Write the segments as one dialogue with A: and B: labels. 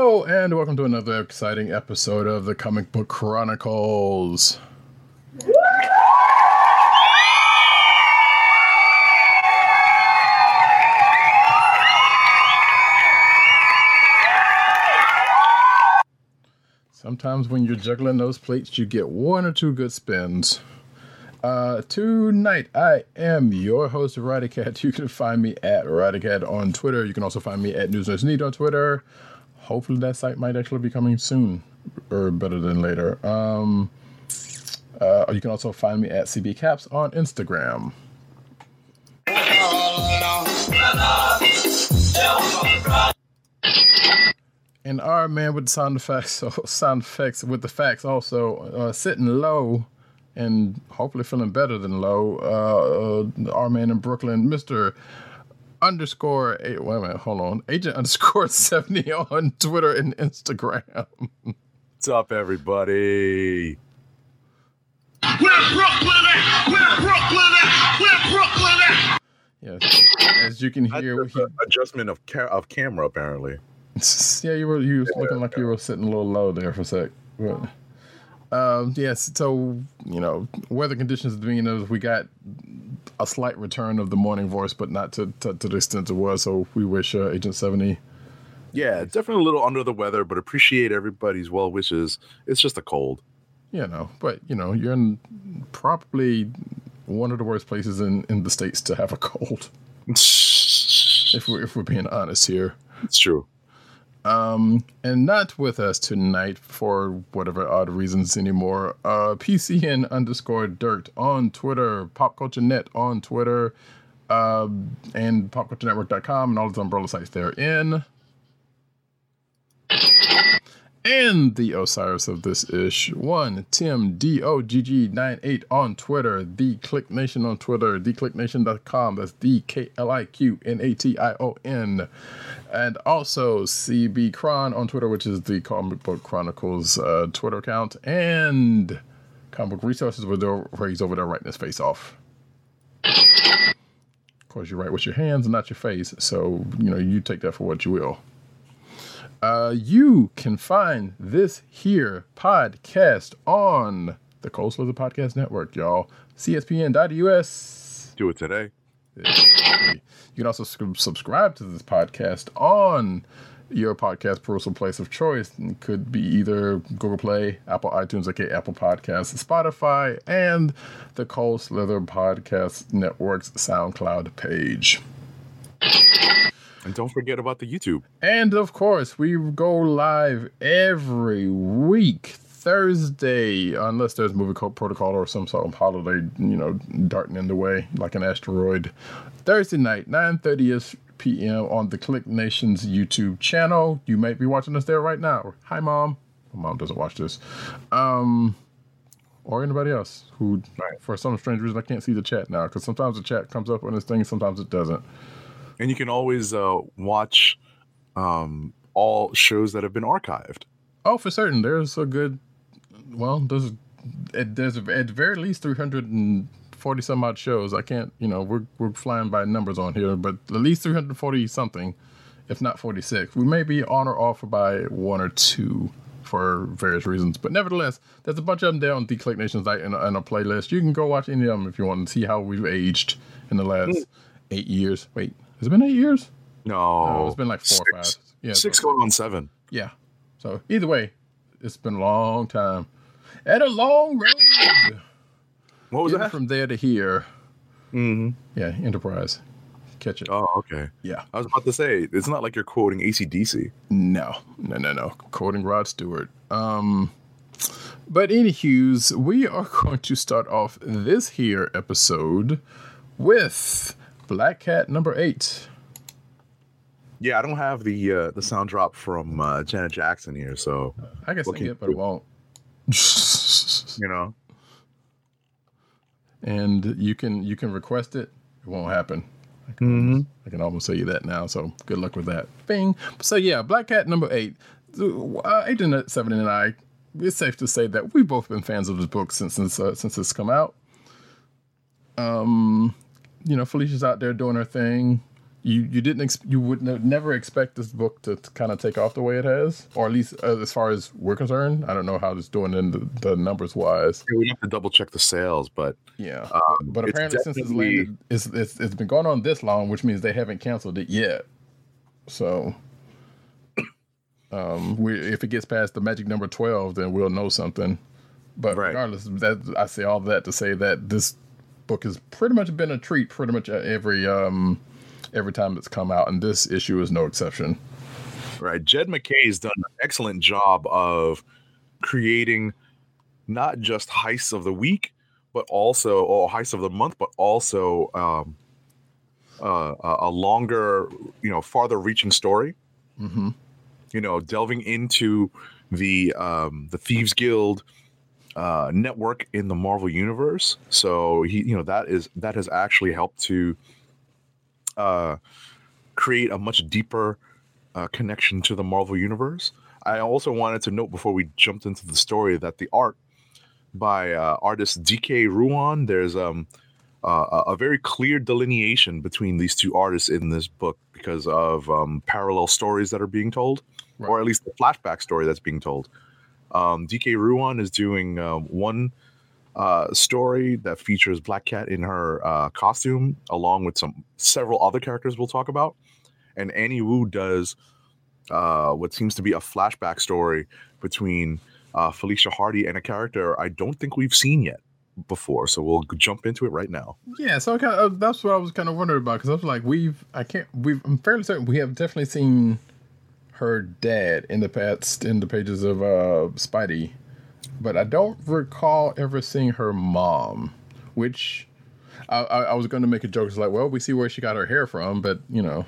A: And
B: welcome to another exciting episode of the Comic Book Chronicles. Sometimes when you're juggling those plates, you get one or two good spins. Uh, tonight, I am your host, Roddykat. You can find me at Roddykat on Twitter. You can also find me at News News Need on Twitter. Hopefully, that site might actually be coming soon, or better than later. Um, uh, you can also find me at CB Caps on Instagram. And our man with the sound effects, so sound effects with the facts, also uh, sitting low and hopefully feeling better than low. Uh, uh, our man in Brooklyn, Mister underscore eight. Wait a minute, hold on, Agent underscore seventy on Twitter and Instagram.
C: What's up, everybody?
D: Where Brooklyn eh? at? Where Brooklyn eh? at? Where Brooklyn at?
B: yes, as you can hear,
C: That's
B: he,
C: adjustment of ca- of camera, apparently.
B: yeah, you were you was looking like you were sitting a little low there for a sec. But, um, yes, so you know, weather conditions being as we got a slight return of the morning voice, but not to to, to the extent it was. So we wish uh, Agent Seventy.
C: Yeah, definitely a little under the weather, but appreciate everybody's well wishes. It's just a cold.
B: You know, but you know, you're in probably one of the worst places in in the states to have a cold. If we're if we're being honest here.
C: It's true.
B: Um, and not with us tonight for whatever odd reasons anymore. Uh, PCN underscore dirt on Twitter, Pop Culture Net on Twitter, um, and popculturenetwork.com and all those umbrella sites therein. And the Osiris of this ish one, Tim DOGG98 on Twitter, The Click Nation on Twitter, theclicknation.com. That's D K L I Q N A T I O N. And also CB Cron on Twitter, which is the Comic Book Chronicles uh, Twitter account, and Comic Book Resources, where, he's over there writing his face off. Of course, you write with your hands, not your face, so you know you take that for what you will. Uh, you can find this here podcast on the Cold Slither Podcast Network, y'all. CSPN.us.
C: Do it today.
B: You can also subscribe to this podcast on your podcast personal place of choice. It could be either Google Play, Apple iTunes, aka Apple Podcasts, Spotify, and the Cold Slither Podcast Network's SoundCloud page.
C: And don't forget about the YouTube.
B: And of course, we go live every week, Thursday, unless there's movie protocol or some sort of holiday, you know, darting in the way like an asteroid. Thursday night, 9:30 p.m. on the Click Nations YouTube channel. You might be watching us there right now. Hi, mom. My mom doesn't watch this. Um, or anybody else who, for some strange reason, I can't see the chat now because sometimes the chat comes up on this thing, sometimes it doesn't.
C: And you can always uh, watch um, all shows that have been archived.
B: Oh, for certain. There's a good. Well, there's at- there's at very least 340 some odd shows. I can't, you know, we're we're flying by numbers on here, but at least 340 something, if not 46. We may be on or off by one or two for various reasons, but nevertheless, there's a bunch of them there on the Click Nation site and a, a playlist. You can go watch any of them if you want to see how we've aged in the last eight years. Wait, has it been eight years?
C: No,
B: Oh, it's been like four or five. Yeah,
C: six going on seven.
B: yeah. So either way, it's been a long time. And a long road.
C: What was
B: Getting
C: that?
B: from there to here.
C: Mm-hmm.
B: Yeah, Enterprise. Catch it.
C: Oh, okay.
B: Yeah.
C: I was about to say it's not like you're quoting ACDC.
B: No, no, no, no. Quoting Rod Stewart. Um, but anywho's, we are going to start off this here episode with Black Cat number eight.
C: Yeah, I don't have the uh, the sound drop from uh, Janet Jackson here, so
B: I can sing
C: Looking
B: it, but it won't.
C: you know.
B: and you can you can request it. It won't happen. I can, almost, I can almost say you that now. So good luck with that. Bing. So yeah, Black Cat number eight. Uh, Agent Seven and I. It's safe to say that we've both been fans of this book since since uh, since it's come out. Um, you know, Felicia's out there doing her thing. You you didn't ex- you would ne- never expect this book to, kind of take off the way it has, or at least uh, as far as we're concerned. I don't know how it's doing in the, the numbers wise.
C: We have to double check the sales, but
B: Yeah,
C: Um,
B: but, but
C: it's
B: apparently since it's landed, it's, it's it's been going on this long, which means they haven't canceled it yet. So, um, we if it gets past the magic number twelve, then we'll know something. But
C: Right.
B: regardless, that I say all that to say that this book has pretty much been a treat, pretty much every um every time it's come out, and this issue is no exception.
C: right, Jed MacKay's done an excellent job of creating not just heists of the week, but also or heists of the month, but also um, uh, a longer, you know, farther reaching story.
B: hmm
C: you know, delving into the um, the Thieves Guild uh, network in the Marvel universe. So he, you know, that is that has actually helped to uh, create a much deeper uh, connection to the Marvel universe. I also wanted to note before we jumped into the story that the art by uh, artist DK Ruan, there's um, uh, a very clear delineation between these two artists in this book because of um, parallel stories that are being told, or at least the flashback story that's being told. Um, DK Ruan is doing uh, one uh, story that features Black Cat in her uh, costume, along with some several other characters we'll talk about. And Annie Wu does uh, what seems to be a flashback story between uh, Felicia Hardy and a character I don't think we've seen yet before. So we'll jump into it right now.
B: Yeah, so kind of, that's what I was kind of wondering about because I was like, we've I can't we've I'm fairly certain we have definitely seen her dad in the past in the pages of uh Spidey, but I don't recall ever seeing her mom, which I, I, I was going to make a joke. It's like, well, we see where she got her hair from, but you know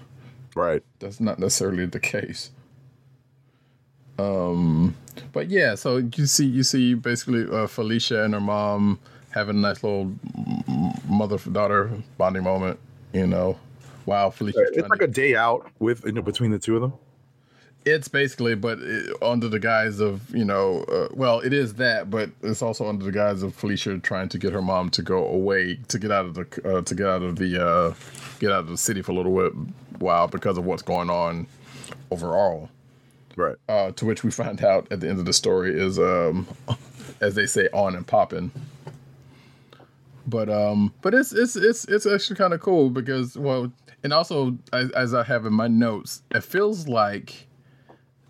C: Right.
B: that's not necessarily the case. Um, but yeah, so you see, you see, basically uh, Felicia and her mom having a nice little mother daughter bonding moment. You know, wow, Felicia,
C: It's like a day out with you know, between the two of them.
B: It's basically, but it, under the guise of you know, uh, well, it is that, but it's also under the guise of Felicia trying to get her mom to go away to get out of the uh, to get out of the uh, get out of the city for a little bit while because of what's going on overall.
C: Right.
B: uh, to which we find out at the end of the story is, um, as they say, on and popping. But um, but it's it's it's it's actually kind of cool because well, and also as, as I have in my notes, it feels like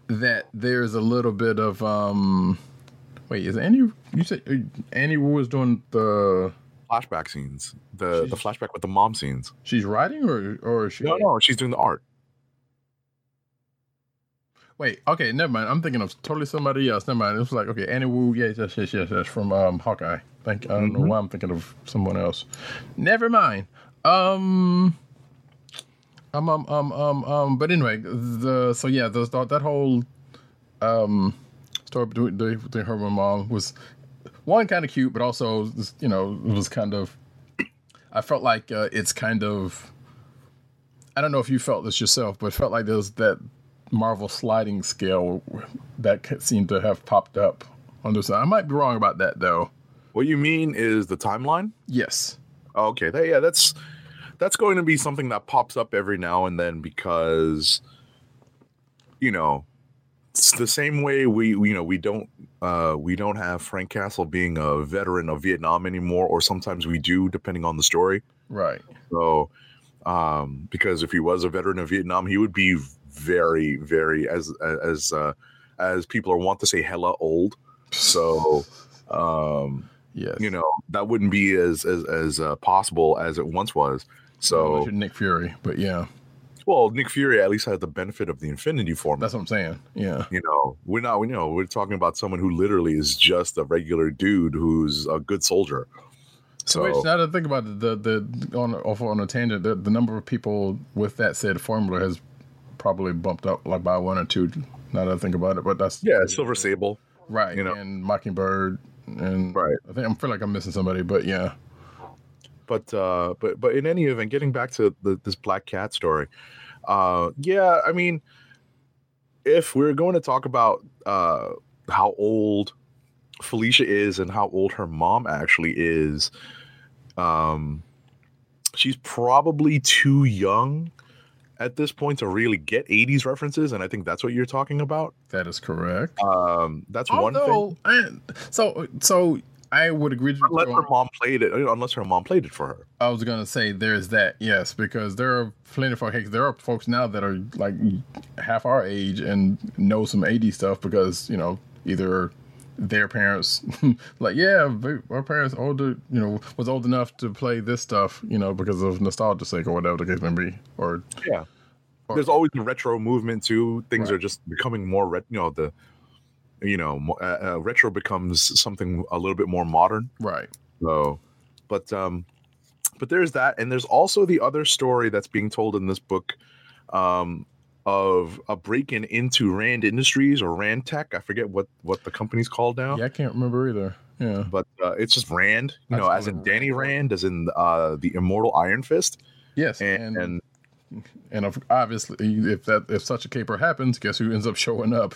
B: that there's a little bit of um, wait, is Annie? You said uh, Annie Wu is doing the
C: Flashback scenes. The the flashback with the mom scenes.
B: she's writing or or is she?
C: No, no, she's doing the art.
B: Wait, okay, never mind. I'm thinking of totally somebody else. Never mind. It was like, okay, Annie Wu, yes, yes, yes, yes, yes, from um, Hawkeye. Thank. I don't know why I'm thinking of someone else. Never mind. Um, um, um, um, um, um. But anyway, the so yeah, the, that whole um story between, between her and my mom was one kind of cute, but also you know it was kind of. I felt like uh, it's kind of. I don't know if you felt this yourself, but it felt like there's that Marvel sliding scale that seemed to have popped up on this. I might be wrong about that though.
C: What you mean is the timeline?
B: Yes.
C: Oh, okay, that, yeah, that's that's going to be something that pops up every now and then because you know it's the same way we you know we don't uh we don't have Frank Castle being a veteran of Vietnam anymore or sometimes we do depending on the story.
B: Right.
C: So um because if he was a veteran of Vietnam he would be very very as as uh as people are want to say hella old. So um
B: Yes.
C: you know that wouldn't be as as as uh, possible as it once was. So,
B: Nick Fury, but yeah,
C: well, Nick Fury at least had the benefit of the Infinity Formula.
B: that's what I'm saying. Yeah.
C: you know, we're not, you know, we're talking about someone who literally is just a regular dude who's a good soldier.
B: So
C: So,
B: which, now to think about it, the the on off on a tangent, the, the number of people with that said formula has probably bumped up like by one or two. Now that I think about it, but that's
C: Yeah, Silver Sable.
B: right.
C: you know.
B: and Mockingbird, and
C: Right.
B: I think I feel like I'm missing somebody, but yeah,
C: but uh but but in any event getting back to the, this black cat story uh yeah i mean if we're going to talk about uh how old felicia is and how old her mom actually is um she's probably too young at this point to really get 80s references and i think that's what you're talking about
B: that is correct.
C: um that's one thing
B: I, so so I would agree.
C: unless her mom played it unless her mom played it for her
B: I was gonna say there's that, yes, because there are plenty of folks. There are folks now that are like half our age and know some 80s stuff because you know either their parents, like yeah, our parents older, you know, was old enough to play this stuff, you know, because of nostalgia sake or whatever the case may be, or
C: Yeah.
B: Or-
C: There's always the retro movement too. Things
B: Right.
C: are just becoming more, ret- you know, the, you know, uh, uh, retro becomes something a little bit more modern.
B: right,
C: So, but um, but there's that, and there's also the other story that's being told in this book, um, of a break-in into Rand Industries or Rand Tech. I forget what what the company's called now.
B: yeah, I can't remember either. Yeah,
C: But uh, it's just Rand, you
B: That's
C: know, as in Danny Rand, as in uh, the Immortal Iron Fist,
B: yes,
C: and,
B: and
C: and
B: and obviously, if that if such a caper happens, guess who ends up showing up?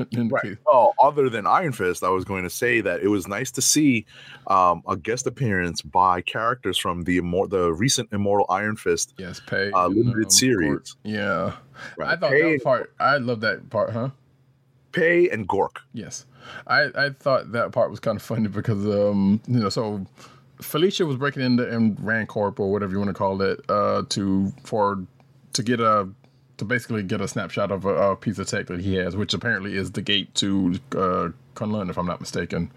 C: Right. Well, other than Iron Fist, I was going to say that it was nice to see um, a guest appearance by characters from the immor- the recent Immortal Iron Fist
B: Yes, pay
C: uh, limited
B: um,
C: series.
B: Gort. Yeah,
C: Right.
B: I thought
C: Pei,
B: that part. I love that part, huh?
C: Pei and Gork.
B: Yes, I I thought that part was kind of funny because um you know so Felicia was breaking into and Rancorp or whatever you want to call it uh to for to get a to basically get a snapshot of a, a piece of tech that he has, which apparently is the gate to uh Kunlun, if I'm not mistaken.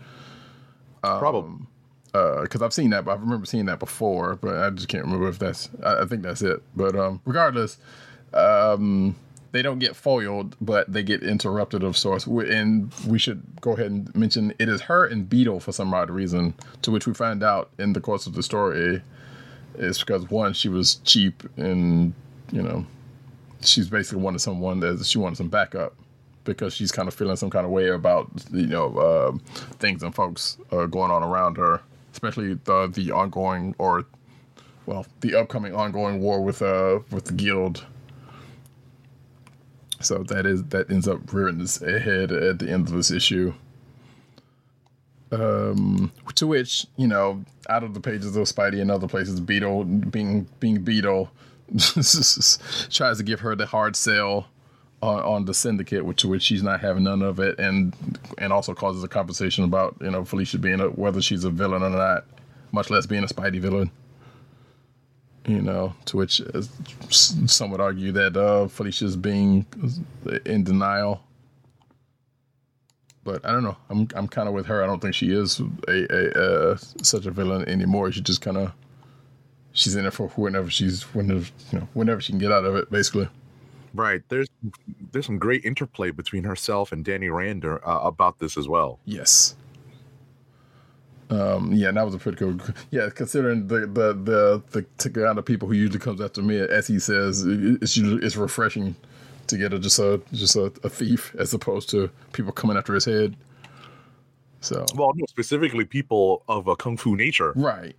C: Probably.
B: because I've seen that, but I remember seeing that before, but I just can't remember if that's. I, I think that's it. But um, regardless, um, they don't get foiled, but they get interrupted of sorts. And we should go ahead and mention it is her and Beetle for some odd reason, to which we find out in the course of the story is because one, she was cheap, and you know, she's basically wanted someone that she wanted some backup because she's kind of feeling some kind of way about you know uh, things and folks uh, going on around her, especially the the ongoing or well the upcoming ongoing war with uh with the guild. So that is that ends up rearing its head at the end of this issue. Um, to which you know, out of the pages of Spidey and other places, Beetle being being Beetle tries to give her the hard sell on, on the syndicate, which which she's not having none of it, and and also causes a conversation about you know Felicia being a, whether she's a villain or not, much less being a Spidey villain. You know, to which uh, some would argue that uh, Felicia's being in denial. But I don't know. I'm I'm kind of with her. I don't think she is a, a uh, such a villain anymore. She just kind of she's in it for whenever she's whenever you know whenever she can get out of it, basically.
C: Right. There's there's some great interplay between herself and Danny Rand uh, about this as well.
B: Yes. Um, yeah, and that was a pretty cool. Yeah, considering the the the the, the kind of people who usually comes after me, as he says, it's usually it's refreshing to get a just a just a, a thief as opposed to people coming after his head. So
C: Well, no, specifically people of a kung fu nature.
B: right,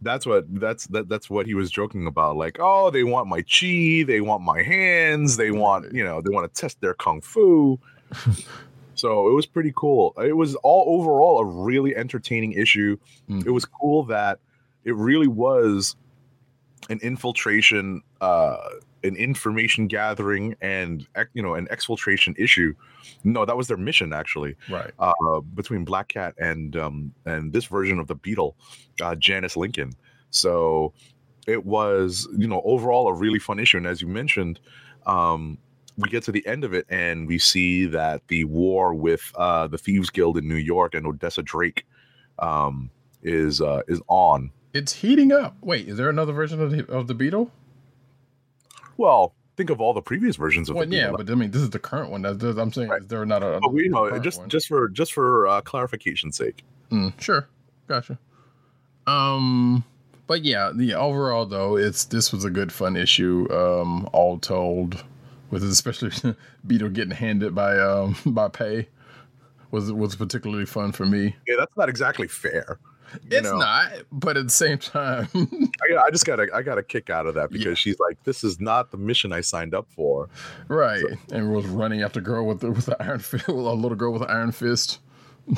C: That's what that's that, that's what he was joking about. Like, oh, they want my chi, they want my hands, they want you know they want to test their kung fu. so it was pretty cool. It was all overall a really entertaining issue.
B: Mm.
C: It was cool that it really was an infiltration, uh, an information gathering, and you know an exfiltration issue. No, that was their mission actually
B: right,
C: uh, between Black Cat and um, and this version of the Beetle, uh, Janice Lincoln. So it was, you know, overall a really fun issue. And as you mentioned, um, we get to the end of it and we see that the war with uh, the Thieves Guild in New York and Odessa Drake um, is uh, is on.
B: it's heating up. Wait, is there another version of the of the Beetle?
C: Well, think of all the previous versions of
B: Well,
C: the
B: yeah, but I mean, this is the current one. That's, I'm saying, is there not a?
C: We, know, just
B: one?
C: just for just for uh, clarification's sake.
B: Mm, sure, gotcha. Um, but yeah, the overall though, it's this was a good fun issue. Um, all told, with especially Beetle getting handed by um by Pei was was particularly fun for me.
C: Yeah, that's not exactly fair.
B: It's
C: know?
B: not, but at the same time,
C: I, I just got a I got a kick out of that because she's like, this is not the mission I signed up for.
B: right? And was running after girl with the, with the iron fist, a little girl with an iron fist.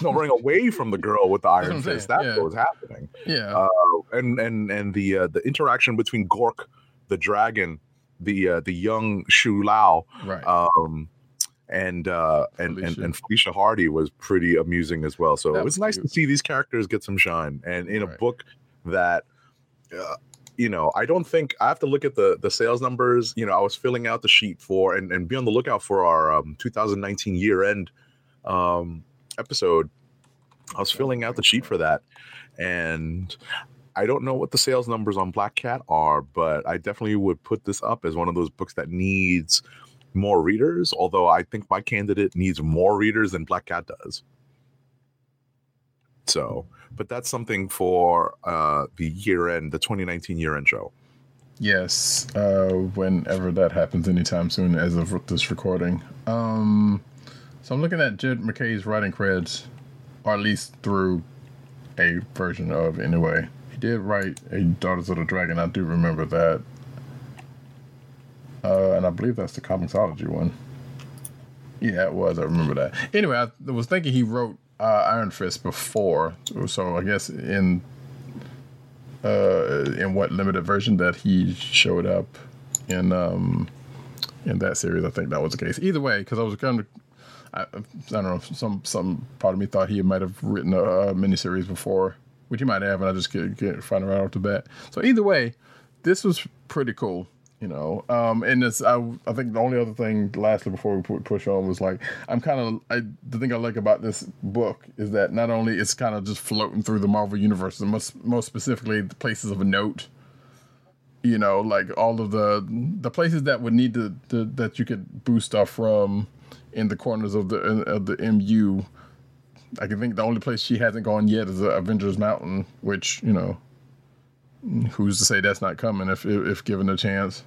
C: No, running away from the girl with the iron fist. That's
B: yeah.
C: what was happening.
B: Yeah,
C: Uh, and and and the uh, the interaction between Gork, the dragon, the uh, the young Shou-Lao,
B: right.
C: um, and uh, and, and
B: Felicia.
C: and Felicia Hardy was pretty amusing as well. So
B: That
C: it was
B: was
C: nice
B: cute.
C: to see these characters get some shine, and in a book that. Uh, you know, I don't think I have to look at the the sales numbers. You know, I was filling out the sheet for and, and be on the lookout for our um, 2019 year end um, episode. I was filling out the sheet for that, and I don't know what the sales numbers on Black Cat are, but I definitely would put this up as one of those books that needs more readers. Although I think my candidate needs more readers than Black Cat does. So, but that's something for uh, the year end, the 2019 year end show.
B: Yes, uh, whenever that happens, anytime soon, as of this recording. Um, so I'm looking at Jed MacKay's writing creds, or at least through a version of anyway. He did write a Daughters of the Dragon. I do remember that, uh, and I believe that's the ComiXology one. Yeah, it was. I remember that. Anyway, I was thinking he wrote uh, Iron Fist before, so I guess in uh, in what limited version that he showed up in um, in that series. I think that was the case. Either way, because I was kind of I, I don't know some some part of me thought he might have written a, a miniseries before, which he might have, and I just get, get find it right off the bat. So either way, this was pretty cool. You know, um, and it's I, I think the only other thing, lastly, before we pu- push on, was like I'm kind of I the thing I like about this book is that not only it's kind of just floating through the Marvel universe, and most most specifically the places of note. You know, like all of the the places that would need to, to that you could boost stuff from in the corners of the of the MU. I can think the only place she hasn't gone yet is uh, Avengers Mountain, which you know, who's to say that's not coming if, if given a chance.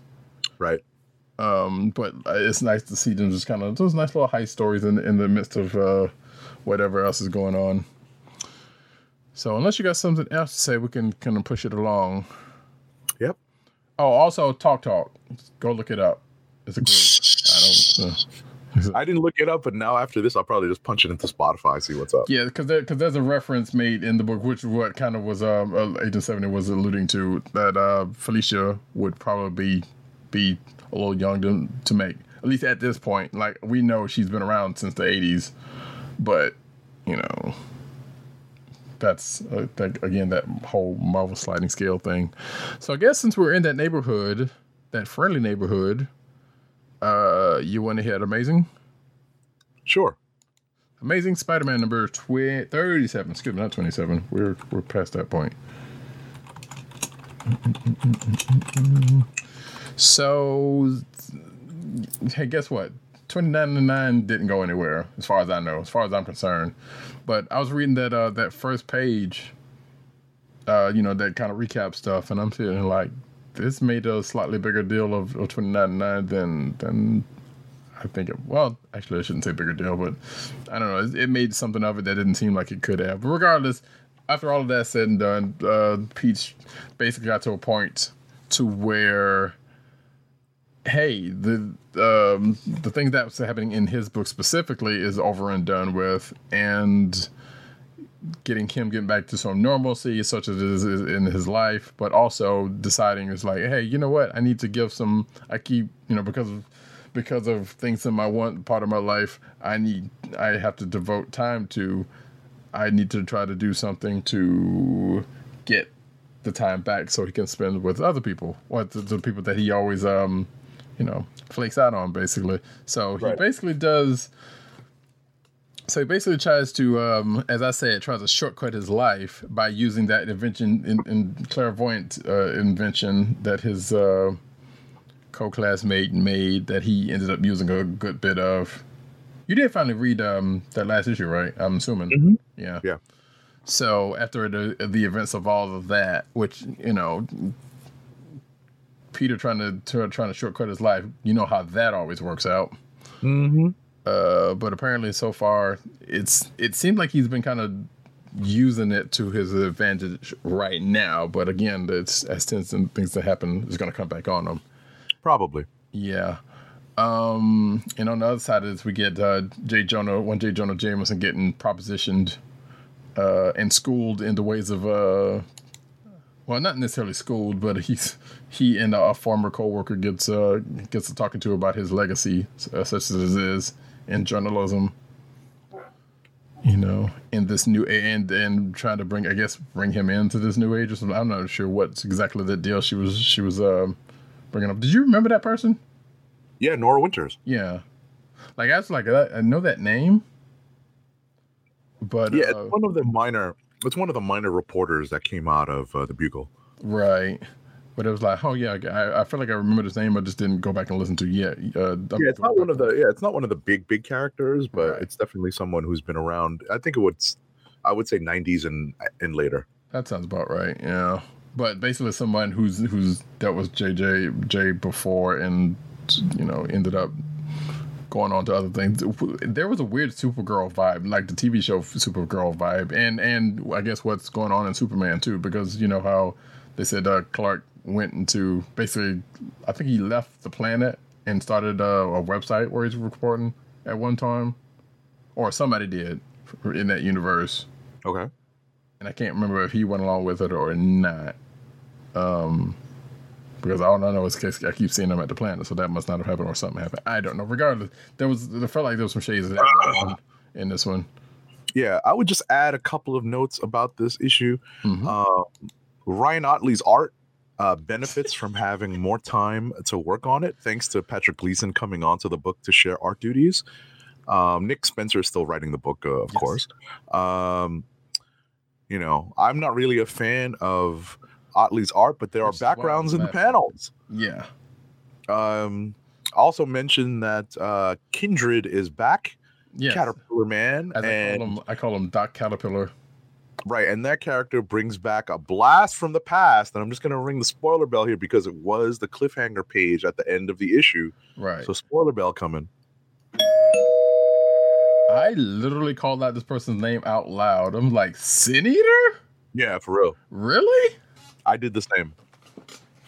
C: Right.
B: Um, but it's nice to see them just kind of those nice little high stories in in the midst of uh, whatever else is going on. So unless you got something else to say, we can kind of push it along.
C: Yep.
B: Oh, also Talk Talk. Go look it up. It's a group. I don't. Uh,
C: I didn't look it up, but now after this, I'll probably just punch it into Spotify, see what's up.
B: yeah, because there, cause there's a reference made in the book, which what kind of was um, uh, Agent Seventy was alluding to that uh, Felicia would probably be a little young to, to make at least at this point. Like we know she's been around since the '80s, but you know that's uh, that, again that whole Marvel sliding scale thing. So I guess since we're in that neighborhood, that friendly neighborhood, uh, you want to hit amazing.
C: Sure.
B: Amazing Spider-Man number twi- 37. Excuse me, not 27. We're we're past that point. So, hey, guess what? 29.9 didn't go anywhere, as far as I know, as far as I'm concerned. But I was reading that uh, that first page, uh, you know, that kind of recap stuff, and I'm feeling like this made a slightly bigger deal of, of 29.9 than than I think it, well, actually, I shouldn't say bigger deal, but I don't know. It, it made something of it that didn't seem like it could have. But regardless, after all of that said and done, uh, Peach basically got to a point to where, hey, the um, the thing that's happening in his book specifically is over and done with, and getting him getting back to some normalcy, such as in his life, but also deciding it's like, hey, you know what? I need to give some. I keep, you know, because of because of things in my one part of my life, I need I have to devote time to. I need to try to do something to get the time back so he can spend with other people, or the, the people that he always um, you know, flakes out on basically. So he
C: Right.
B: basically does. So he basically tries to, um, as I said, tries to shortcut his life by using that invention, in, in clairvoyant uh, invention that his uh, co-classmate made that he ended up using a good bit of. You did finally read um, that last issue, right? I'm assuming. Yeah.
C: Yeah.
B: So after the the events of all of that, which you know, Peter trying to, to trying to shortcut his life. You know how that always works out.
C: Mm-hmm.
B: Uh, but apparently, so far, it's it seemed like he's been kind of using it to his advantage right now. But again, it's as tends and things that happen is going to come back on him.
C: Probably.
B: Yeah. Um, and on the other side of this, we get uh, J. Jonah, one J. Jonah Jameson getting propositioned uh, and schooled in the ways of, uh, well, not necessarily schooled, but he's he and a former coworker gets uh, gets to talking to about his legacy, uh, such as it is in journalism. You know, in this new and and trying to bring, I guess, bring him into this new age or something. I'm not sure what's exactly the deal she was she was um, bringing up. Did you remember that person?
C: Yeah, Nora Winters.
B: Yeah, like I was like I, I know that name, but
C: Yeah,
B: uh,
C: it's one of the minor. It's one of the minor reporters that came out of uh, the Bugle.
B: right. But it was like, oh yeah, I, I feel like I remember his name. I just didn't go back and listen to it yet. Uh,
C: Yeah, it's not one of the. Yeah, it's not one of the big big characters, but
B: Right.
C: it's definitely someone who's been around. I think it was, I would say, '90s and and later.
B: That sounds about right. Yeah, but basically someone who's who's that was JJ J before and you know ended up going on to other things. There was a weird Supergirl vibe, like the TV show Supergirl vibe, and and I guess what's going on in Superman too, because you know how they said uh, Clark went into basically, I think he left the planet and started uh, a website where he's reporting at one time, or somebody did in that universe
C: Okay.
B: and I can't remember if he went along with it or not. Um, because all I know is I keep seeing him at the planet, so that must not have happened or something happened. I don't know. Regardless, there was it felt like there was some shades of that in this one.
C: Yeah, I would just add a couple of notes about this issue.
B: Mhm.
C: Uh, Ryan Otley's art uh, benefits from having more time to work on it, thanks to Patrick Gleason coming onto the book to share art duties. Um, Nick Spencer is still writing the book, uh, of
B: Yes.
C: course. Um, you know, I'm not really a fan of Ottley's art, but there
B: Which
C: are
B: is why I'm
C: backgrounds in the panels.
B: Yeah,
C: Um, also mentioned that uh, Kindred is back,
B: yeah.
C: Caterpillar Man,
B: As I
C: and
B: call him, I call him Doc Caterpillar.
C: Right, and that character brings back a blast from the past, and I'm just going to ring the spoiler bell here because it was the cliffhanger page at the end of the issue.
B: Right.
C: So spoiler bell coming.
B: I literally called out this person's name out loud. I'm like, Sin Eater?
C: Yeah, for real.
B: Really?
C: I did the same.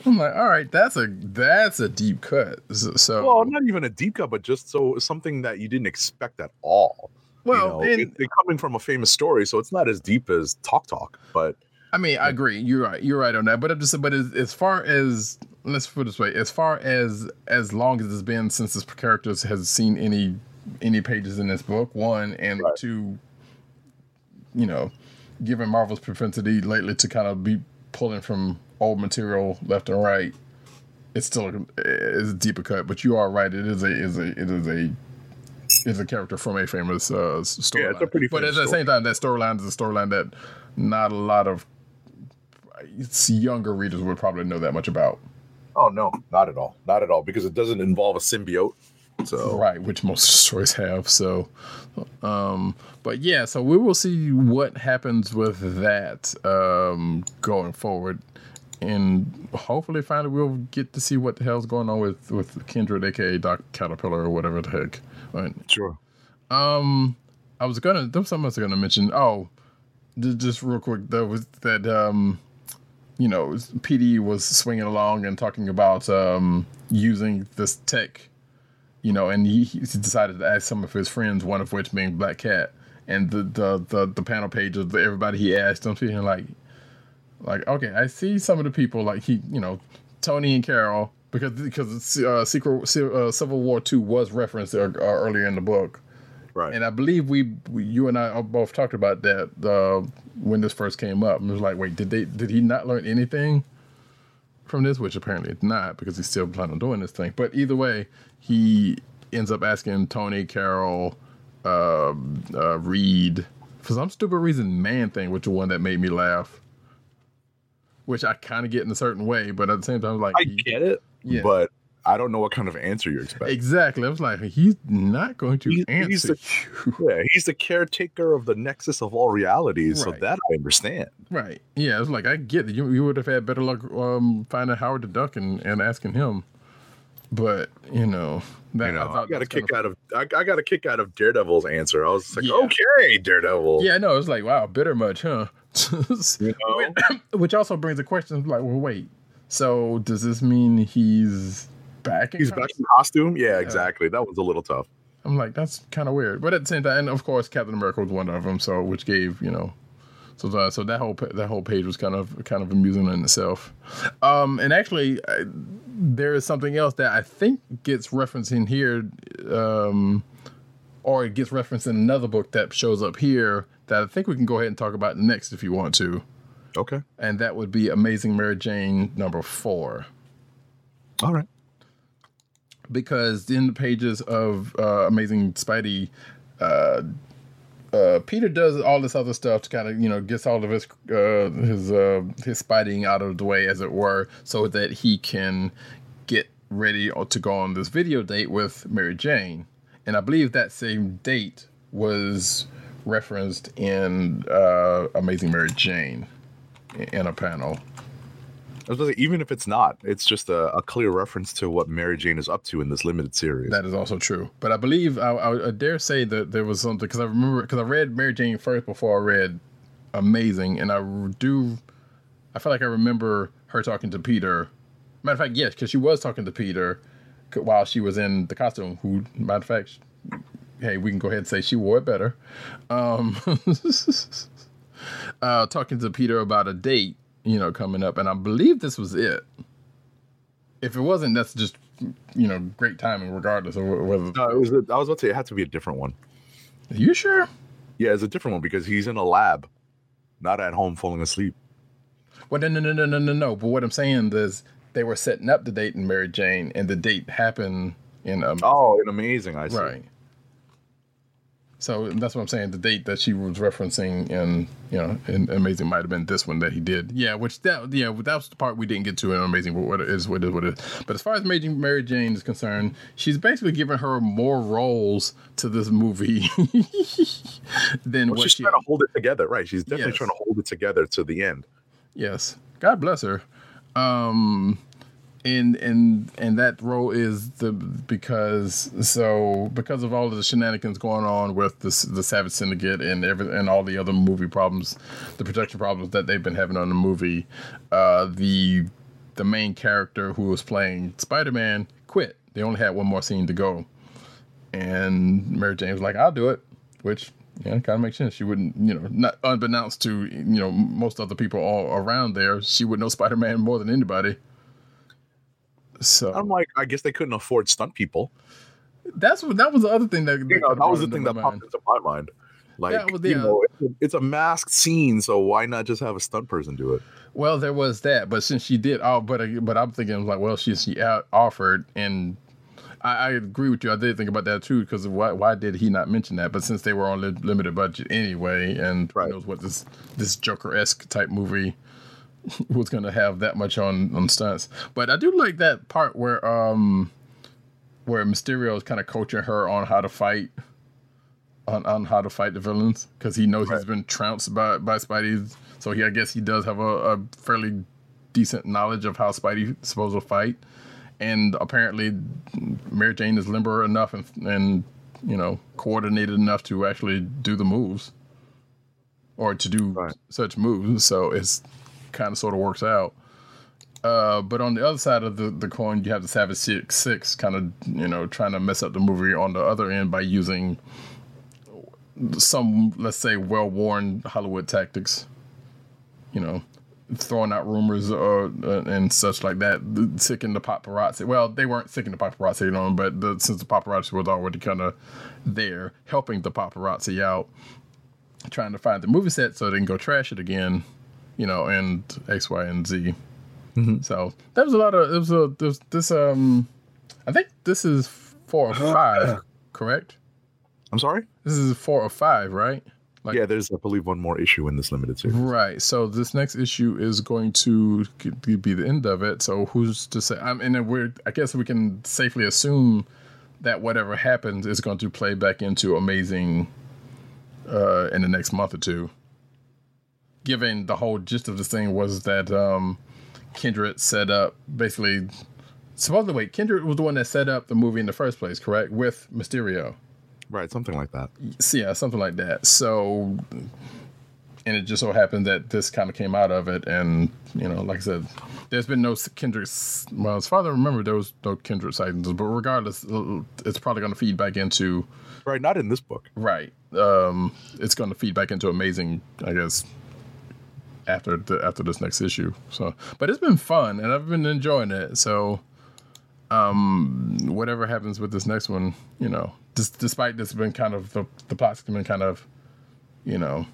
B: I'm like, all right, that's a that's a deep cut. So, so-
C: Well, not even a deep cut, but just so something that you didn't expect at all.
B: Well,
C: you know,
B: and-
C: it, coming from a famous story, so it's not as deep as Talk Talk, but
B: I mean, I agree. You're right. You're right on that. But I'm just, but as, as far as let's put it this way, as far as as long as it's been since this character has seen any any pages in this book, one and
C: Right.
B: two, you know, given Marvel's propensity lately to kind of be pulling from old material left and right, it's still a, it's a deeper cut. But you are right. It is a is a it is a is a character from a famous uh, storyline.
C: Yeah, it's a pretty
B: But at the same time, that storyline is a storyline that not a lot of it's younger readers would probably know that much about.
C: oh no, not at all, not at all, because it doesn't involve a symbiote. So
B: Right, which most stories have. So, um, but yeah, so we will see what happens with that um, going forward, and hopefully, finally, we'll get to see what the hell's going on with with Kindred, aka Doc Caterpillar, or whatever the heck.
C: Sure.
B: Um, I was gonna. There was something I was gonna mention. Oh, just real quick. There was that. Um, you know, PD was swinging along and talking about um using this tech. You know, and he, he decided to ask some of his friends, one of which being Black Cat, and the the the, the panel page of the, everybody he asked. I'm feeling like, like okay, I see some of the people like he, you know, Tony and Carol because because uh, Secret uh, Civil War Two was referenced uh, uh, earlier in the book.
C: Right.
B: And I believe we, we you and I both talked about that uh, when this first came up. And it was like, wait, did they did he not learn anything from this? Which apparently it's not because he's still planning on doing this thing. But either way, he ends up asking Tony, Carol, uh, uh, Reed for some stupid reason. Man thing, which is one that made me laugh. Which I kind of get in a certain way, but at the same time, like
C: I get it,
B: Yeah.
C: but I don't know what kind of answer you're expecting.
B: Exactly. I was like, he's not going to
C: He's-
B: answer
C: he's the-. Yeah, he's the caretaker of the nexus of all realities, so that I understand.
B: Right. Yeah, I was like I get it. You, you would have had better luck um, finding Howard the Duck and, and asking him. But you know, that,
C: You know, I,
B: thought
C: got a
B: was
C: kick out of I, I got a kick out of Daredevil's answer. I was like,
B: Yeah.
C: okay, Daredevil.
B: Yeah, no, it's like wow, bitter much, huh?
C: You know?
B: Which also brings the question like, well, wait. So does this mean he's back? In
C: He's back in costume. Yeah, exactly. That was a little tough.
B: I'm like, that's kind of weird. But at the same time, and of course, Captain America was one of them. So which gave you know, so that, so that whole that whole page was kind of kind of amusing in itself. Um, and actually, I, there is something else that I think gets referenced in here, um, or it gets referenced in another book that shows up here that I think we can go ahead and talk about next if you want to,
C: Okay.
B: and that would be Amazing Mary Jane number four.
C: All right.
B: because in the pages of uh, Amazing Spidey, uh, uh, Peter does all this other stuff to kind of you know gets all of his uh, his uh, his Spideying out of the way, as it were, so that he can get ready to go on this video date with Mary Jane. And I believe that same date was referenced in uh, Amazing Mary Jane in a panel.
C: I was say, even if it's not, it's just a, a clear reference to what Mary Jane is up to in this limited series.
B: That is also true. But I believe I, I, I dare say that there was something because I remember because I read Mary Jane first before I read Amazing, and I do. I feel like I remember her talking to Peter. Matter of fact, yes, because she was talking to Peter while she was in the costume. Who, matter of fact, hey, we can go ahead and say she wore it better. Um, uh, talking to Peter about a date, you know, coming up, and I believe this was it. If it wasn't, that's just you know great timing, regardless of whether.
C: no, it was. A, I was about to say it had to be a different one.
B: Are you sure?
C: Yeah, it's a different one because he's in a lab, not at home falling asleep.
B: Well, no, no, no, no, no, no, no. But what I'm saying is they were setting up the date in Mary Jane, and the date happened in um,
C: Oh, and amazing! I see.
B: right. So that's what I'm saying. The date that she was referencing in, you know, in Amazing might have been this one that he did. Yeah, which that, yeah, that was the part we didn't get to in Amazing. But what it is, what it is, what it is. But as far as Mary Mary Jane is concerned, she's basically giving her more roles to this movie than
C: Well,
B: what
C: she's
B: she.
C: trying to hold it together, right? She's definitely
B: Yes.
C: trying to hold it together to the end.
B: Yes, God bless her. Um, and and and that role is the because so because of all of the shenanigans going on with the the Savage Syndicate and every and all the other movie problems, the production problems that they've been having on the movie, uh, the the main character who was playing Spider Man quit. They only had one more scene to go, and Mary Jane was like, "I'll do it," which yeah, kind of makes sense. She wouldn't, you know, not unbeknownst to you know most other people all around there, she would know Spider Man more than anybody. So
C: I'm like, I guess they couldn't afford stunt people.
B: that's what that was the other thing that,
C: You know, that was the thing that popped
B: mind.
C: into my mind. Like,
B: Yeah, well,
C: you know, it's a, it's a masked scene, so why not just have a stunt person do it?
B: Well, there was that, but since she did, oh, but uh, but I'm thinking like, well, she she out offered, and I, I agree with you. I did think about that too, because why why did he not mention that? But since they were on li- limited budget anyway, and
C: Right.
B: knows what this this Joker esque type movie was going to have that much on on stunts. But I do like that part where um where Mysterio is kind of coaching her on how to fight. On, on how to fight the villains because he knows he's been trounced by by Spidey, so he I guess he does have a, a fairly decent knowledge of how Spidey's supposed to fight, and apparently Mary Jane is limber enough and and you know coordinated enough to actually do the moves, or to do
C: Right.
B: such moves. So it's kind of sort of works out. Uh, but on the other side of the, the coin, you have the Savage Six Six kind of you know trying to mess up the movie on the other end by using some let's say well worn Hollywood tactics. You know, throwing out rumors uh, uh, and such like that, sicking the paparazzi. Well, they weren't sicking the paparazzi, you know, but the, since the paparazzi was already kind of there, helping the paparazzi out, trying to find the movie set so they can go trash it again, you know, and X, Y, and Z. So that was a lot of. It was a there was this um, I think this is four or five, correct?
C: I'm sorry?
B: This is four or five, right? Like-
C: yeah, there's I believe one more issue in this limited series.
B: Right. So this next issue is going to be the end of it. So who's to say? I mean, and we're. I guess we can safely assume that whatever happens is going to play back into Amazing uh, in the next month or two. Given the whole gist of this thing was that um, Kindred set up basically. Supposedly, wait, Kindred was the one that set up the movie in the first place, correct? With Mysterio.
C: Right, something like that.
B: Yeah, something like that. So, and it just so happened that this kind of came out of it, and you know, like I said, there's been no Kindred. Well, as far as I remember, there was no Kindred sightings, but regardless, it's probably going to feed back into
C: Right, not in this book.
B: right. Um, it's going to feed back into Amazing, I guess, after the, after this next issue. So, but it's been fun, and I've been enjoying it. So, um, whatever happens with this next one, you know, despite this been kind of the the plot's been kind of, you know,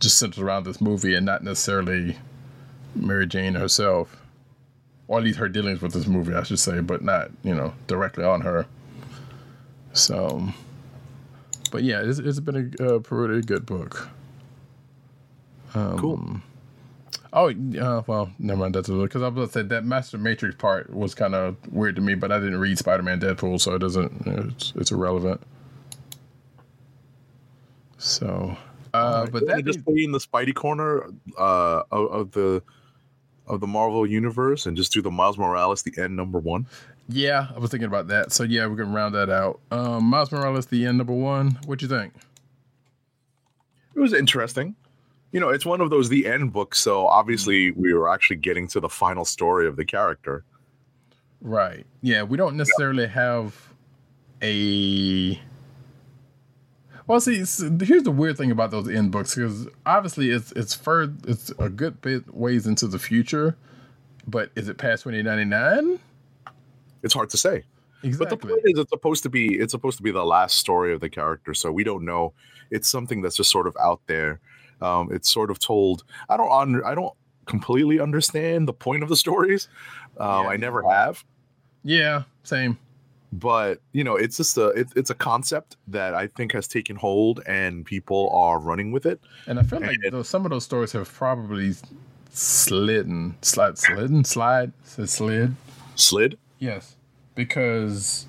B: just centered around this movie and not necessarily Mary Jane herself, or at least her dealings with this movie, I should say, but not you know directly on her. So, but yeah, it's, it's been a uh, pretty good book.
C: cool.
B: Oh, uh, well, never mind. That's because I was to say that Master Matrix part was kind of weird to me, but I didn't read Spider Man Deadpool, so it doesn't, it's, it's irrelevant. So, uh, but
C: Can
B: that
C: just stay in the Spidey corner uh, of, of the of the Marvel universe and just do the Miles Morales the end number one.
B: yeah, I was thinking about that. So, yeah, we're going to round that out. Um, Miles Morales, the end number one. What you think?
C: It was interesting. You know, it's one of those the end books, so obviously mm-hmm. we were actually getting to the final story of the character.
B: Right. Yeah, we don't necessarily have a. Well, see, s- here's the weird thing about those end books because obviously it's it's fur it's a good bit ways into the future, but is it past 2099?
C: It's hard to say.
B: Exactly.
C: But the point is, it's supposed to be it's supposed to be the last story of the character, so we don't know. It's something that's just sort of out there. Um, it's sort of told. I don't under, I don't completely understand the point of the stories. Um,
B: Yeah.
C: I never have,
B: yeah, same.
C: but you know, it's just a it, it's a concept that I think has taken hold and people are running with it.
B: And I feel like those, some of those stories have probably slidden, slide, slidden, slide, slid.
C: Slid.
B: Yes, because,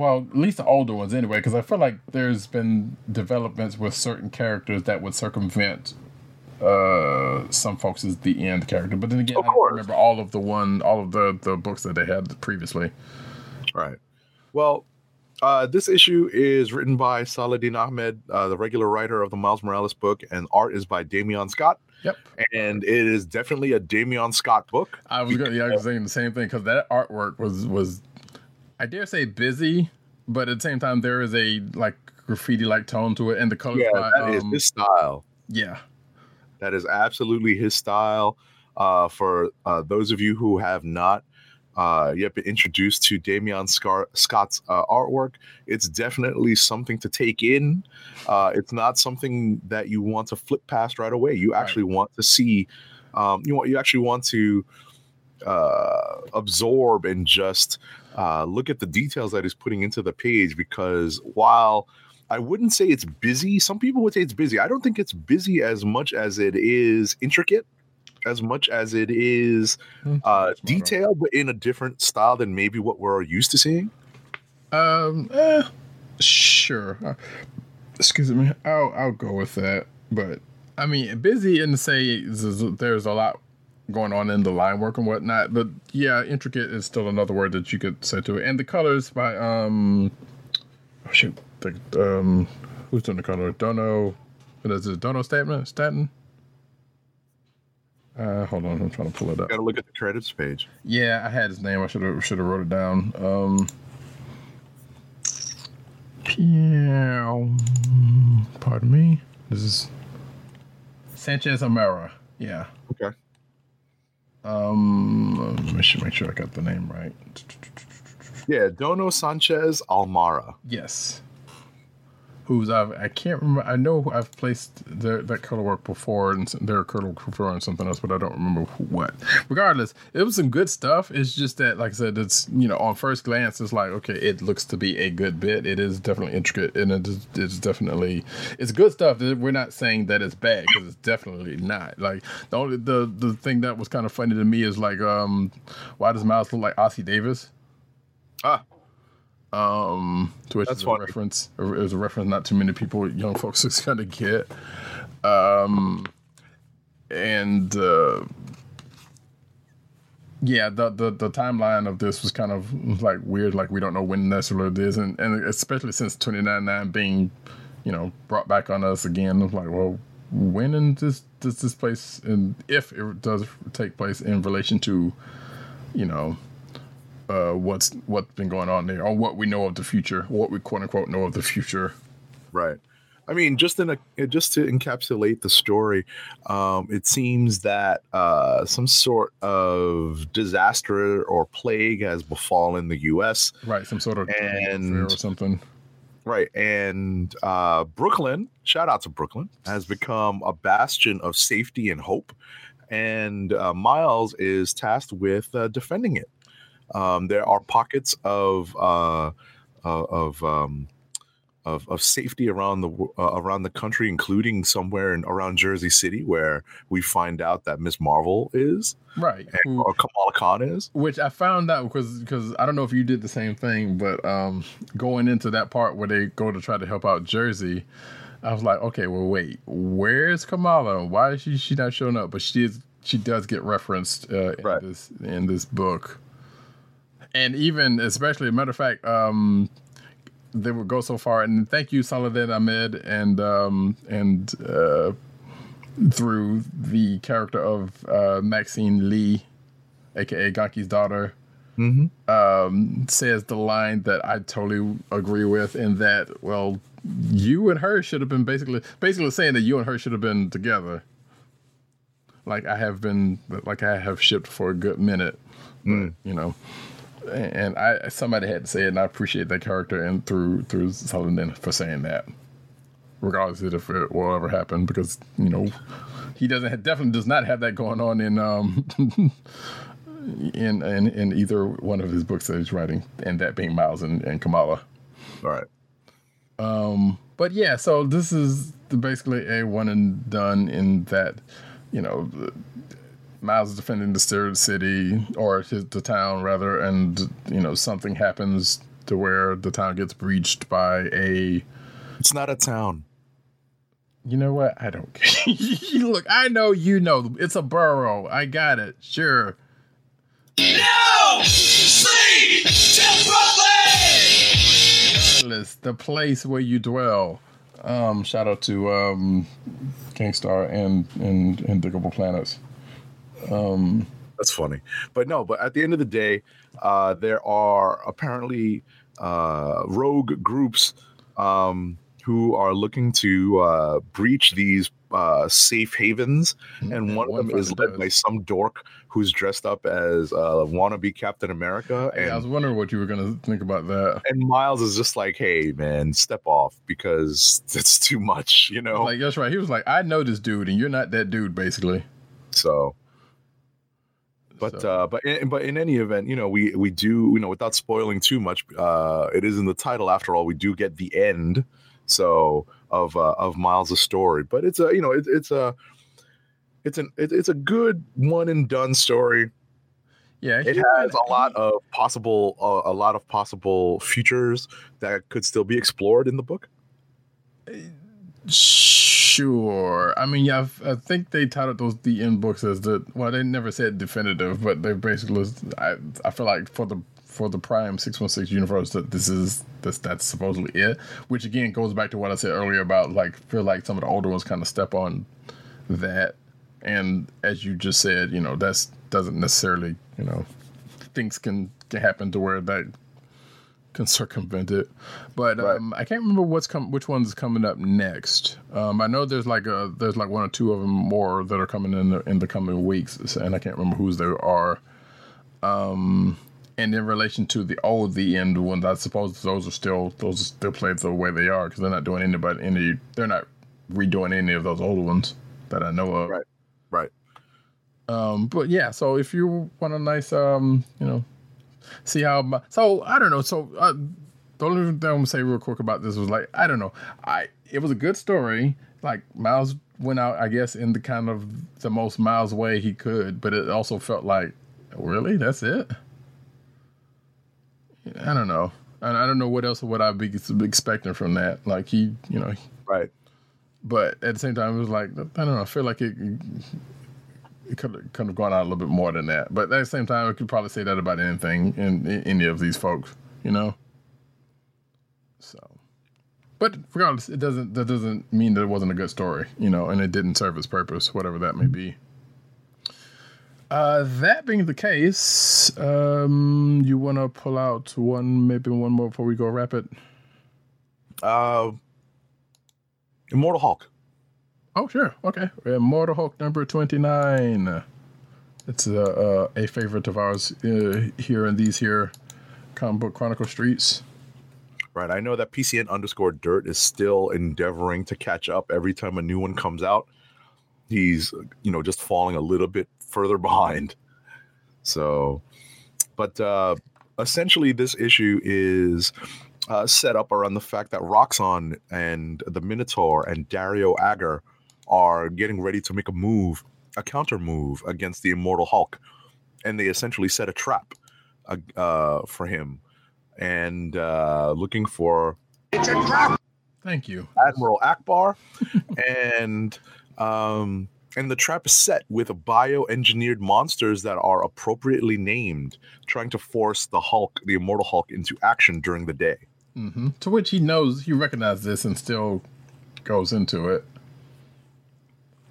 B: well, at least the older ones anyway. Because I feel like there's been developments with certain characters that would circumvent uh some folks is the end character. But then again,
C: Of
B: I don't remember all of the one, all of the the books that they had previously.
C: Right. Well, uh, this issue is written by Saladin Ahmed, uh, the regular writer of the Miles Morales book, and art is by Damian Scott.
B: Yep,
C: And it is definitely a Damian Scott book.
B: I was gonna, yeah, I was saying the same thing because that artwork was was, I dare say busy, but at the same time there is a like graffiti like tone to it, and the colors
C: Yeah,
B: by
C: that is
B: um,
C: his style.
B: yeah.
C: That is absolutely his style. Uh, for uh, those of you who have not uh, yet been introduced to Damian Scar- Scott's uh, artwork, it's definitely something to take in. Uh, it's not something that you want to flip past right away. You actually want to see. Um, you want you actually want to uh, absorb and just uh, look at the details that he's putting into the page because while I wouldn't say it's busy. Some people would say it's busy. I don't think it's busy as much as it is intricate, as much as it is uh, detailed, but in a different style than maybe what we're used to seeing.
B: Um, eh, sure. Uh, excuse me. I'll I'll go with that. But I mean, busy in the say there's there's a lot going on in the line work and whatnot. But yeah, intricate is still another word that you could say to it. And the colors by um, oh shoot, the um, who's doing the color? Dono. What is it? Dono Staten? Staten? Uh, hold on, I'm trying to pull it up.
C: Got to look at the credits page.
B: Yeah, I had his name. I should have should have wrote it down. Um, Pierre, pardon me. This is Sanchez Almara. Yeah.
C: Okay.
B: Um, I should make sure I got the name right.
C: Yeah, Dono Sanchez Almara.
B: Yes. Who's I've I can't remember. I know I've placed their that color work before and their color before and something else, but I don't remember what. Regardless, it was some good stuff. It's just that, like I said, it's you know on first glance, it's like okay, it looks to be a good bit. It is definitely intricate and it is, it's definitely it's good stuff. We're not saying that it's bad because it's definitely not. Like the only the the thing that was kind of funny to me is like um why does Miles look like Ossie Davis?
C: Ah,
B: um, to which
C: That's
B: is a
C: funny.
B: reference. It was a reference not too many people, young folks, is gonna get. Um, and uh, yeah, the, the the timeline of this was kind of like weird. Like we don't know when necessarily it is, and and especially since twenty nine nine being, you know, brought back on us again. Like, well, when in this does this place, and if it does take place in relation to, you know, uh, what's what's been going on there, or what we know of the future, what we quote unquote know of the future.
C: Right. I mean, just in a just to encapsulate the story, um, it seems that uh, some sort of disaster or plague has befallen the U.S.
B: Right, some sort of
C: And-
B: or something.
C: Right, and uh, Brooklyn, shout out to Brooklyn, has become a bastion of safety and hope, and uh, Miles is tasked with uh, defending it. Um, there are pockets of uh, of um, of, of safety around the uh, around the country, including somewhere in around Jersey City, where we find out that Miss Marvel is
B: Right.
C: and, or Kamala Khan is.
B: which I found out because because I don't know if you did the same thing, but um, going into that part where they go to try to help out Jersey, I was like, okay, well, wait, where's Kamala? Why is she she not showing up? But she is she does get referenced uh, in
C: Right.
B: this in this book, and even especially, a matter of fact, um, they would go so far. And thank you, Saladin Ahmed, and um, and uh, through the character of uh, Maxine Lee, aka Ganke's daughter, um, says the line that I totally agree with, in that, well, you and her should have been basically basically saying that you and her should have been together. Like I have been, like I have shipped for a good minute, but, you know. And I somebody had to say it, and I appreciate that character and through through Saladin for saying that, regardless of if it will ever happen, because you know he doesn't have, definitely does not have that going on in um in in, in either one of his books that he's writing, and that being Miles and, and Kamala.
C: All right.
B: Um, but yeah, so this is basically a one and done in that, you know, Miles is defending the third city or his, the town rather, and you know something happens to where the town gets breached by a.
C: It's not a town.
B: You know what? I don't. Care. Look, I know you know it's a borough. I got it. Sure.
D: No! Sleep! To Brooklyn!
B: Atlas, the place where you dwell. Um, shout out to um, Gang Starr and and and Digable Planets.
C: That's funny. But no, but at the end of the day, uh, there are apparently uh, rogue groups um, who are looking to uh, breach these uh, safe havens. And one of them is led by some dork who's dressed up as uh, wannabe Captain America.
B: Yeah, I was wondering what you were gonna think about that.
C: and Miles is just like, hey, man, step off because it's too much, you know?
B: Like that's right. He was like, I know this dude, and you're not that dude, basically.
C: So, but
B: So-
C: uh, but in, but in any event, you know, we we do you know without spoiling too much. Uh, it is in the title after all. We do get the end, so of uh, of Miles' story. But it's a you know it, it's a it's an it, it's a good one and done story.
B: Yeah,
C: It has a lot of possible uh, a lot of possible futures that could still be explored in the book.
B: Sure. I mean, yeah, I think they titled those end books as the well. They never said definitive, but they basically. I I feel like for the for the Prime Six One Six universe that this is this that's supposedly it. Which again goes back to what I said earlier about like feel like some of the older ones kind of step on that, and as you just said, you know that's doesn't necessarily you know things can can happen to where that can circumvent it. But
C: Right.
B: um, I can't remember what's com- which one's coming up next. Um, I know there's like a there's like one or two of them more that are coming in the, in the coming weeks, and I can't remember whose they are. Um, And in relation to the old the end ones, I suppose those are still those are still played the way they are because they're not doing anybody any they're not redoing any of those old ones that I know of.
C: Right. Right.
B: Um, but yeah, so if you want a nice, um, you know, see how. My, so I don't know. So uh, the only thing I'm gonna say real quick about this was like I don't know. I it was a good story. Like Miles went out, I guess, in the kind of the most Miles way he could, but it also felt like, really, that's it. I don't know. And I don't know what else would I be expecting from that. Like he, you know,
C: Right.
B: but at the same time, it was like I don't know. I feel like it it could could have gone out a little bit more than that. But at the same time, I could probably say that about anything in, in any of these folks, you know. So, but regardless, it doesn't that doesn't mean that it wasn't a good story, you know, and it didn't serve its purpose, whatever that may be. Uh, that being the case, um, you want to pull out one, maybe one more before we go rapid.
C: Uh, Immortal Hulk.
B: Oh, sure. Okay. Mortal Hulk number 29. It's uh, uh, a favorite of ours uh, here in these here comic book chronicle streets.
C: Right. I know that PCN underscore dirt is still endeavoring to catch up every time a new one comes out. He's, you know, just falling a little bit further behind. So, but uh, essentially, this issue is uh, set up around the fact that Roxxon and the Minotaur and Dario Agger are getting ready to make a move, a counter move against the Immortal Hulk. And they essentially set a trap uh, uh, for him and uh, looking for
B: Thank you.
C: Admiral Ackbar, and um, and the trap is set with bioengineered monsters that are appropriately named, trying to force the Hulk, the Immortal Hulk, into action during the day.
B: hmm To which he knows, he recognizes this and still goes into it.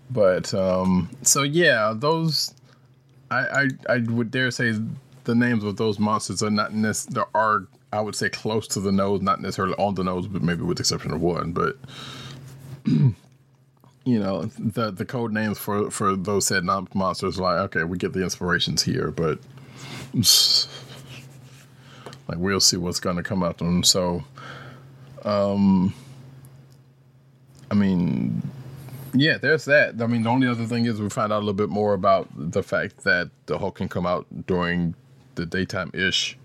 B: But, um, so yeah, those, I, I, I would dare say the names of those monsters are not necessarily, are, I would say, close to the nose, not necessarily on the nose, but maybe with the exception of one. But, you know, the the code names for for those said non- monsters, like, okay, we get the inspirations here, but like we'll see what's going to come out of them. So, um, I mean, yeah, there's that. I mean, the only other thing is we find out a little bit more about the fact that the Hulk can come out during the daytime ish.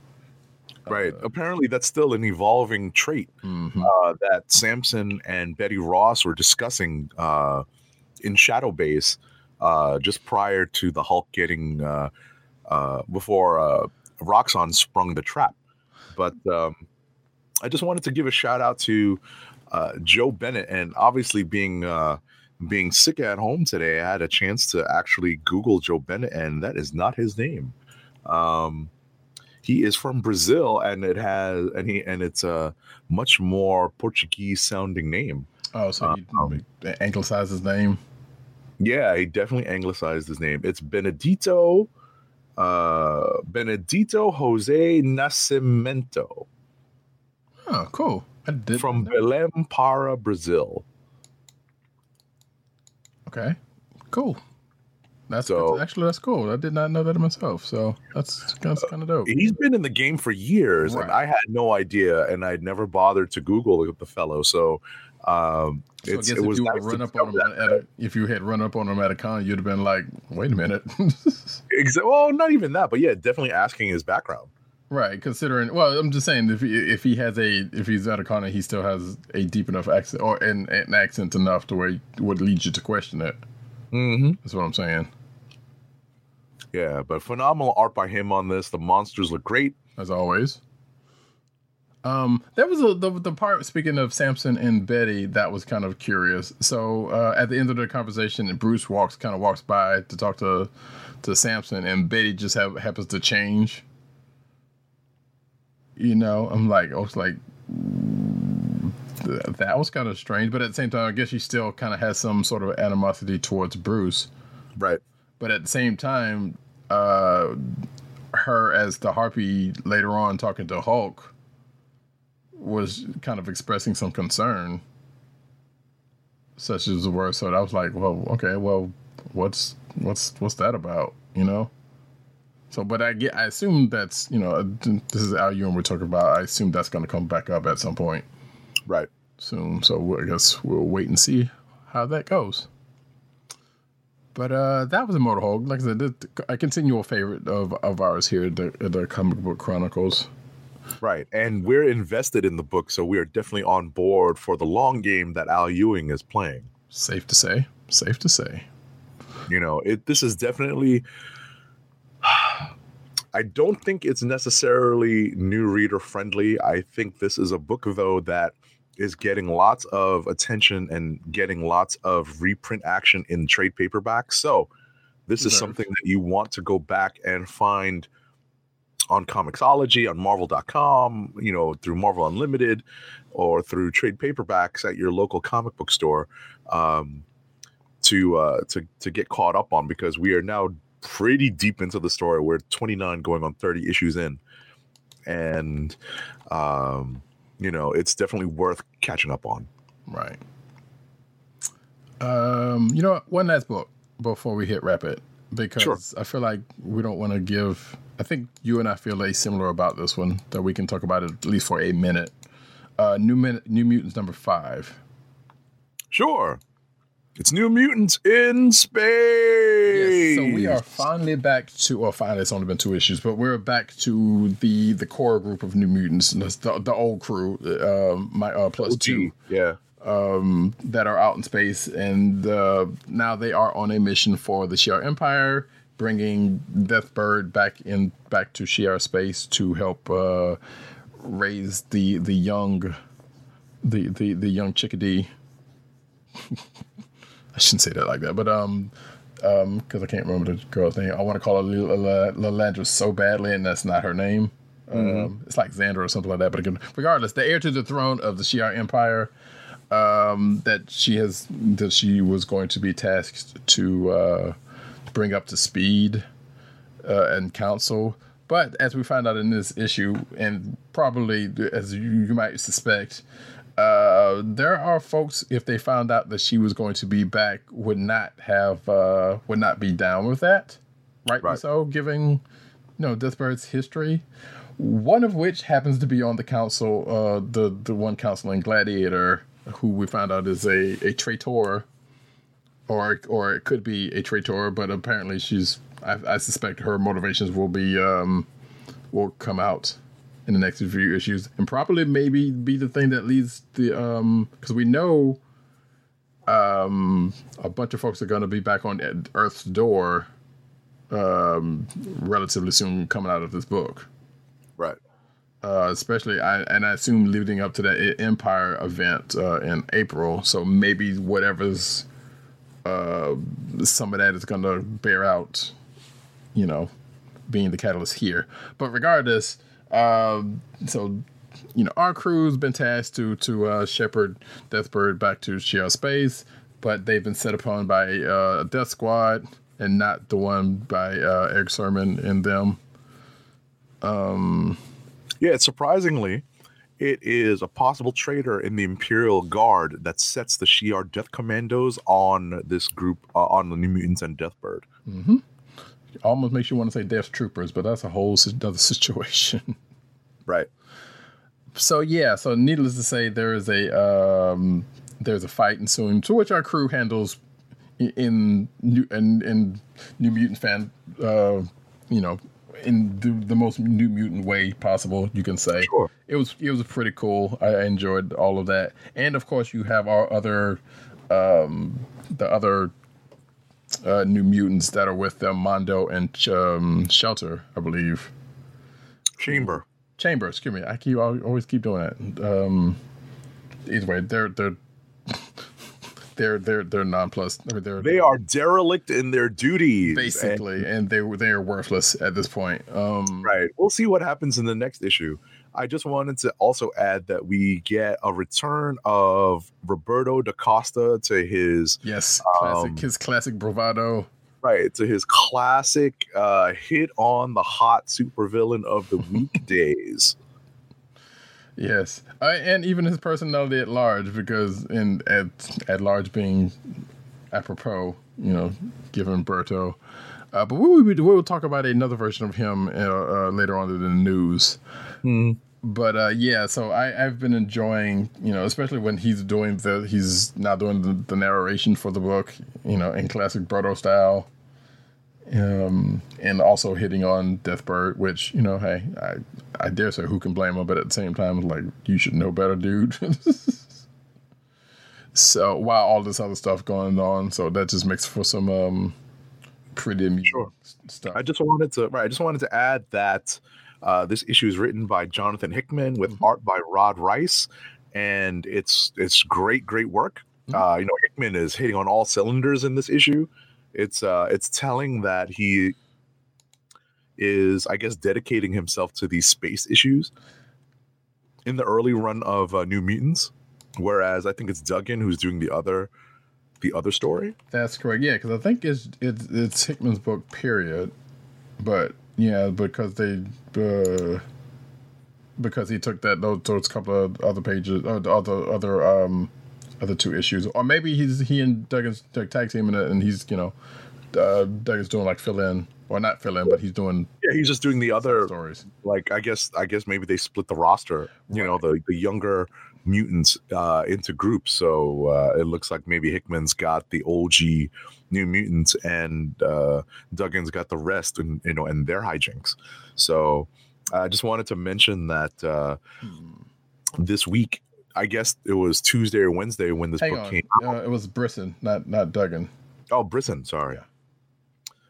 C: Right. Apparently, that's still an evolving trait uh, that Samson and Betty Ross were discussing uh, in Shadow Base uh, just prior to the Hulk getting uh, uh, before uh, Roxxon sprung the trap. But um, I just wanted to give a shout out to uh, Joe Bennett, and obviously being uh, being sick at home today, I had a chance to actually Google Joe Bennett, and that is not his name. Um, he is from Brazil, and it has and he and it's a much more Portuguese sounding name.
B: Oh, so he
C: Um,
B: anglicized his name.
C: Yeah, he definitely anglicized his name. It's Benedito, uh, Benedito Jose Nascimento
B: Oh, cool.
C: From Belém Para, Brazil.
B: Okay, cool. That's
C: So-
B: that's- actually that's cool. I did not know that myself. So that's that's kind of dope.
C: He's been in the game for years, and I had no idea, and I'd never bothered to Google the fellow. So, um,
B: So I
C: it's,
B: guess
C: it
B: if
C: was
B: you
C: nice
B: run up on him at a, if you had run up on him at a con, you'd have been like, "Wait a minute."
C: Well, not even that, but yeah, definitely asking his background.
B: Right, considering. Well, I'm just saying if he, if he has a if he's at a con he still has a deep enough accent or an, an accent enough to where he would lead you to question it.
C: Mm-hmm.
B: That's what I'm saying.
C: Yeah, but phenomenal art by him on this. The monsters look great.
B: as always. Um, that was a, the the part. Speaking of Samson and Betty, that was kind of curious. So uh, at the end of the conversation, Bruce walks kind of walks by to talk to to Samson, and Betty just have, happens to change. You know, I'm like, I was like, that was kind of strange, but at the same time, I guess she still kind of has some sort of animosity towards Bruce
C: Right.
B: but at the same time, uh, her as the harpy later on talking to Hulk was kind of expressing some concern, such as the word. So I was like, well, okay, well, what's what's what's that about, you know? So, but I get, I assume that's you know, this is Al Ewing we're talking about. I assume that's going to come back up at some point
C: Right.
B: soon. So I guess we'll wait and see how that goes. But uh, that was a Mortal Hulk. Like I said, a continual favorite of, of ours here at the, the Comic Book Chronicles.
C: Right. And we're invested in the book, so we are definitely on board for the long game that Al Ewing is playing.
B: Safe to say. Safe to say.
C: You know, it this is definitely I don't think it's necessarily new reader friendly. I think this is a book though that is getting lots of attention and getting lots of reprint action in trade paperbacks. So, this is something that you want to go back and find on ComiXology, on Marvel.com, you know, through Marvel Unlimited, or through trade paperbacks at your local comic book store. Um, to uh to to get caught up on because we are now pretty deep into the story. We're 29 going on 30 issues in. And um you know, it's definitely worth catching up on.
B: Right. Um, you know? One last book before we hit wrap it because
C: Sure.
B: I feel like we don't want to give. I think you and I feel a similar about this one that we can talk about it at least for a minute. Uh, New Minute, New Mutants number five.
C: Sure. It's New Mutants in space.
B: We are finally back to. Well, finally, it's only been two issues, but we're back to the the core group of New Mutants, the, the old crew, um, my uh, plus two.
C: Yeah.
B: that are out in space, and uh, now they are on a mission for the Shi'ar Empire, bringing Deathbird back in back to Shi'ar space to help uh, raise the the young the the the young chickadee. I shouldn't say that like that, but um. Um, because I can't remember the girl's name. I want to call her Lil- Lilandra so badly, and that's not her name. Um, it's like Xandra or something like that. But again, regardless, the heir to the throne of the Shi'ar Empire, um, that she has that she was going to be tasked to uh, bring up to speed uh, and counsel. But as we find out in this issue, and probably as you, you might suspect, uh, there are folks if they found out that she was going to be back would not have uh, would not be down with that, rightly
C: Right.
B: so, given you know Deathbird's history. One of which happens to be on the council, uh, the the one council in Gladiator, who we found out is a a traitor, or or it could be a traitor, but apparently she's. I, I suspect her motivations will be um, will come out in the next few issues, and probably maybe be the thing that leads the um because we know um a bunch of folks are going to be back on Earth's door um relatively soon coming out of this book
C: Right.
B: uh, especially I and I assume leading up to that Empire event uh, in April. So maybe whatever's uh, some of that is going to bear out, you know, being the catalyst here. But regardless, um, so you know, our crew's been tasked to to uh, shepherd Deathbird back to Shi'ar space, but they've been set upon by uh, Death Squad and not the one by uh, Erick Sermon and them.
C: Yeah, surprisingly, it is a possible traitor in the Imperial Guard that sets the Shi'ar Death Commandos on this group, uh, on the New Mutants and Deathbird.
B: Almost makes you want to say Death Troopers, but that's a whole other situation.
C: Right.
B: so yeah, so needless to say, there is a um, there's a fight ensuing, to which our crew handles in new in, in New Mutant fan, uh, you know, in the, the most New Mutant way possible. You can say
C: Sure.
B: it was it was pretty cool. I enjoyed all of that, and of course, you have our other um, the other uh, New Mutants that are with them, Mondo and um, Shelter, I believe.
C: Chamber.
B: Chamber, excuse me. I keep I always keep doing that. Um, either way, they're they're they're they're they're nonplussed. I mean, they're
C: They are derelict in their duties. and-
B: basically, and they they are worthless at this point. Um,
C: Right. We'll see what happens in the next issue. I just wanted to also add that we get a return of Roberto da Costa to his
B: Yes, classic,
C: Um,
B: his classic bravado.
C: right to his classic uh, hit on the hot supervillain of the weekdays.
B: Yes, uh, and even his personality at large, because in at at large being apropos, you know, given Berto. Uh, but we will we will talk about another version of him uh, uh, later on in the news. But uh, yeah, so I, I've been enjoying, you know, especially when he's doing the he's now doing the, the narration for the book, you know, in classic Brodo style. Um, and also hitting on Deathbird, which you know, hey, I I dare say who can blame him, but at the same time, like you should know better, dude. so while all this other stuff going on, so that just makes for some um pretty amusing
C: Sure.
B: stuff.
C: I just wanted to right. I just wanted to add that uh, this issue is written by Jonathan Hickman with art by Rod Reis, and it's it's great, great work. Uh, you know, Hickman is hitting on all cylinders in this issue. It's uh, it's telling that he is, I guess, dedicating himself to these space issues in the early run of uh, New Mutants, whereas I think it's Duggan who's doing the other the other story.
B: That's correct. Yeah, because I think it's it's it's Hickman's book. Period. But yeah, because they uh, because he took that those, those couple of other pages, uh, other other um other two issues, or maybe he's he and Duggan's like, tag team in it, and he's you know uh, Duggan's doing like fill in or not fill in, but he's doing
C: Yeah, he's just doing the other
B: stories.
C: like I guess I guess maybe they split the roster, you know, the the younger mutants uh into groups. So uh it looks like maybe Hickman's got the OG new mutants and uh Duggan's got the rest and you know and their hijinks. So I just wanted to mention that uh this week I guess it was Tuesday or Wednesday when this
B: Hang
C: book
B: on,
C: came out.
B: uh, it was Brisson, not not Duggan.
C: Oh, Brisson, sorry.
B: Yeah.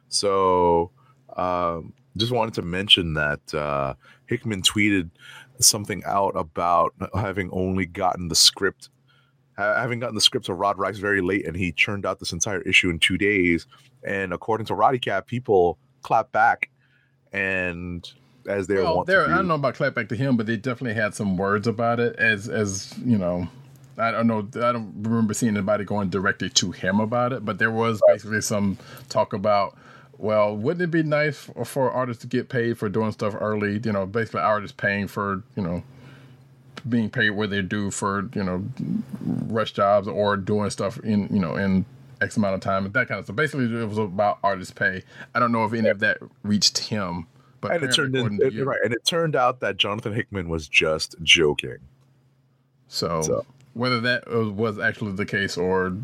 C: So, um, just wanted to mention that uh, Hickman tweeted something out about having only gotten the script, having gotten the script of Rod Reis very late, and he churned out this entire issue in two days. And according to Roddykat, people clap back, and as they
B: Well, there. I don't know about clap back to him, but they definitely had some words about it. As as you know, I don't know. I don't remember seeing anybody going directly to him about it, but there was basically some talk about. Well, wouldn't it be nice for, for artists to get paid for doing stuff early? You know, basically artists paying for you know being paid what they do for you know rush jobs or doing stuff in you know in X amount of time and that kind of stuff. Basically, it was about artist pay. I don't know if any of that reached him, but
C: and it turned in, it- right, and it turned out that Jonathan Hickman was just joking.
B: So,
C: So-
B: whether that was- was actually the case or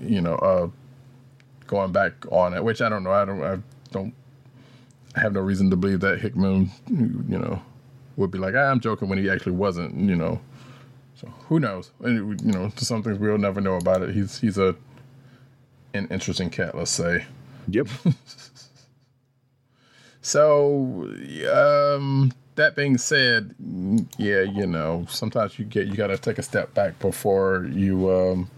B: you know uh, going back on it, which I don't know. I don't. I don't. I have no reason to believe that Hickman, you know, would be like, "Ah, I'm joking when he actually wasn't. You know. So who knows? And, you know, some things we'll never know about it. He's he's a an interesting cat, let's say.
C: Yep.
B: So, um, that being said, yeah, you know, sometimes you get you got to take a step back before you, um,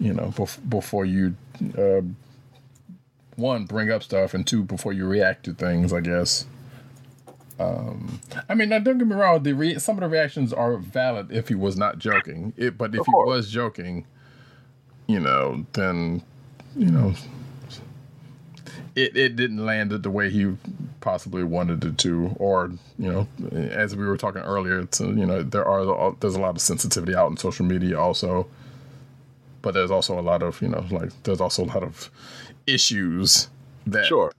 B: you know, bef- before you, uh, one bring up stuff, and two before you react to things. I guess. Um, I mean, now don't get me wrong. The re- some of the reactions are valid if he was not joking. It, but if he was joking, you know, then you know it, it didn't land it the way he possibly wanted it to or you know as we were talking earlier it's uh, you know there are there's a lot of sensitivity out in social media also but there's also a lot of you know like there's also a lot of issues that
C: sure.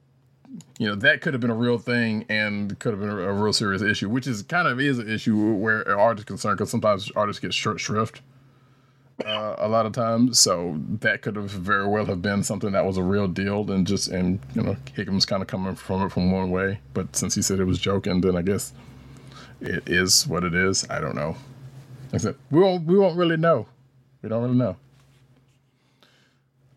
B: You know that could have been a real thing and could have been a, real serious issue which is kind of is an issue where an artist is concerned because sometimes artists get short shrift uh, a lot of times. So that could have very well have been something that was a real deal and just and you know hickman's kind of coming from it from one way. But since he said it was joking then i guess it is what it is. I don't know. I said we won't we won't really know. We don't really know.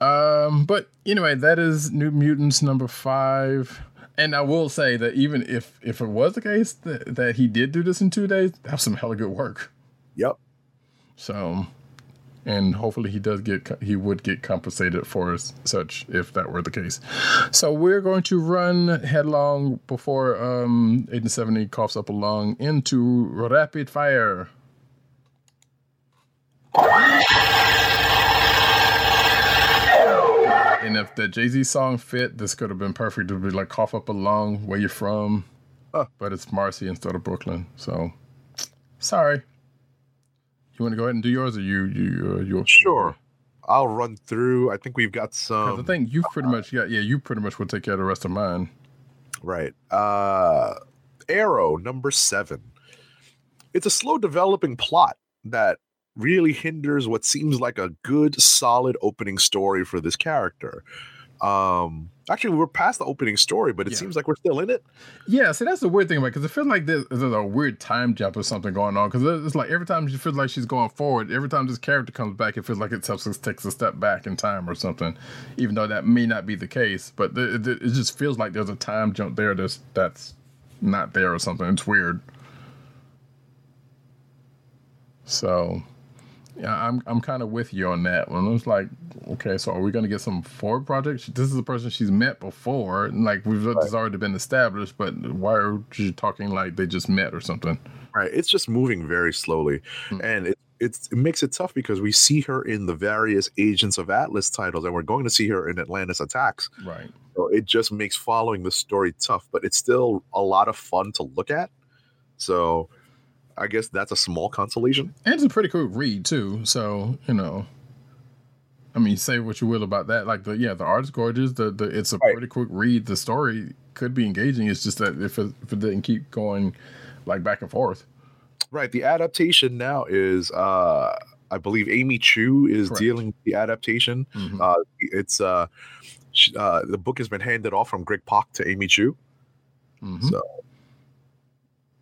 B: Um, but anyway, that is New Mutants number five. And I will say that even if if it was the case that, that he did do this in two days, that was some hella good work.
C: Yep.
B: So, and hopefully he does get he would get compensated for such if that were the case. So we're going to run headlong before um 870 coughs up along into rapid fire. If the Jay Z song fit, this could have been perfect to be like cough up a lung, where you from.
C: Huh.
B: But it's Marcy instead of Brooklyn. So sorry. You want to go ahead and do yours, or you you uh, you
C: Sure. I'll run through. I think we've got some.
B: I think you pretty much got yeah, you pretty much will take care of the rest of mine.
C: Right. Uh Aero number 7. It's a slow developing plot that really hinders what seems like a good solid opening story for this character. Um actually we're past the opening story, but it
B: Yeah.
C: seems like we're still in it.
B: Yeah, see, that's the weird thing about because it feels like there's, there's a weird time jump or something going on. Because it's like every time she feels like she's going forward, every time this character comes back, it feels like it takes, takes a step back in time or something. Even though that may not be the case, but the, it, it just feels like there's a time jump there that's that's not there or something. It's weird. So, yeah, I'm I'm kind of with you on that one. It's like, okay, so are we gonna get some forward projects? This is a person she's met before, and like we've it's already been established. But why are you talking like they just met or something?
C: Right. It's just moving very slowly.
B: Hmm.
C: And it, it's, it makes it tough because we see her in the various Agents of Atlas titles, and we're going to see her in Atlantis Attacks.
B: Right.
C: So it just makes following the story tough, but it's still a lot of fun to look at. So I guess that's a small consolation.
B: And it's a pretty cool read too. So you know, I mean, say what you will about that. Like the yeah, the art is gorgeous. The the it's a
C: Right.
B: pretty quick read. The story could be engaging. It's just that if it, if it didn't keep going like back and forth.
C: Right. The adaptation now is, uh, I believe Amy Chu is
B: Correct.
C: dealing with the adaptation.
B: Mhm.
C: Uh, it's uh, uh, the book has been handed off from Greg Pak to Amy Chu.
B: Mhm.
C: So,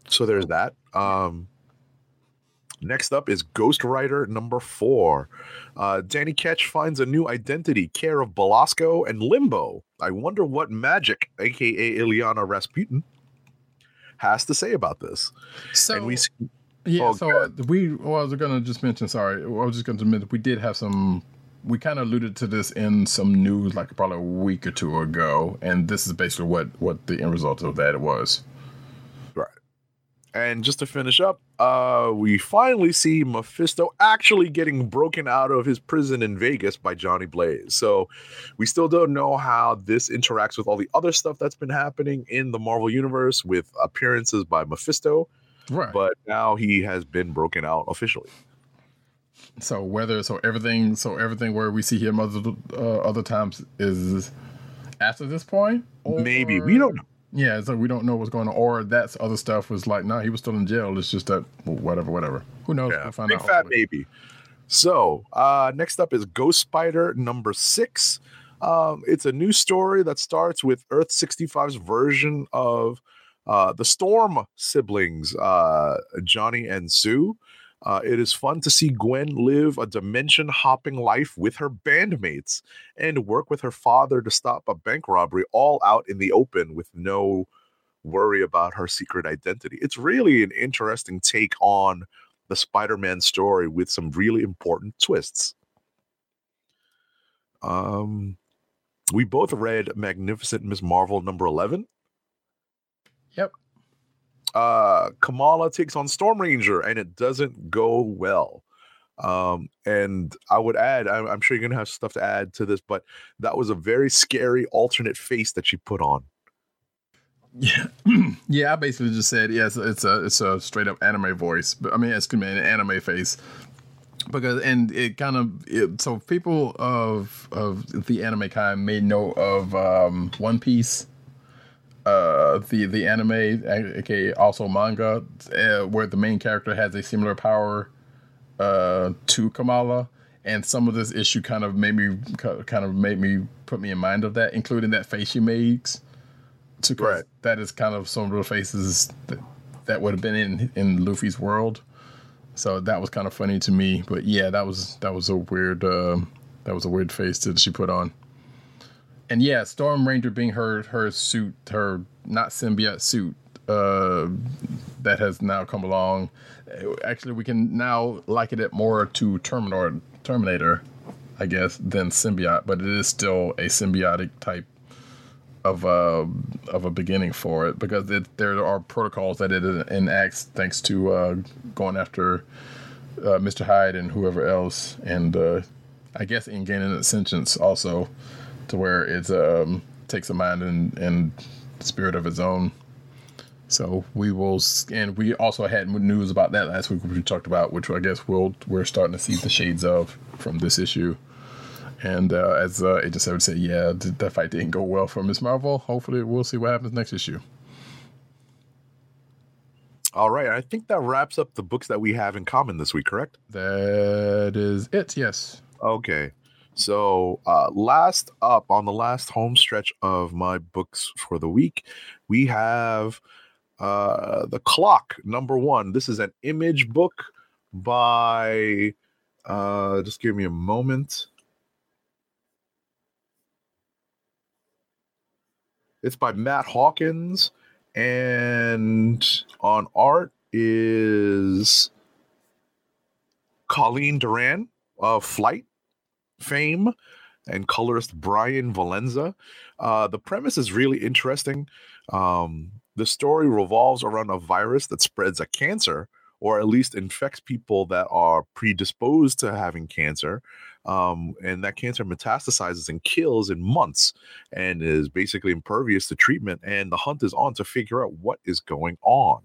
C: so there's that. Um, next up is Ghost Rider number four. Uh, Danny Ketch finds a new identity, care of Belasco and Limbo. I wonder what Magic, aka Illyana Rasputin, has to say about this.
B: So
C: and we see,
B: Yeah,
C: Oh,
B: so uh, we. Well, I was gonna just mention. Sorry, I was just gonna mention we did have some. We kind of alluded to this in some news, like probably a week or two ago, and this is basically what what the end result of that was.
C: And just to finish up, uh, we finally see Mephisto actually getting broken out of his prison in Vegas by Johnny Blaze. So we still don't know how this interacts with all the other stuff that's been happening in the Marvel Universe with appearances by Mephisto,
B: Right.
C: but now he has been broken out officially.
B: so whether so everything so everything where we see him other uh, other times is after this point. or... Maybe.
C: We don't know.
B: Yeah, so we don't know what's going on, or that's other stuff was like, no, he was still in jail. It's just that well, whatever, whatever. Who knows?
C: Yeah,
B: we'll find
C: big
B: out.
C: fat
B: hopefully.
C: baby. So uh, next up is Ghost Spider number six. Um, it's a new story that starts with Earth 65's version of uh, the Storm siblings, uh, Johnny and Sue. Uh, it is fun to see Gwen live a dimension hopping life with her bandmates and work with her father to stop a bank robbery all out in the open with no worry about her secret identity. It's really an interesting take on the Spider-Man story with some really important twists. Um, we both read Magnificent Miss Marvel number eleven.
B: Yep.
C: Uh, Kamala takes on Storm Ranger, and it doesn't go well. Um, and I would add, I'm, I'm sure you're gonna have stuff to add to this, but that was a very scary alternate face that she put on.
B: Yeah, yeah. I basically just said yes. it's a it's a straight up anime voice, but I mean, excuse me, an anime face. Because and it kind of it, so people of of the anime kind may know of um, One Piece, uh, the the anime, aka also manga, uh, where the main character has a similar power uh, to Kamala, and some of this issue kind of made me kind of made me put me in mind of that, including that face she makes to
C: Right.
B: that is kind of some of the faces that, that would have been in in Luffy's world. So that was kind of funny to me. But yeah, that was that was a weird uh, that was a weird face that she put on. And yeah, Storm Ranger being her her suit, her not symbiote suit, uh, that has now come along. Uh, Actually, we can now liken it more to Terminator, Terminator, I guess, than symbiote. But it is still a symbiotic type of a of a beginning for it because it, there are protocols that it enacts thanks to uh, going after uh, Mr. Hyde and whoever else, and uh, I guess in gaining sentience also, to where it um, takes a mind and and spirit of its own. So we will, and we also had news about that last week, which we talked about, which I guess we'll we're starting to see the shades of from this issue. And uh, as uh, Agent Seven said, yeah, th- that fight didn't go well for Miss Marvel. Hopefully, we'll see what happens next issue.
C: All right, I think that wraps up the books that we have in common this week. Correct?
B: That is it. Yes.
C: Okay. So, uh, last up on the last home stretch of my books for the week, we have uh, The Clock, number one. This is an image book by, uh, just give me a moment. It's by Matt Hawkins, and on art is Colleen Doran of Flight fame and colorist Brian Valenza. Uh, the premise is really interesting. Um, the story revolves around a virus that spreads a cancer, or at least infects people that are predisposed to having cancer. Um, and that cancer metastasizes and kills in months and is basically impervious to treatment. And the hunt is on to figure out what is going on.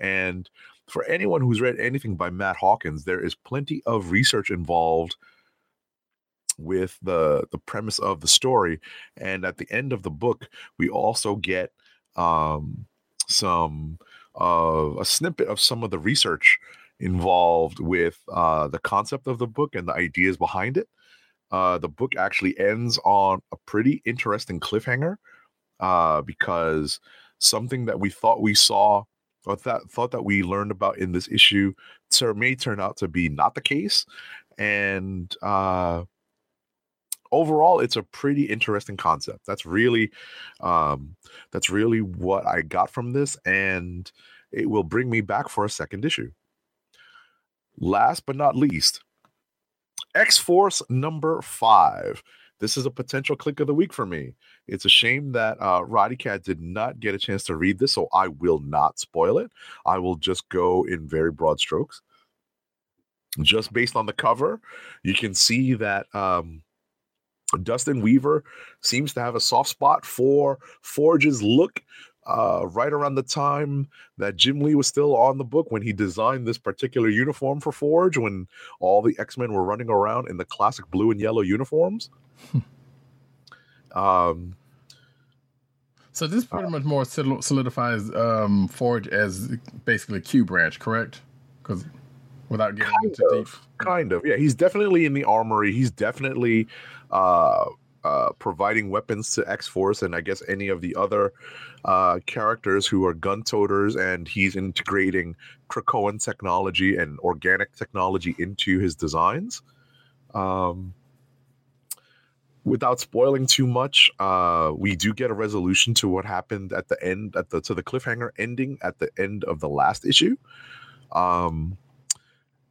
C: And for anyone who's read anything by Matt Hawkins, there is plenty of research involved with the the premise of the story and at the end of the book we also get um some uh, a snippet of some of the research involved with uh the concept of the book and the ideas behind it. Uh the book actually ends on a pretty interesting cliffhanger uh because something that we thought we saw or that thought that we learned about in this issue may turn out to be not the case and uh overall it's a pretty interesting concept. That's really um that's really what i got from this and it will bring me back for a second issue. Last but not least x-force number five. This is a potential click of the week for me. It's a shame that uh Roddykat did not get a chance to read this so i will not spoil it. I will just go in very broad strokes. Just based on the cover you can see that um Dustin Weaver seems to have a soft spot for Forge's look. Uh, right around the time that Jim Lee was still on the book when he designed this particular uniform for Forge, when all the X Men were running around in the classic blue and yellow uniforms. um,
B: So this pretty much more solidifies um, Forge as basically Q branch, correct? Because without getting into deep,
C: kind of, yeah. He's definitely in the armory. He's definitely uh, uh, providing weapons to X Force and I guess any of the other uh, characters who are gun toters, and he's integrating Krakoan technology and organic technology into his designs. Um, without spoiling too much, uh, we do get a resolution to what happened at the end, at the to the cliffhanger ending at the end of the last issue. Um,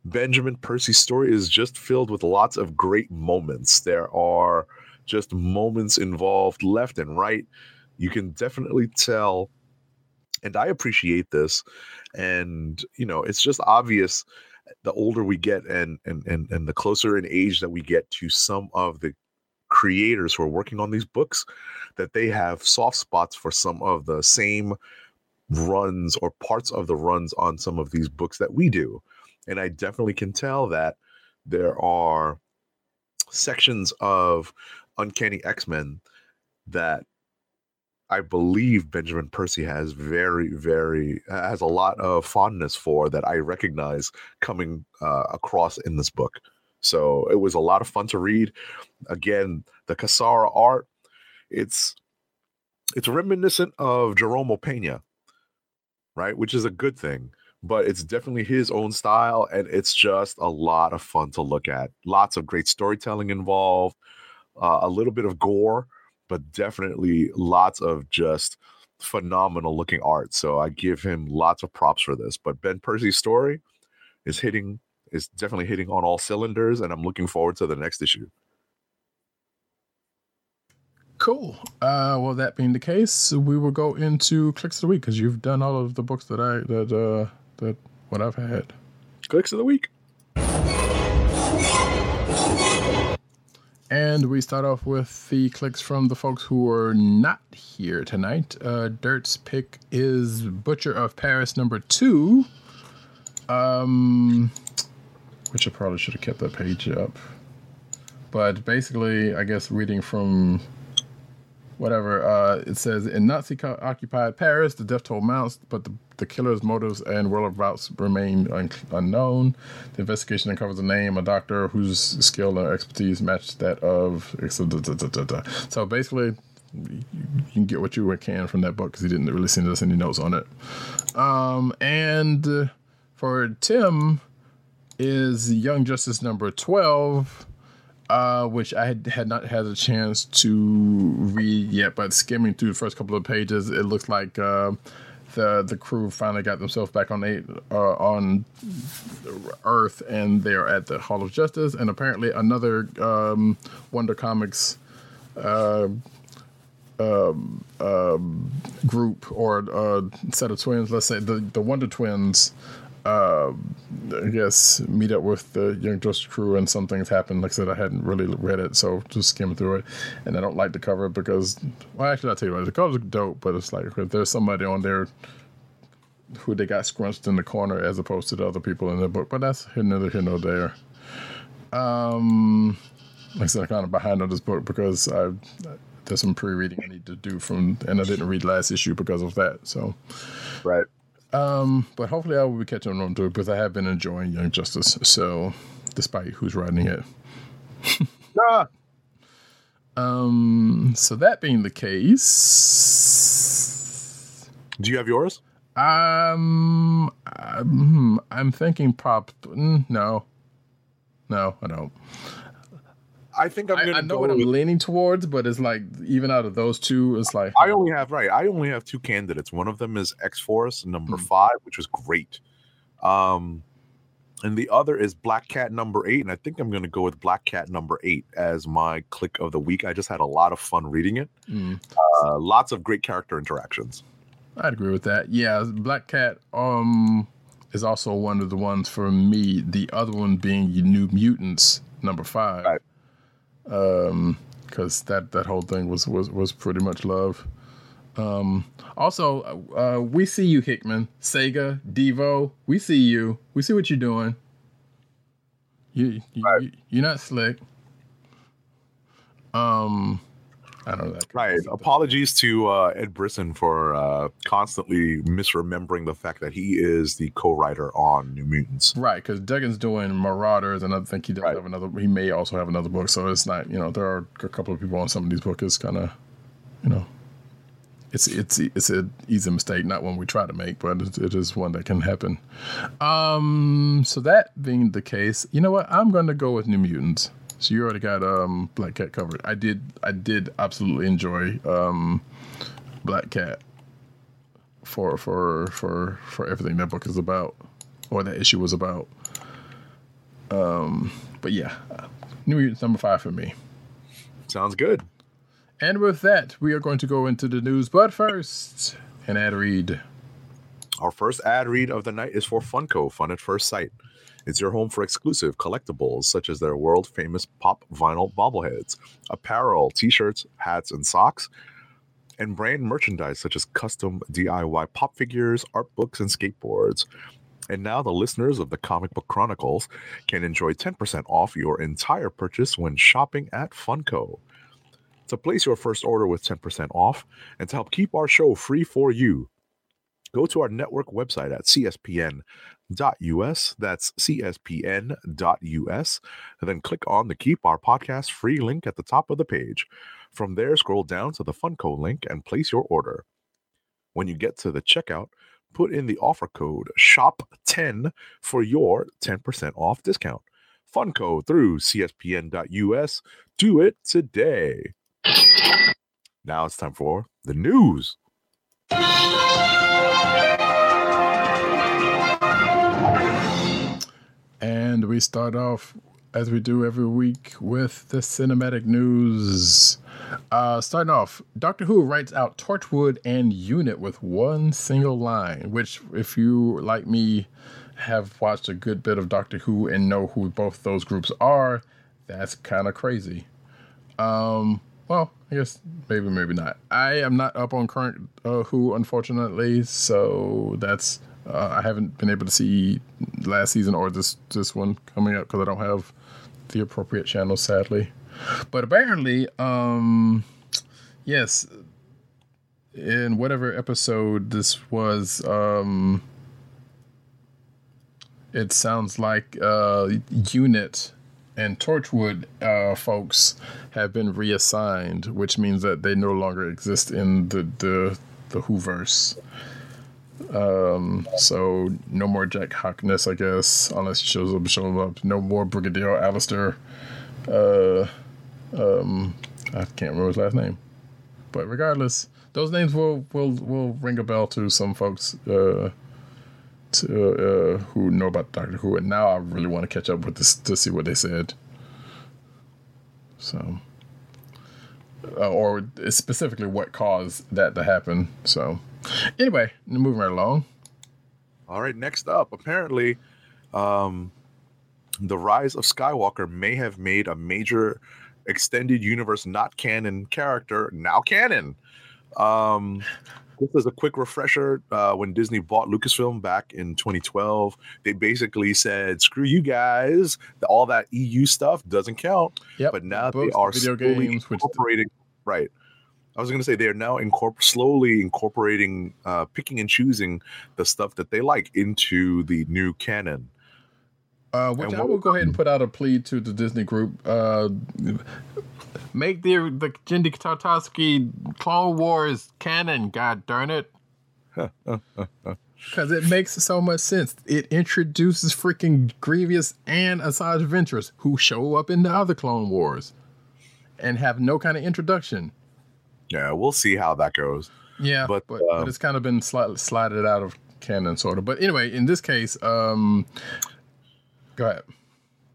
C: Benjamin Percy's story is just filled with lots of great moments. There are just moments involved left and right. You can definitely tell, and I appreciate this. And you know, it's just obvious the older we get and and and, and the closer in age that we get to some of the creators who are working on these books that they have soft spots for some of the same runs or parts of the runs on some of these books that we do and I definitely can tell that there are sections of Uncanny X Men that I believe Benjamin Percy has very, very has a lot of fondness for that I recognize coming uh, across in this book. So it was a lot of fun to read. Again, the Cassara art, it's it's reminiscent of Jerome Opeña, right? Which is a good thing but it's definitely his own style and it's just a lot of fun to look at. Lots of great storytelling involved uh, a little bit of gore but definitely lots of just phenomenal looking art so i give him lots of props for this. But ben percy's story is hitting is definitely hitting on all cylinders and i'm looking forward to the next issue.
B: Cool. Uh, well, that being the case, we will go into clicks of the week because you've done all of the books that I that uh that what I've had.
C: clicks of the week
B: And we start off with the clicks from the folks who are not here tonight. Uh, Dirt's pick is Butcher of Paris number two. Um, which I probably should have kept that page up. but basically, I guess reading from whatever uh, it says in Nazi-occupied Paris, the death toll mounts, but the, the killer's motives and whereabouts remain un- unknown. The investigation uncovers a name, a doctor whose skill and expertise matched that of. So basically, you can get what you can from that book because he didn't really send us any notes on it. Um, and for Tim is Young Justice number 12 uh, which I had, had not had a chance to read yet, but skimming through the first couple of pages, it looks like uh, the the crew finally got themselves back on eight, uh, on Earth, and they're at the Hall of Justice, and apparently another um, Wonder Comics. Uh, um, um, group or uh, set of twins, let's say the, the Wonder Twins, uh, I guess meet up with the Young Justice crew and some things happen. Like I said, I hadn't really read it, so just skimming through it. And I don't like the cover because, well, actually, I'll tell you what, the cover's dope, but it's like there's somebody on there who they got scrunched in the corner as opposed to the other people in the book. But that's neither here nor there. Um, like I said, I'm kind of behind on this book because I there's some pre-reading I need to do from, and I didn't read last issue because of that. So,
C: Right.
B: Um, but hopefully I will be catching on to it because I have been enjoying Young Justice. So, despite who's writing it.
C: Ah,
B: Um, so that being the case,
C: do you have yours?
B: um, I'm, I'm thinking pop. mm, No, no, I don't.
C: I think I'm gonna
B: I know
C: go
B: what I'm leaning towards, but it's like even out of those two, it's like
C: I only have right. I only have two candidates. One of them is X Force number
B: Hmm.
C: five, which was great. Um, and the other is Black Cat number eight, and I think I'm going to go with Black Cat number eight as my click of the week. I just had a lot of fun reading it.
B: Mm.
C: Uh, lots of great character interactions.
B: I'd agree with that. Yeah, Black Cat um is also one of the ones for me. The other one being New Mutants number five.
C: Right.
B: Um, because that that whole thing was was was pretty much love. Um, also, uh, we see you, Hickman, Sega, Devo. We see you. We see what you're doing. You, you,
C: Right.
B: you're not slick. Um, I don't know that.
C: Right. Apologies to uh, Ed Brisson for uh, constantly misremembering the fact that he is the co-writer on New Mutants.
B: Right, because Duggan's doing Marauders, and I think he does
C: Right.
B: have another. He may also have another book, so it's not. You know, there are a couple of people on some of these books. It's kind of, you know, it's it's it's an easy mistake, not one we try to make, but it, it is one that can happen. Um, so that being the case, you know what? I'm going to go with New Mutants. So you already got um Black Cat covered. I did I did absolutely enjoy um Black Cat for for for for everything that book is about or that issue was about. Um, but yeah, New Mutants number five for me.
C: Sounds good.
B: And with that, we are going to go into the news. But first, an ad read.
C: Our first ad read of the night is for Funko, Fun at First Sight. It's your home for exclusive collectibles such as their world famous pop vinyl bobbleheads, apparel, t shirts, hats, and socks, and brand merchandise such as custom DIY pop figures, art books, and skateboards. And now the listeners of the Comic Book Chronicles can enjoy 10% off your entire purchase when shopping at Funko. To place your first order with 10% off and to help keep our show free for you, go to our network website at cspn.us. That's cspn.us. And then click on the Keep Our Podcast free link at the top of the page. From there, scroll down to the Funko link and place your order. When you get to the checkout, put in the offer code SHOP10 for your 10% off discount. Funko through cspn.us. Do it today. Now it's time for the news.
B: And we start off, as we do every week, with the cinematic news. Uh, starting off, Doctor Who writes out Torchwood and Unit with one single line, which, if you, like me, have watched a good bit of Doctor Who and know who both those groups are, that's kind of crazy. Um, well, I guess maybe, maybe not. I am not up on current uh, Who, unfortunately, so that's uh, I haven't been able to see last season or this this one coming up because I don't have the appropriate channel, sadly. But apparently, um, yes, in whatever episode this was, um, it sounds like uh, Unit and Torchwood uh, folks have been reassigned, which means that they no longer exist in the the the Whoverse. Um, so no more Jack Harkness, I guess, unless he shows up. Shows up. No more Brigadier Alistair. Uh, um, I can't remember his last name, but regardless, those names will will will ring a bell to some folks. Uh, to, uh, who know about Doctor Who, and now I really want to catch up with this to see what they said. So, uh, or specifically what caused that to happen. So, anyway, moving right along.
C: All right, next up, apparently, um, the rise of Skywalker may have made a major extended universe not canon character now canon. Um, just as a quick refresher, uh, when Disney bought Lucasfilm back in 2012, they basically said, "Screw you guys! All that EU stuff doesn't count."
B: Yep.
C: But now
B: Books,
C: they are
B: video
C: slowly
B: games, which-
C: incorporating. Right. I was going to say they are now incorpor- slowly incorporating, uh, picking and choosing the stuff that they like into the new canon.
B: Uh, which
C: And
B: I will go ahead and put out a plea to the Disney group. Uh, make the the Genndy Tartakovsky Clone Wars canon. God darn it! Because it makes so much sense. It introduces freaking Grievous and Asajj Ventress, who show up in the other Clone Wars, and have no kind of introduction.
C: Yeah, we'll see how that goes.
B: Yeah,
C: But,
B: but,
C: um,
B: but it's kind of been sli- slided out of canon, sort of. But anyway, in this case, um, go ahead.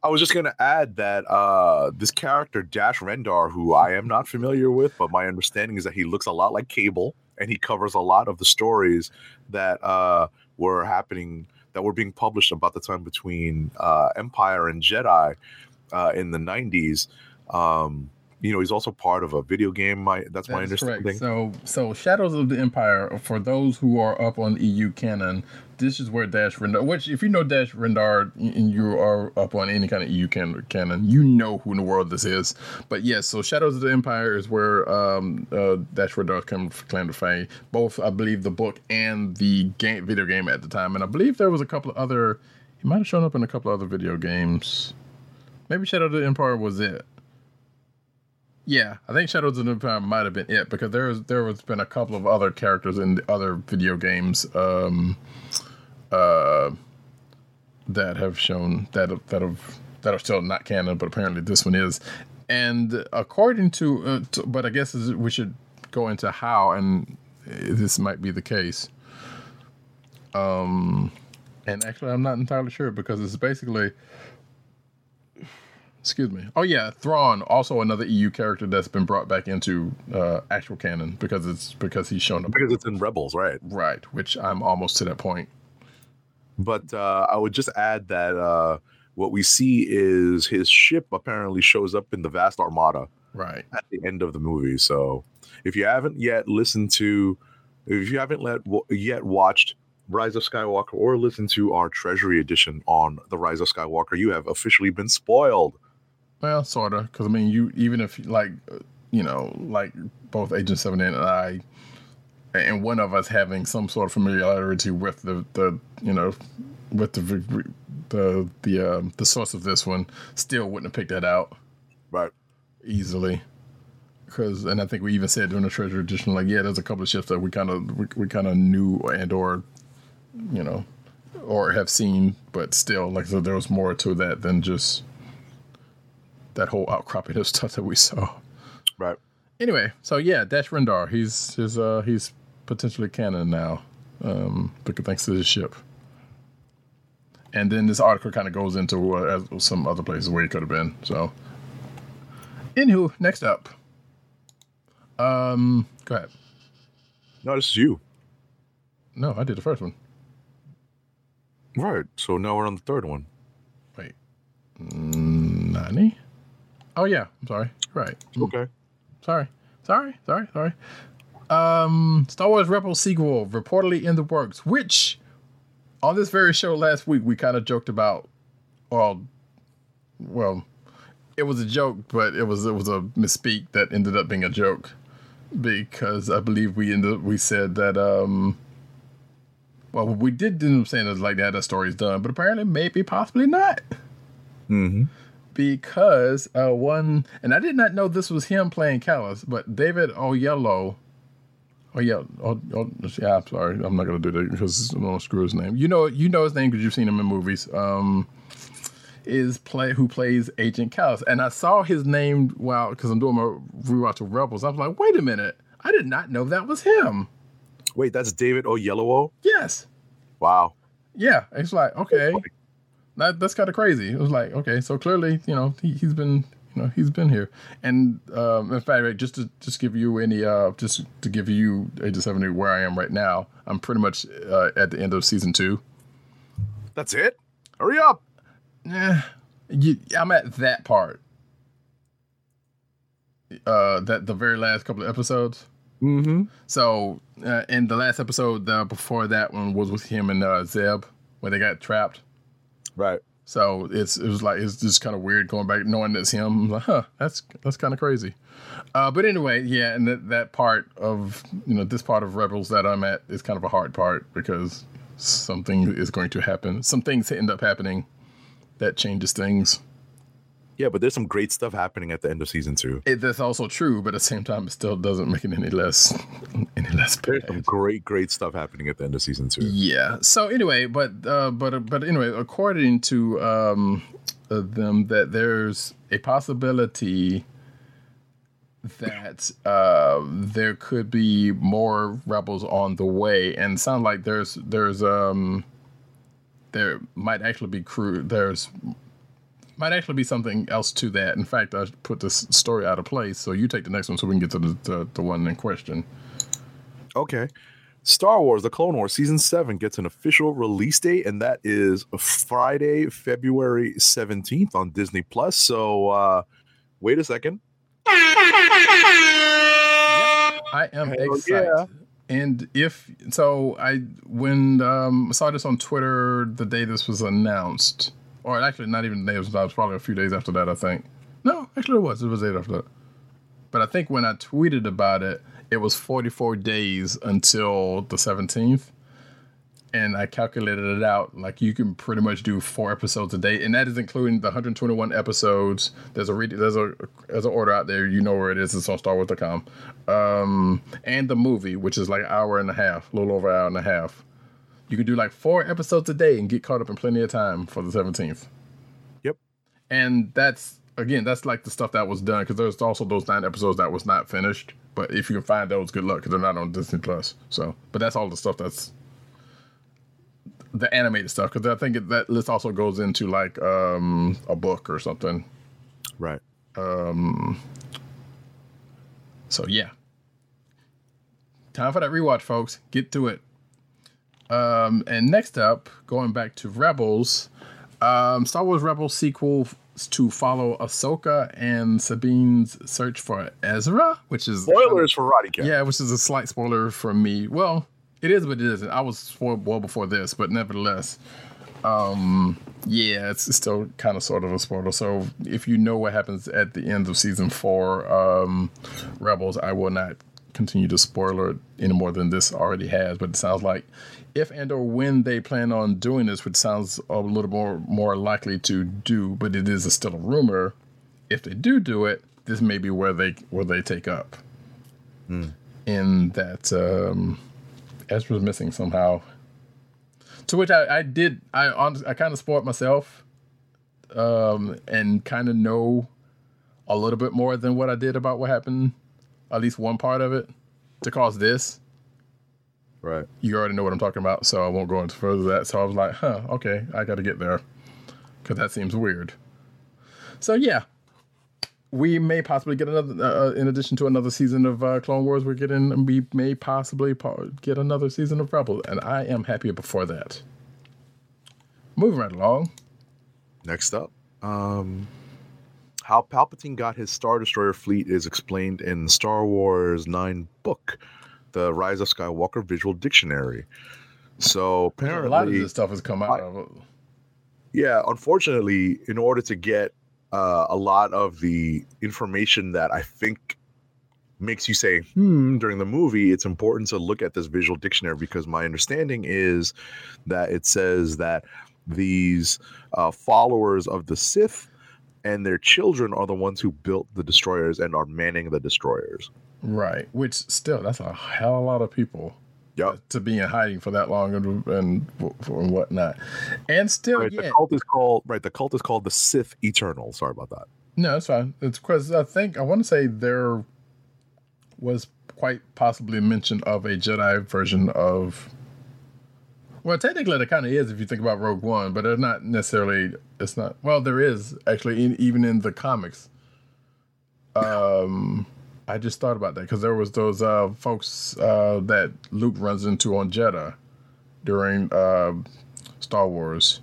C: I was just going to add that uh, this character, Dash Rendar, who I am not familiar with, but my understanding is that he looks a lot like Cable and he covers a lot of the stories that uh, were happening, that were being published about the time between uh, Empire and Jedi uh, in the 90s. Um, you know, he's also part of a video game. My That's my
B: That is
C: understanding.
B: So, so Shadows of the Empire, for those who are up on EU canon, this is where Dash Rendar, which if you know Dash Rendar and you are up on any kind of EU can- canon, you know who in the world this is. But yes, so Shadows of the Empire is where um, uh, Dash Rendar comes from Clan of Fame. Both, I believe, the book and the game, video game at the time. And I believe there was a couple of other, he might have shown up in a couple of other video games. Maybe Shadow of the Empire was it. Yeah, I think Shadows of the Empire might have been it because there was there has been a couple of other characters in the other video games um, uh, that have shown that that have that are still not canon, but apparently this one is. And according to, uh, to but I guess we should go into how and this might be the case. Um, and actually, I'm not entirely sure because it's basically excuse me. Oh yeah, Thrawn, also another EU character that's been brought back into uh, actual canon because it's because he's shown up
C: Because it's in Rebels, right?
B: right, which I'm almost to that point.
C: But uh, I would just add that uh, what we see is his ship apparently shows up in the vast armada
B: Right.
C: at the end of the movie. So if you haven't yet listened to, if you haven't let, yet watched Rise of Skywalker or listened to our Treasury edition on the Rise of Skywalker, you have officially been spoiled.
B: Well, sorta, because I mean, you even if like, uh, you know, like both Agent Seven and I, and one of us having some sort of familiarity with the the you know, with the the the um, the source of this one, still wouldn't have picked that out
C: Right.
B: easily. Because, and I think we even said during the treasure edition, like, yeah, there's a couple of ships that we kind of we, we kind of knew and or, you know, or have seen, but still, like, so there was more to that than just that whole outcropping of stuff that we saw.
C: Right.
B: Anyway, so yeah, Dash Rendar, he's he's uh he's potentially canon now, um, thanks to his ship. And then this article kind of goes into uh, as- some other places where he could have been. So, anywho, next up, um, go ahead.
C: No, this is you.
B: No, I did the first one.
C: Right. So now we're on the third one.
B: Wait, Mm, Nani? Oh yeah, I'm sorry. Right.
C: Okay.
B: Sorry. Sorry. Sorry. Sorry. Um, Star Wars Rebels sequel reportedly in the works, which on this very show last week we kind of joked about. Well, well, it was a joke, but it was it was a misspeak that ended up being a joke because I believe we ended we said that um well we did end up saying it was like that that story's done, but apparently maybe possibly not.
C: Mm-hmm.
B: Because uh one and I did not know this was him playing Kallus, but David Oyelowo Oh yeah, oh, oh, yeah. I'm sorry, I'm not gonna do that because I don't screw his name. You know, you know his name because you've seen him in movies. Um, is play who plays Agent Kallus, and I saw his name while because I'm doing my rewatch of Rebels. I was like, wait a minute, I did not know that was him.
C: Wait, that's David Oyelowo.
B: Yes,
C: Wow.
B: yeah. It's like okay, that, that's kind of crazy. It was like okay, so clearly you know he, he's been know he's been here, and um, in fact, just to just give you any uh just to give you age of seventy where I am right now, I'm pretty much uh, at the end of season two.
C: That's it. Hurry up.
B: Yeah, I'm at that part. Uh, that the very last couple of episodes.
C: Mm-hmm.
B: So, uh, in the last episode, the before that one was with him and uh, Zeb, where they got trapped.
C: Right.
B: So it's it was like it's just kind of weird going back knowing it's him. I'm like, huh, that's that's kind of crazy. Uh, but anyway, yeah, and that that part of you know this part of Rebels that I'm at is kind of a hard part because something is going to happen. Some things end up happening that changes things.
C: Yeah, but there's some great stuff happening at the end of season two.
B: It, that's also true, but at the same time, it still doesn't make it any less any less
C: There's some great, great stuff happening at the end of season two.
B: Yeah. So anyway, but uh, but but anyway, according to um, uh, them, that there's a possibility that uh, there could be more rebels on the way, and it sounds like there's there's um there might actually be crew there's might actually be something else to that. In fact, I put this story out of place, so you take the next one so we can get to the the, the one in question.
C: Okay. Star Wars: The Clone Wars season seven gets an official release date, and that is Friday, February seventeenth on Disney Plus. So, uh, wait a second.
B: I am
C: Hell
B: excited.
C: yeah.
B: And if so, I when um, I saw this on Twitter the day this was announced, or actually not even the day it was probably a few days after that. I think. No, actually it was. It was eight after that. But I think when I tweeted about it, it was 44 days until the 17th. And I calculated it out. Like you can pretty much do four episodes a day, and that is including the 121 episodes. There's a read, there's a there's an order out there. You know where it is. It's on StarWars.com. Um, and the movie, which is like an hour and a half, a little over an hour and a half. You can do like four episodes a day and get caught up in plenty of time for the 17th.
C: Yep.
B: And that's again, that's like the stuff that was done because there's also those nine episodes that was not finished. But if you can find those, good luck because they're not on Disney Plus. So, but that's all the stuff that's the animated stuff because I think it, that list also goes into like um a book or something.
C: Right.
B: Um, so yeah, time for that rewatch, folks. Get to it. Um, and next up, going back to Rebels, um, Star Wars Rebels sequel to follow Ahsoka and Sabine's search for Ezra, which is
C: Spoilers for Roddykat.
B: Yeah, which is a slight spoiler from me. Well, it is, but it isn't. I was spoiled well before this, but nevertheless, um, yeah, it's, it's still kind of sort of a spoiler. So if you know what happens at the end of season four, um, Rebels, I will not continue to spoil it any more than this already has. But it sounds like if and or when they plan on doing this, which sounds a little more more likely to do, but it is a, still a rumor. If they do do it, this may be where they where they take up in that um, Ezra's missing somehow. To which I, I did I honest, I kind of spoiled myself, um, and kind of know a little bit more than what I did about what happened, at least one part of it, to cause this.
C: Right.
B: You already know what I'm talking about, so I won't go into further that. So I was like, huh, okay, I got to get there because that seems weird. So yeah, we may possibly get another. Uh, in addition to another season of uh, Clone Wars, we're getting. We may possibly po- get another season of Rebels, and I am happy before that. Moving right along.
C: Next up, um, how Palpatine got his Star Destroyer fleet is explained in Star Wars Nine book, the Rise of Skywalker Visual Dictionary. So apparently,
B: A lot of this stuff has come out of.
C: yeah, unfortunately, in order to get uh, a lot of the information that I think makes you say hmm during the movie it's important to look at this visual dictionary because my understanding is that it says that these uh, followers of the sith and their children are the ones who built the destroyers and are manning the destroyers
B: Right. Which still, that's a hell of a lot of people
C: Yep.
B: to be in hiding for that long and and, and whatnot. And still,
C: right,
B: yeah.
C: the cult is called right the cult is called the sith eternal sorry about that
B: No, it's fine. It's because I think I want to say there was quite possibly a mention of a Jedi version of. Well, technically, there kind of is if you think about Rogue One, but it's not necessarily. It's not. Well, there is actually, in, even in the comics. Um, I just thought about that because there was those uh, folks uh, that Luke runs into on Jedha during uh, Star Wars,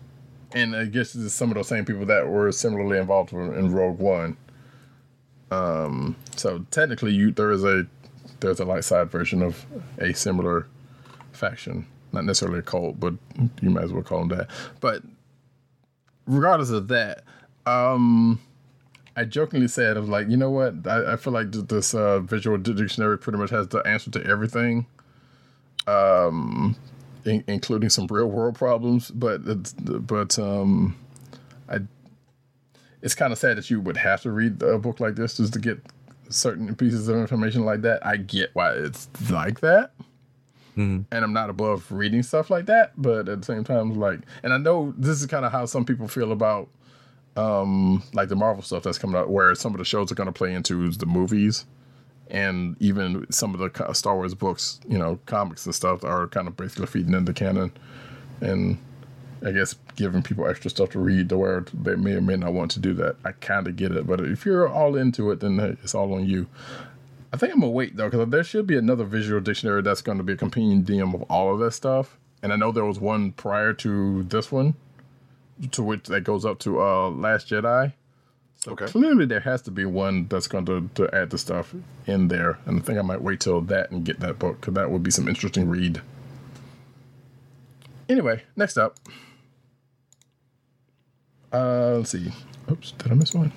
B: and I guess it's some of those same people that were similarly involved in Rogue One. Um, so technically, you there is a there's a light side version of a similar faction, not necessarily a cult, but you might as well call them that. But regardless of that, um, I jokingly said, I was like, you know what? I, I feel like this uh, visual dictionary pretty much has the answer to everything, um, in, including some real world problems. But but um, I, it's kind of sad that you would have to read a book like this just to get certain pieces of information like that. I get why it's like that. And I'm not above reading stuff like that, but at the same time, like, and I know this is kind of how some people feel about um like the Marvel stuff that's coming out, where some of the shows are going to play into the movies, and even some of the Star Wars books, you know, comics and stuff are kind of basically feeding into canon, and I guess giving people extra stuff to read to where they may or may not want to do that. I kind of get it, but if you're all into it, then it's all on you. I think I'm gonna wait though, because there should be another visual dictionary that's going to be a compendium of all of that stuff. And I know there was one prior to this one, to which that goes up to uh Last Jedi. So
C: Okay.
B: clearly there has to be one that's going to, to add the stuff in there. And I think I might wait till that and get that book because that would be some interesting read. Anyway, next up. Uh, let's see. Oops, did I miss one?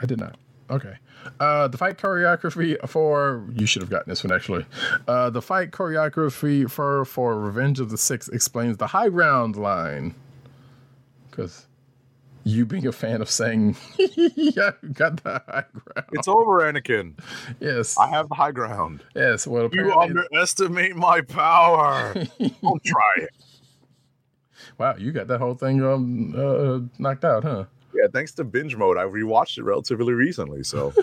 B: I did not. Okay. Uh, the fight choreography for you should have gotten this one actually. Uh, the fight choreography for for Revenge of the Sith explains the high ground line. Because you being a fan of saying, "Yeah, you got the high ground."
C: it's over anakin
B: yes,
C: i have the high ground
B: yes. Well,
C: you underestimate my power don't try it
B: wow, you got that whole thing um uh, knocked out, huh?
C: Yeah thanks to binge mode i rewatched it relatively recently so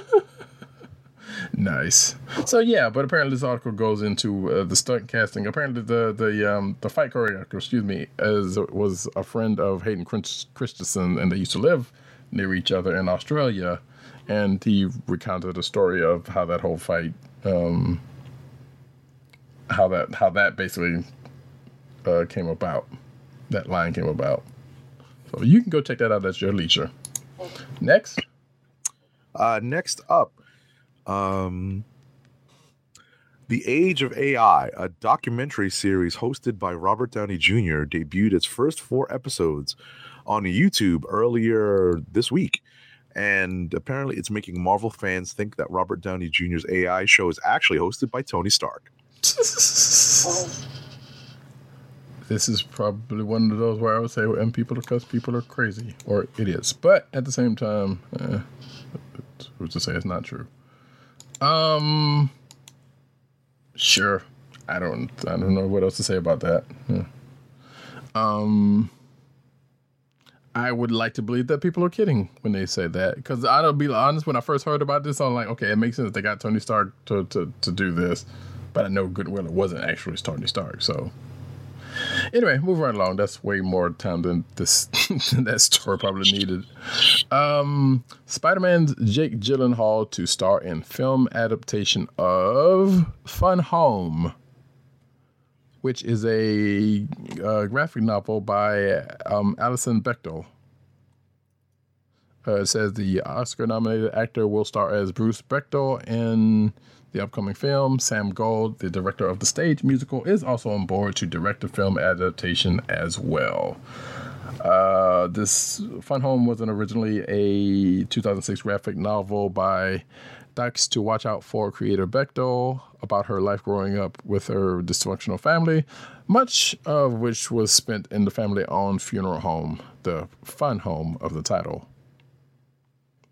B: Nice. So yeah, but apparently this article goes into uh, the stunt casting. Apparently the the um the fight choreographer, excuse me, as was a friend of Hayden Christensen, and they used to live near each other in Australia. And he recounted a story of how that whole fight, um, how that how that basically uh, came about. That line came about. So you can go check that out at your leisure. Next.
C: Uh, next up, um, The Age of AI, a documentary series hosted by Robert Downey Jr., debuted its first four episodes on YouTube earlier this week. And apparently, it's making Marvel fans think that Robert Downey Jr.'s AI show is actually hosted by Tony Stark.
B: this is probably one of those where I would say, and people are people are crazy or idiots. But at the same time, eh, who's to say it's not true? Um, sure. I don't. I don't know what else to say about that. Yeah. Um, I would like to believe that people are kidding when they say that because I'll be honest. When I first heard about this, I'm like, okay, it makes sense. They got Tony Stark to to, to do this, but I know good well it wasn't actually Tony Stark. So anyway, move right along. That's way more time than this that story probably needed. Um, Spider-Man's Jake Gyllenhaal to star in film adaptation of Fun Home, which is a uh, graphic novel by um, Alison Bechdel. Uh, it says the Oscar-nominated actor will star as Bruce Bechdel in the upcoming film. Sam Gold, the director of the stage musical, is also on board to direct the film adaptation as well. Uh, this Fun Home wasn't originally a 2006 graphic novel by Dykes to Watch Out for creator Bechdel about her life growing up with her dysfunctional family, much of which was spent in the family owned funeral home, the Fun Home of the title.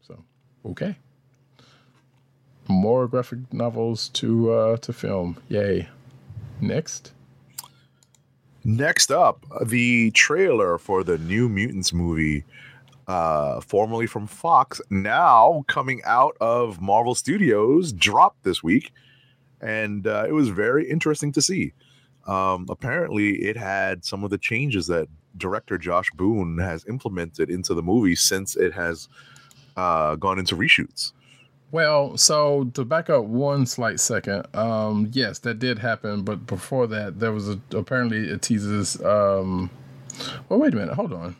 B: So, okay. More graphic novels to uh, to film. Yay. Next.
C: Next up, the trailer for the New Mutants movie, uh, formerly from Fox, now coming out of Marvel Studios, dropped this week, and uh, it was very interesting to see. Um, apparently, it had some of the changes that director Josh Boone has implemented into the movie since it has uh, gone into reshoots.
B: Well, so to back up one slight second, um, yes, that did happen, but before that, there was a, apparently it teases. Um, well, wait a minute, hold on.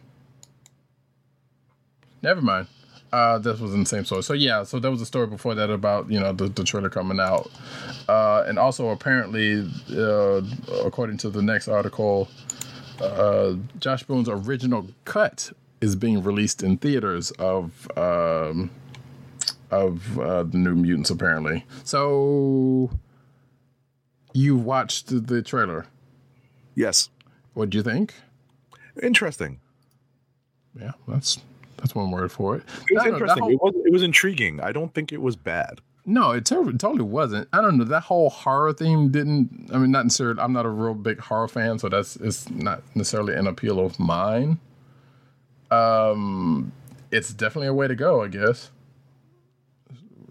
B: Never mind. Uh, this was in the same story. So yeah, so there was a story before that about you know the, the trailer coming out, uh, and also apparently, uh, according to the next article, uh, Josh Boone's original cut is being released in theaters of. Um, of uh, the New Mutants, apparently. So, you watched the- trailer.
C: Yes,
B: What do you think?
C: interesting.
B: Yeah, that's that's one word for it.
C: It was
B: I don't know, that
C: interesting.
B: whole-
C: it was it was intriguing. I don't think it was bad.
B: no, it totally, totally wasn't. I don't know. That whole horror theme didn't. I mean, not necessarily. I'm not a real big horror fan, so that's it's not necessarily an appeal of mine. Um, it's definitely a way to go, I guess.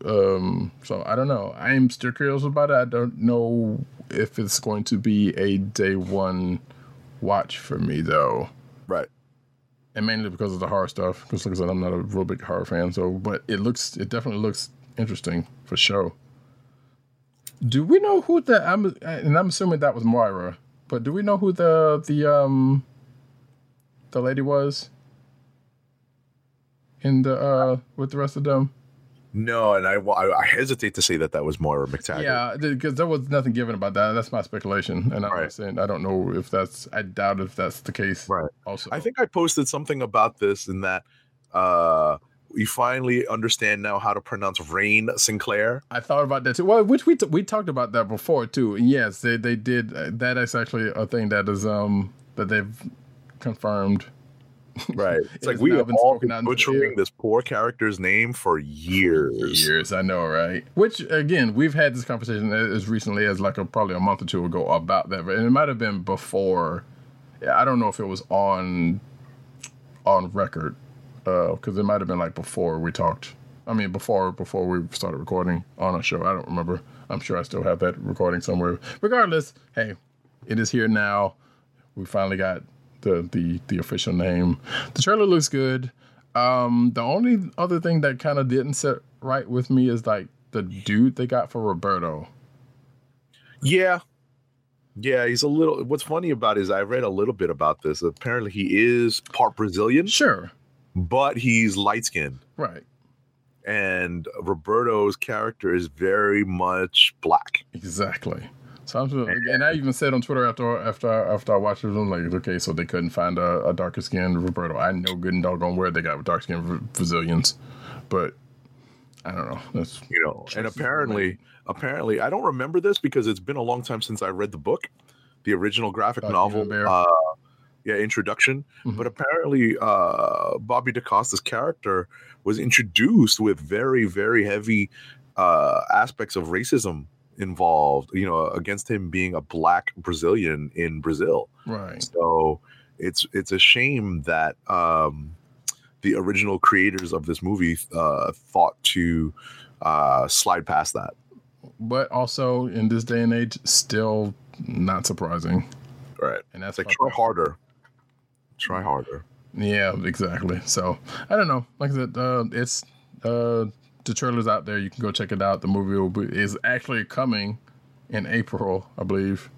B: Um, so I don't know. I'm still curious about it. I don't know if it's going to be a day one watch for me though.
C: Right.
B: and mainly because of the horror stuff. Because like I said, I'm not a real big horror fan. So, but it looks, it definitely looks interesting for sure. Do we know who the? I'm and I'm assuming that was Moira, but do we know who the the um the lady was in the uh with the rest of them?
C: No, and I, I I hesitate to say that that was Moira MacTaggert.
B: Yeah, because there was nothing given about that. That's my speculation, and I'm
C: Right.
B: saying I don't know if that's. I doubt if that's the case.
C: Right.
B: Also,
C: I think I posted something about this in that uh, we finally understand now how to pronounce Rahne Sinclair.
B: I thought about that too. Well, which we t- we talked about that before too. And yes, they they did. Uh, that is actually a thing that is um that they've confirmed.
C: Right. It's
B: It
C: like we have
B: been
C: all been
B: out into the
C: butchering this poor character's name for years.
B: Years, I know, right? Which again, we've had this conversation as recently as like a, probably a month or two ago about that, and it might have been before. I don't know if it was on on record uh, because it might have been like before we talked. I mean, before before we started recording on a show. I don't remember. I'm sure I still have that recording somewhere. Regardless, hey, it is here now. We finally got the the the official name. The trailer looks good. Um, the only other thing that kind of didn't sit right with me is like the dude they got for Roberto.
C: Yeah. Yeah, he's a little. What's funny about it is I read a little bit about this. Apparently, he is part Brazilian,
B: Sure,
C: but he's light skinned.
B: right,
C: And Roberto's character is very much black.
B: exactly. So I'm just, and I even said on Twitter after after after I watched it, I'm like, okay, so they couldn't find a, a darker skinned Roberto. I know good and doggone where they got dark skinned Brazilians, but I don't know. That's
C: you know and apparently apparently i don't remember this because it's been a long time since i read the book the original graphic novel uh yeah introduction
B: Mhm.
C: but apparently uh bobby dacosta's character was introduced with very very heavy uh aspects of racism involved you know against him being a black brazilian in brazil
B: right.
C: so it's it's a shame that um, the original creators of this movie uh, thought to uh, slide past that.
B: But also in this day and age, still not surprising.
C: Right.
B: And that's
C: like try
B: up.
C: harder. Try harder.
B: Yeah, exactly. So I don't know. Like I said, uh, it's uh, the trailer's out there. You can go check it out. The movie will be, is actually coming in April, I believe.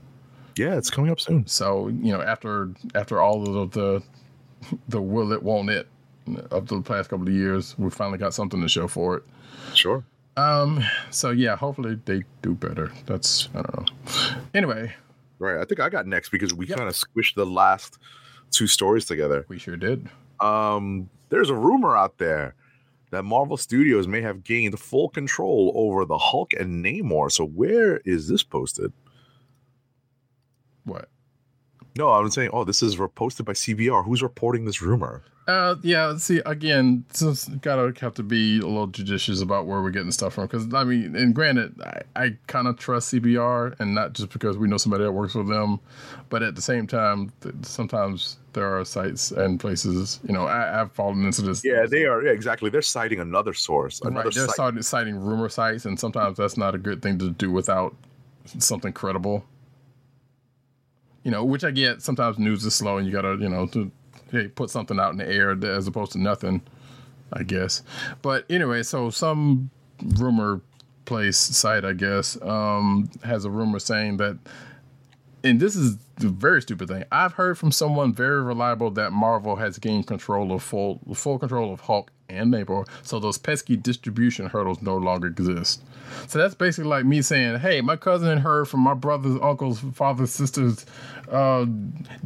C: Yeah, it's coming up soon.
B: So you know, after after all of the the will it won't it of the past couple of years, we finally got something to show for it.
C: Sure.
B: Um. So yeah, hopefully they do better. That's I don't know. Anyway,
C: Right. I think I got next because we
B: Yep.
C: kind of squished the last two stories together.
B: We sure did.
C: Um, there's a rumor out there that Marvel Studios may have gained full control over the Hulk and Namor. So where is this posted?
B: What?
C: No, I'm saying, oh, this is posted by CBR. Who's reporting this rumor?
B: Uh, yeah. See, again, just gotta have to be a little judicious about where we're getting stuff from. Because I mean, and granted, I, I kind of trust CBR, and not just because we know somebody that works with them, but at the same time, th- sometimes there are sites and places. You know, I, I've fallen into this.
C: Yeah, they are. Yeah, exactly. They're citing another source. Another
B: Right, they're citing, citing rumor sites, and sometimes that's not a good thing to do without something credible. You know, which I get. Sometimes news is slow, and you gotta, you know, to hey, put something out in the air as opposed to nothing. I guess. But anyway, so some rumor place site, I guess, um, has a rumor saying that, and this is the very stupid thing. I've heard from someone very reliable that Marvel has gained control of full full control of Hulk and Namor, so those pesky distribution hurdles no longer exist. So that's basically like me saying, "Hey, my cousin heard from my brother's, uncle's, father's, sister's uh,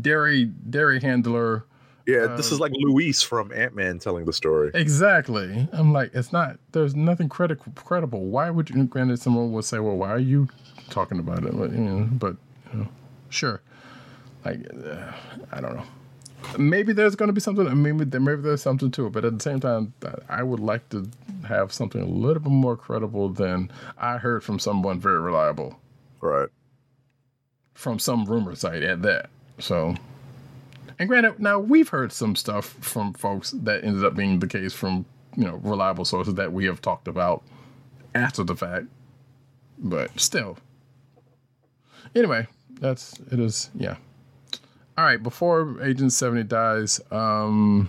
B: dairy dairy handler."
C: Yeah, this is like Luis from Ant Man telling the story.
B: Exactly. I'm like, it's not. There's nothing credible. Credible. Why would you? Granted, someone would say, "Well, why are you talking about it?" But you know, but you know, sure. Like, uh, I don't know. Maybe there's going to be something. Maybe there, maybe there's something to it. But at the same time, I would like to have something a little bit more credible than I heard from someone very reliable
C: Right.
B: from some rumor site at that. So, and granted, now we've heard some stuff from folks that ended up being the case from you know reliable sources that we have talked about after the fact, but still. Anyway, that's it is yeah. All right, before Agent Seventy dies, um,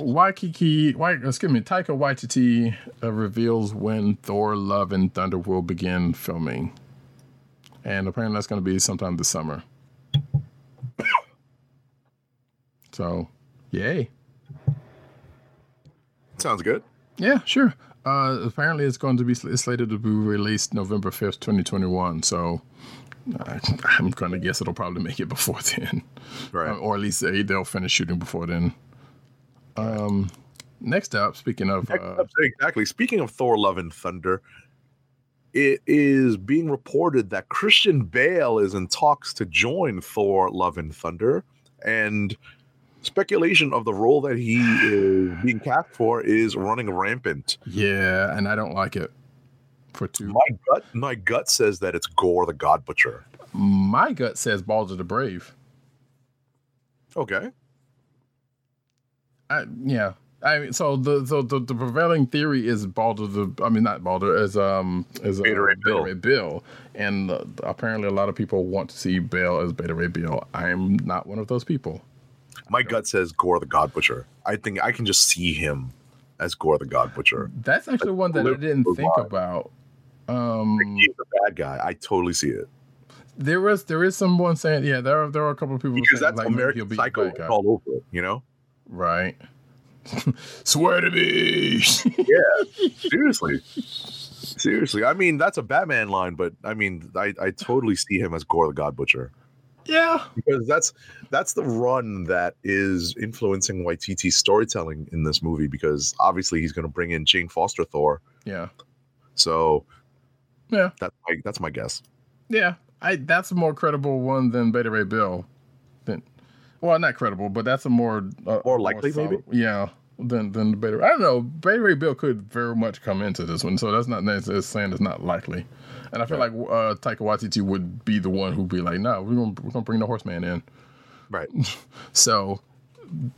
B: Waikiki, Wai, excuse me, Taika Waititi uh, reveals when Thor: Love and Thunder will begin filming and apparently that's going to be sometime this summer. So, yay!
C: Sounds good.
B: Yeah, sure. Uh, apparently, it's going to be it's slated to be released November fifth, twenty twenty one. So, I, I'm going to guess it'll probably make it before then,
C: Right.
B: Uh, or at least they, they'll finish shooting before then. Um, next up, speaking of, uh,
C: exactly. Speaking of Thor: Love and Thunder, it is being reported that Christian Bale is in talks to join Thor: Love and Thunder, and speculation of the role that he is being cast for is running rampant.
B: yeah, and I don't like it. For two,
C: My gut, my gut says that it's Gorr the God Butcher.
B: my gut says Balder the Brave.
C: Okay.
B: I, yeah. I mean, so the, so the the prevailing theory is Balder the I mean not Balder as um as uh,
C: Beta Ray Bill.
B: Ray Bill, and uh, apparently a lot of people want to see Bill as Beta Ray Bill. I'm not one of those people.
C: My gut says Gorr the God Butcher. I think I can just see him as Gorr the God Butcher.
B: That's actually one that I didn't think about. Um,
C: He's a bad guy. I totally see it
B: there was there is someone saying yeah there are there are a couple of people
C: because
B: saying,
C: that's
B: like,
C: American
B: he'll be
C: Psycho all over it. You know.
B: right. Swear to me.
C: Yeah seriously. Seriously. I mean, that's a Batman line, but I mean, I, I totally see him as Gore the God Butcher.
B: Yeah.
C: Because that's that's the run that is influencing Waititi's storytelling in this movie because obviously he's gonna bring in Jane Foster Thor.
B: Yeah.
C: So
B: Yeah.
C: that's my that's my guess.
B: Yeah, I that's a more credible one than Beta Ray Bill. Than, well, not credible, but that's a more uh,
C: More likely, maybe?
B: Yeah, than than the Beta. I don't know. Beta Ray Bill could very much come into this one, so that's not necessarily saying it's not likely. And I feel like uh, Taika Waititi would be the one who'd be like, "No, we're gonna we're gonna bring the Horseman in."
C: Right.
B: So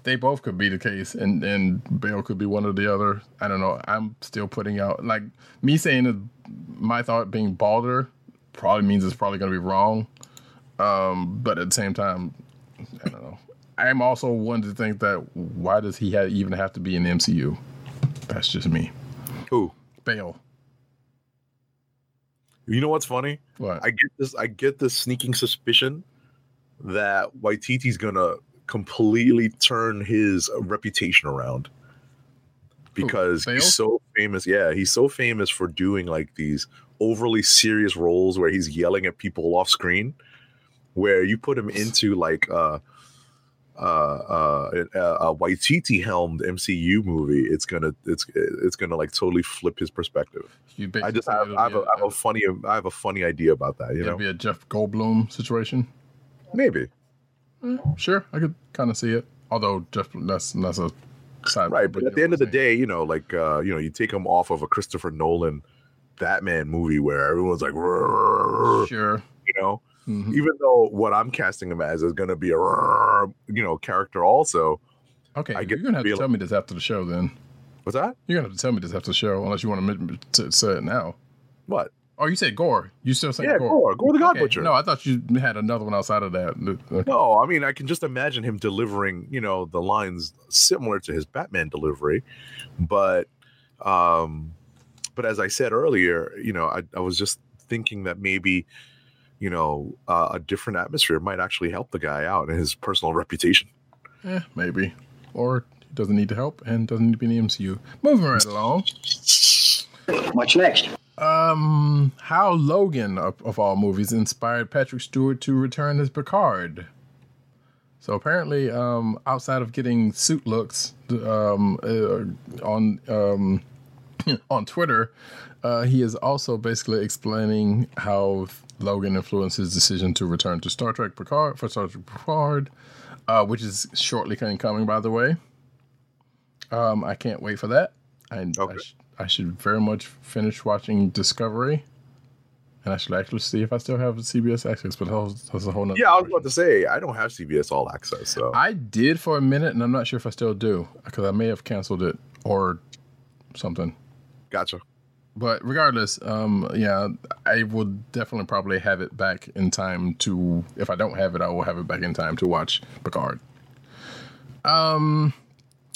B: they both could be the case, and and Bale could be one or the other. I don't know. I'm still putting out like me saying that my thought being Balder probably means it's probably to be wrong. Um, but at the same time, I don't know. I'm also one to think that why does he have, even have to be in the MCU? That's just me.
C: Who?
B: Bale.
C: You know what's funny?
B: What?
C: I get this I get this sneaking suspicion that Waititi's gonna completely turn his reputation around. Because
B: Bale?
C: he's so famous. Yeah, he's so famous for doing like these overly serious roles where he's yelling at people off screen. Where you put him into like uh uh, uh, a, a Waititi helmed MCU movie, it's gonna it's it's gonna like totally flip his perspective. I just have, I have,
B: be
C: a, I have a funny I have a funny idea about that. You
B: it'll
C: know,
B: be a Jeff Goldblum situation.
C: maybe
B: Sure, I could kind of see it. Although Jeff, that's that's a side.
C: right, but at the end of the day, you know, like uh, you know, you take him off of a Christopher Nolan Batman movie where everyone's like,
B: sure.
C: you know,
B: Mhm.
C: even though what I'm casting him as is going to be a you know character also.
B: Okay,
C: I get
B: you're gonna have to tell
C: feeling-
B: me this after the show. Then
C: What's that?
B: you're gonna have to tell me this after the show, unless you want to, say it now.
C: What?
B: Oh, you said Gorr. You still saying
C: Yeah,
B: Gorr?
C: Gorr, Gorr the God
B: Okay,
C: Butcher.
B: No, I thought you had another one outside of that. Okay.
C: No, I mean I can just imagine him delivering, you know, the lines similar to his Batman delivery, but, um, but as I said earlier, you know, I, I was just thinking that maybe, you know, uh, a different atmosphere might actually help the guy out in his personal reputation.
B: Eh, maybe. Or he doesn't need to help and doesn't need to be in the MCU. Moving right along.
E: What's next?
B: Um, how Logan of, of all movies inspired Patrick Stewart to return as Picard. So apparently, um, outside of getting suit looks, um, uh, on um, on Twitter, uh, he is also basically explaining how Logan influenced his decision to return to Star Trek Picard for Star Trek Picard, uh, which is shortly coming, by the way. Um, I can't wait for that. I, I, sh- I should very much finish watching Discovery, and I should actually see if I still have CBS access. But that's, that's a whole nother.
C: Yeah, I was about to say I don't have CBS All Access, so
B: I did for a minute, and I'm not sure if I still do because I may have canceled it or something.
C: gotcha.
B: But regardless, um, yeah, I will definitely probably have it back in time to. If I don't have it, I will have it back in time to watch Picard. Um.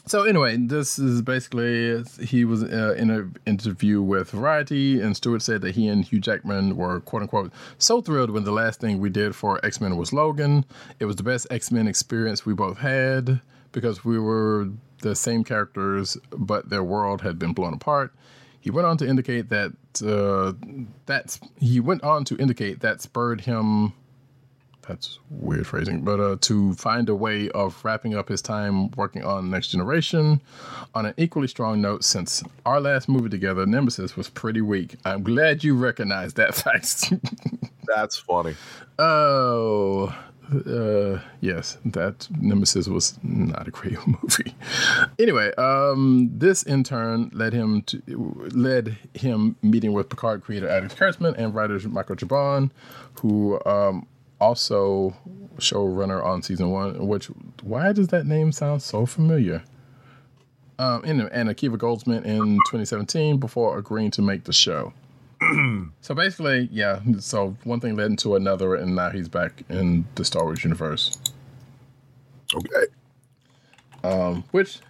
B: So anyway, this is basically he was uh, in an interview with Variety, and Stewart said that he and Hugh Jackman were quote unquote so thrilled when the last thing we did for X Men was Logan. It was the best X Men experience we both had because we were the same characters, but their world had been blown apart. He went on to indicate that uh, that's he went on to indicate that spurred him that's weird phrasing, but uh, to find a way of wrapping up his time working on Next Generation on an equally strong note since our last movie together, Nemesis, was pretty weak. I'm glad you recognize that fact.
C: That's funny.
B: oh, uh, yes, that Nemesis was not a great movie. anyway, um, this in turn led him to led him meeting with Picard creator Alex Kurtzman and writer Michael Chabon, who um, also showrunner on season one. Which why does that name sound so familiar? Um, and, and Akiva Goldsman in 2017 before agreeing to make the show. so basically, yeah. So one thing led into another, and now he's back in the Star Wars universe.
C: Okay.
B: Um, which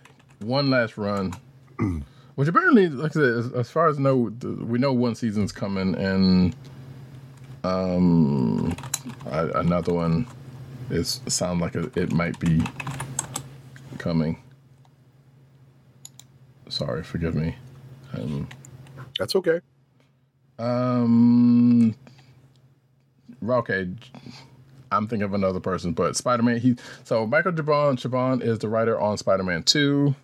B: one last run, which apparently, like I said, as, as far as I know, we know one season's coming, and um, a- another one is sound like it, it might be coming. Sorry, forgive me. Um,
C: That's okay.
B: Um, okay, I'm thinking of another person, but Spider Man. He so Michael Chabon Chabon is the writer on Spider Man Two,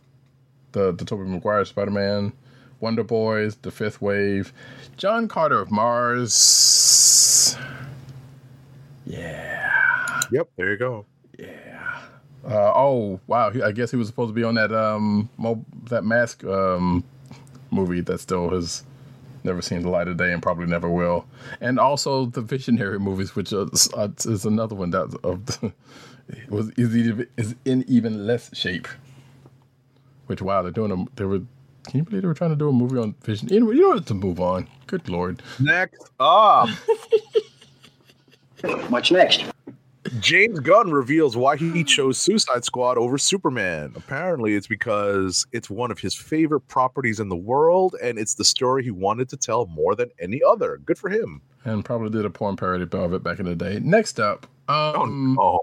B: the the Tobey Maguire Spider Man, Wonder Boys, The Fifth Wave, John Carter of Mars. Yeah.
C: Yep. There you go. Yeah.
B: Uh, oh wow! He, I guess he was supposed to be on that um mo- that mask um movie that still has never seen the light of day and probably never will. And also the Visionary movies, which is, uh, is another one that of the, was is, even- is in even less shape. Which wow, they're doing a they were. Can you believe they were trying to do a movie on Vision? You know, you don't have to move on. Good lord.
C: Next up,
E: What's next?
C: James Gunn reveals why he chose Suicide Squad over Superman. Apparently, it's because it's one of his favorite properties in the world, and it's the story he wanted to tell more than any other. Good for him.
B: And probably did a porn parody of it back in the day. Next up, um,
C: Oh, no.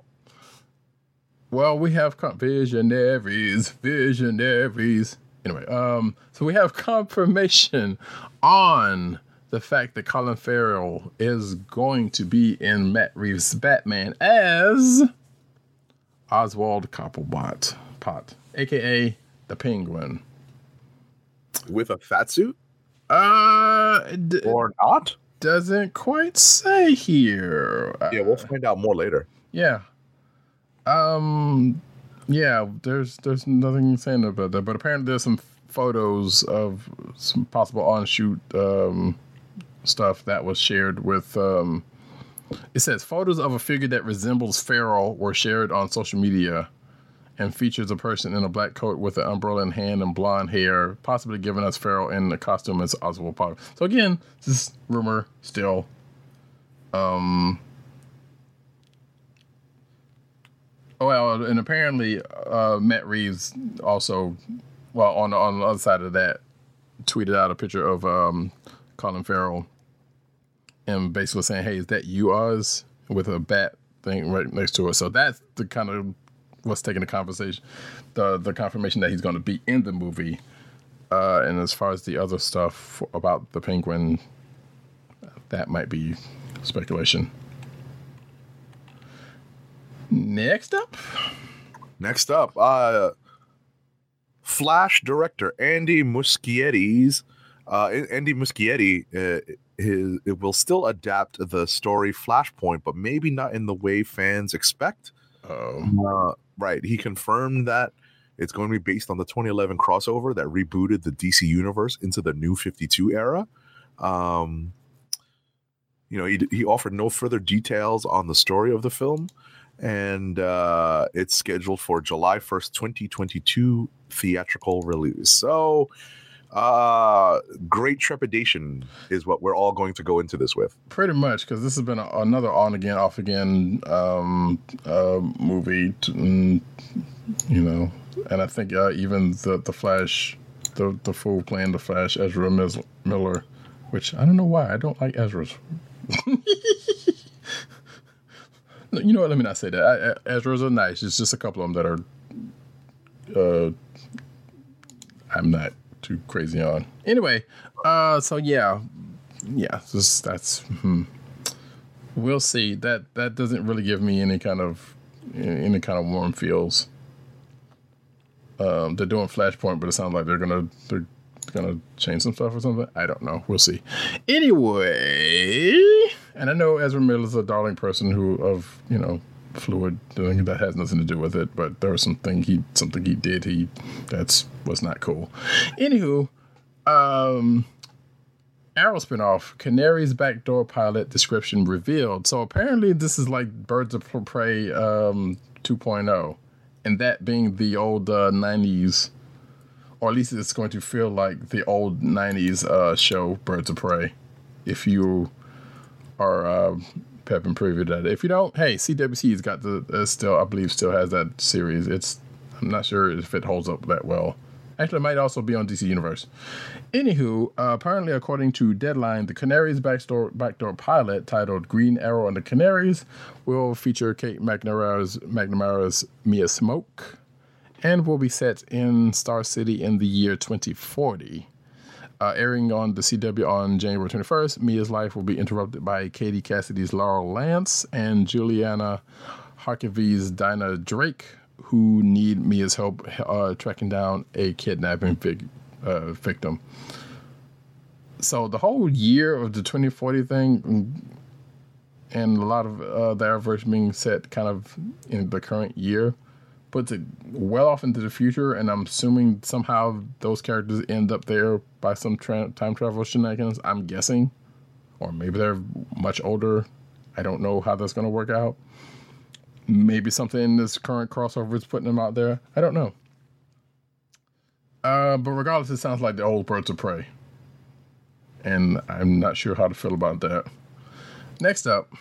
B: Well, we have con- visionaries, visionaries. Anyway, um, so we have confirmation on the fact that Colin Farrell is going to be in Matt Reeves' Batman as Oswald Cobblepot, Pot, aka the Penguin.
C: With a fat suit
B: Uh, d-
C: or not?
B: doesn't quite say here.
C: Yeah, we'll find out more later.
B: Yeah. Um. Yeah. There's there's nothing saying about that, but apparently there's some photos of some possible on shoot um, stuff that was shared with. Um, it says photos of a figure that resembles Farrell were shared on social media, and features a person in a black coat with an umbrella in hand and blonde hair, possibly giving us Farrell in the costume as Oswald Potter. So again, this is rumor still. Um. Oh, well, and apparently uh, Matt Reeves also, well, on on the other side of that, tweeted out a picture of um, Colin Farrell and basically saying, "Hey, is that you, Oz?" with a bat thing right next to it. So that's the kind of what's taking the conversation, the the confirmation that he's going to be in the movie. Uh, and as far as the other stuff about the penguin, that might be speculation. Next up.
C: Next up, uh, Flash director Andy Muschietti. Uh, Andy Muschietti, uh, his, it will still adapt the story Flashpoint, but maybe not in the way fans expect.
B: Um,
C: Uh, right. He confirmed that it's going to be based on the 2011 crossover that rebooted the DC universe into the new 52 era. Um, you know, he, he offered no further details on the story of the film, and uh, it's scheduled for July 1st, 2022 theatrical release. So, uh, great trepidation is what we're all going to go into this with.
B: pretty much, because this has been a, another on again, off again um, uh, movie, mm, you know. And I think uh, even the the Flash, the the fool playing the Flash, Ezra Mis- Miller, which I don't know why I don't like Ezra's. You know what? Let me not say that. I, I, Ezra's are nice. It's just a couple of them that are. Uh, I'm not too crazy on. Anyway, uh, so yeah, yeah, just that's. Hmm. We'll see. That that doesn't really give me any kind of any kind of warm feels. Um, they're doing Flashpoint, but it sounds like they're gonna they're gonna change some stuff or something. I don't know. We'll see. Anyway, and I know Ezra Miller's a darling person who of you know fluid thing that has nothing to do with it, but there was something he something he did he that's was not cool. Anywho, um. Arrow spinoff, Canary's backdoor pilot description revealed. So apparently, this is like Birds of Prey um, 2.0, and that being the old uh, 90s, or at least it's going to feel like the old 90s uh, show Birds of Prey. If you are uh, pep preview that, if you don't, hey, CWC's got the uh, still, I believe, still has that series. It's I'm not sure if it holds up that well. Actually, it might also be on DC Universe. Anywho, uh, apparently, according to Deadline, the Canaries backdoor, backdoor pilot titled Green Arrow and the Canaries will feature Kate McNamara's, McNamara's Mia Smoak and will be set in Star City in the year 2040. Uh, airing on the CW on January 21st, Mia's life will be interrupted by Katie Cassidy's Laurel Lance and Juliana Harkavy's Dinah Drake, who need Mia's help uh, tracking down a kidnapping vic- uh, victim. So the whole year of the 2040 thing, mm, and a lot of uh, their version being set kind of in the current year, puts it well off into the future. And I'm assuming somehow those characters end up there by some tra- time travel shenanigans. I'm guessing, or maybe they're much older. I don't know how that's going to work out. Maybe something in this current crossover is putting them out there. I don't know. Uh, but regardless, it sounds like the old Birds of Prey. And I'm not sure how to feel about that. Next up,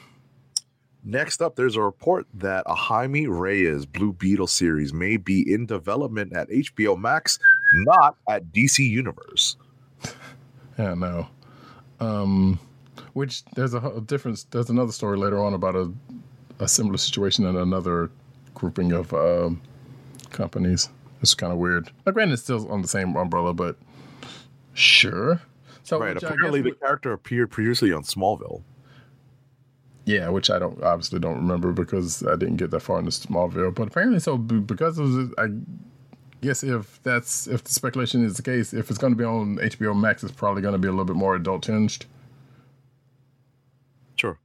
C: Next up, there's a report that a Jaime Reyes Blue Beetle series may be in development at HBO Max, not at DC Universe.
B: yeah, no. Um, which there's a, a difference. There's another story later on about a, a similar situation in another grouping of um, companies. It's kind of weird. Like, granted, it's still on the same umbrella, but sure. So
C: Right.
B: which I guess
C: Apparently, the character appeared previously on Smallville.
B: Yeah, which I don't obviously don't remember because I didn't get that far into Smallville. But apparently, so because of I guess if that's if the speculation is the case, if it's going to be on HBO Max, it's probably going to be a little bit more adult tinged.
C: Sure.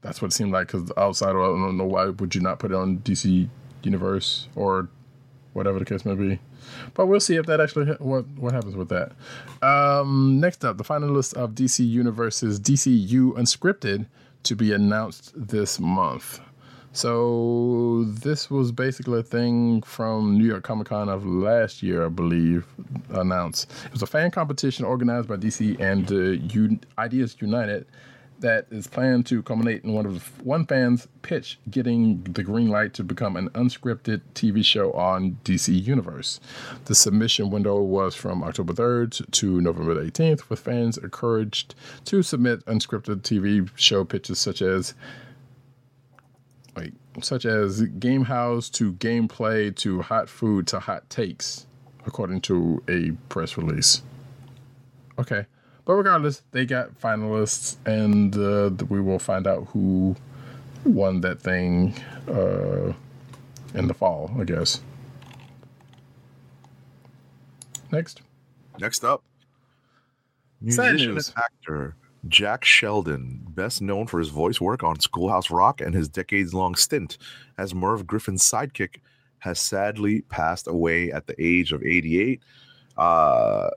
B: That's what it seemed like. Because outside, of, I don't know why would you not put it on DC Universe or whatever the case may be. But we'll see if that actually what what happens with that. Um, next up, the finalists of DC Universe's DCU Unscripted to be announced this month. So this was basically a thing from New York Comic Con of last year, I believe, announced. It was a fan competition organized by DC and uh, Un- Ideas United that is planned to culminate in one of one fan's pitch getting the green light to become an unscripted TV show on DC Universe. The submission window was from October 3rd to November 18th, with fans encouraged to submit unscripted TV show pitches such as like such as game house to gameplay to hot food to hot takes, according to a press release. Okay, but regardless, they got finalists, and uh, we will find out who won that thing uh, in the fall, I guess. Next,
C: Next up, musician
B: news.
C: and actor Jack Sheldon, best known for his voice work on Schoolhouse Rock and his decades-long stint as Merv Griffin's sidekick, has sadly passed away at the age of 88. Uh,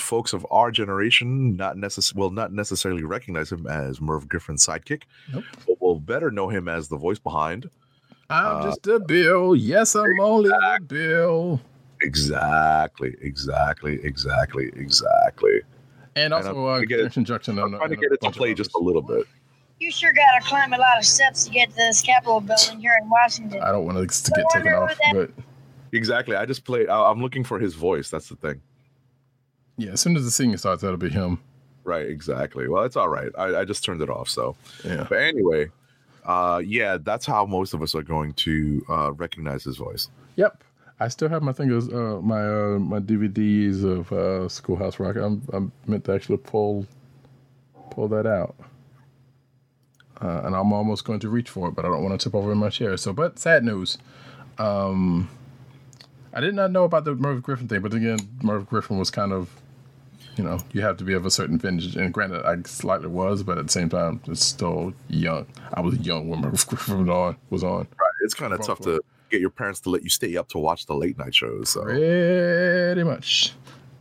C: folks of our generation not necess- will not necessarily recognize him as Merv Griffin's sidekick,
B: Nope.
C: but will better know him as the voice behind.
B: I'm
C: Uh,
B: just a bill. Yes, I'm only a bill.
C: Exactly, exactly, exactly, exactly.
B: And
C: And
B: also,
C: I'm
B: uh,
C: to get it-
B: Conjunction Junction.
C: I'm
B: and-
C: trying to get it to play just a little bit.
F: You sure gotta climb a lot of steps to get to this Capitol building here in Washington.
B: I don't want to get taken off,
F: what
B: but
C: Exactly. I just played. I- I'm looking for his voice. That's the thing.
B: Yeah, as soon as the singing starts, that'll be him.
C: Right. Exactly. Well, it's all right. I, I just turned it off. So,
B: Yeah.
C: but anyway, uh, yeah, that's how most of us are going to uh, recognize his voice.
B: Yep. I still have my things, uh, my uh, my DVDs of uh, Schoolhouse Rock. I'm I'm meant to actually pull pull that out, uh, and I'm almost going to reach for it, but I don't want to tip over in my chair. So, but sad news. Um, I did not know about the Merv Griffin thing, but again, Merv Griffin was kind of, you know, you have to be of a certain vintage. And granted, I slightly was, but at the same time, it's still young. I was young when Merv Griffin was on. Was on.
C: Right. It's kind of tough to get your parents to let you stay up to watch the late night shows. So,
B: Pretty much.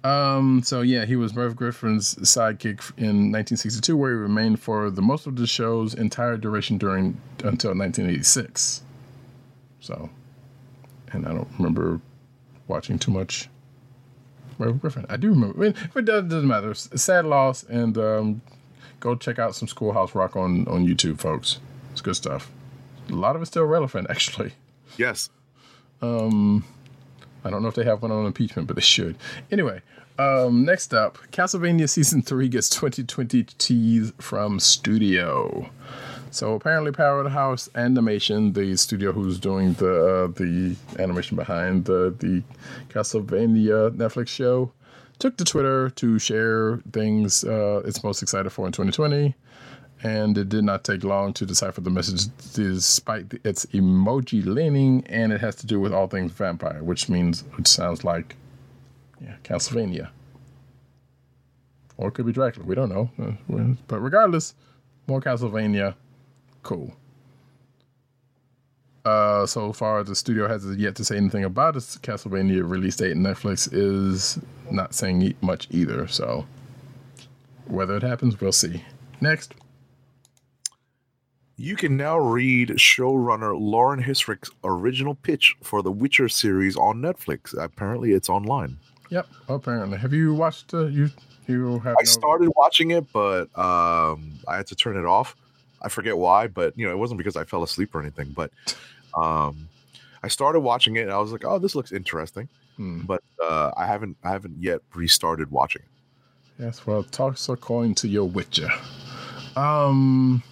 B: Um, so yeah, he was Merv Griffin's sidekick in 1962, where he remained for the most of the show's entire duration during until 1986. So, and I don't remember watching too much Merv Griffin. I do remember, I mean, but it doesn't, doesn't matter. Sad loss, and um, go check out some Schoolhouse Rock on on YouTube, folks. It's good stuff. A lot of it's still relevant, actually.
C: yes.
B: Um, I don't know if they have one on impeachment, but they should. Anyway, um, next up, Castlevania season three gets 2020 tease from Studio. So apparently, Powerhouse Animation, the studio who's doing the uh, the animation behind the the Castlevania Netflix show, took to Twitter to share things uh, it's most excited for in 2020 and it did not take long to decipher the message despite its emoji leaning and it has to do with all things vampire which means it sounds like yeah castlevania. Or it could be dracula we don't know. Uh, but regardless more castlevania cool uh, so far, the studio has yet to say anything about its Castlevania release date, and Netflix is not saying much either. So, whether it happens, we'll see. Next,
C: You can now read showrunner Lauren Hissrich's original pitch for the Witcher series on Netflix. Apparently, it's online.
B: Yep. Apparently, have you watched? Uh, you you have.
C: I
B: no-
C: started watching it, but um, I had to turn it off. I forget why, but you know, it wasn't because I fell asleep or anything. But um, I started watching it, and I was like, "Oh, this looks interesting,"
B: Hmm.
C: but uh, I haven't, I haven't yet restarted watching it.
B: Yes. Well, toss a coin to your Witcher. Um.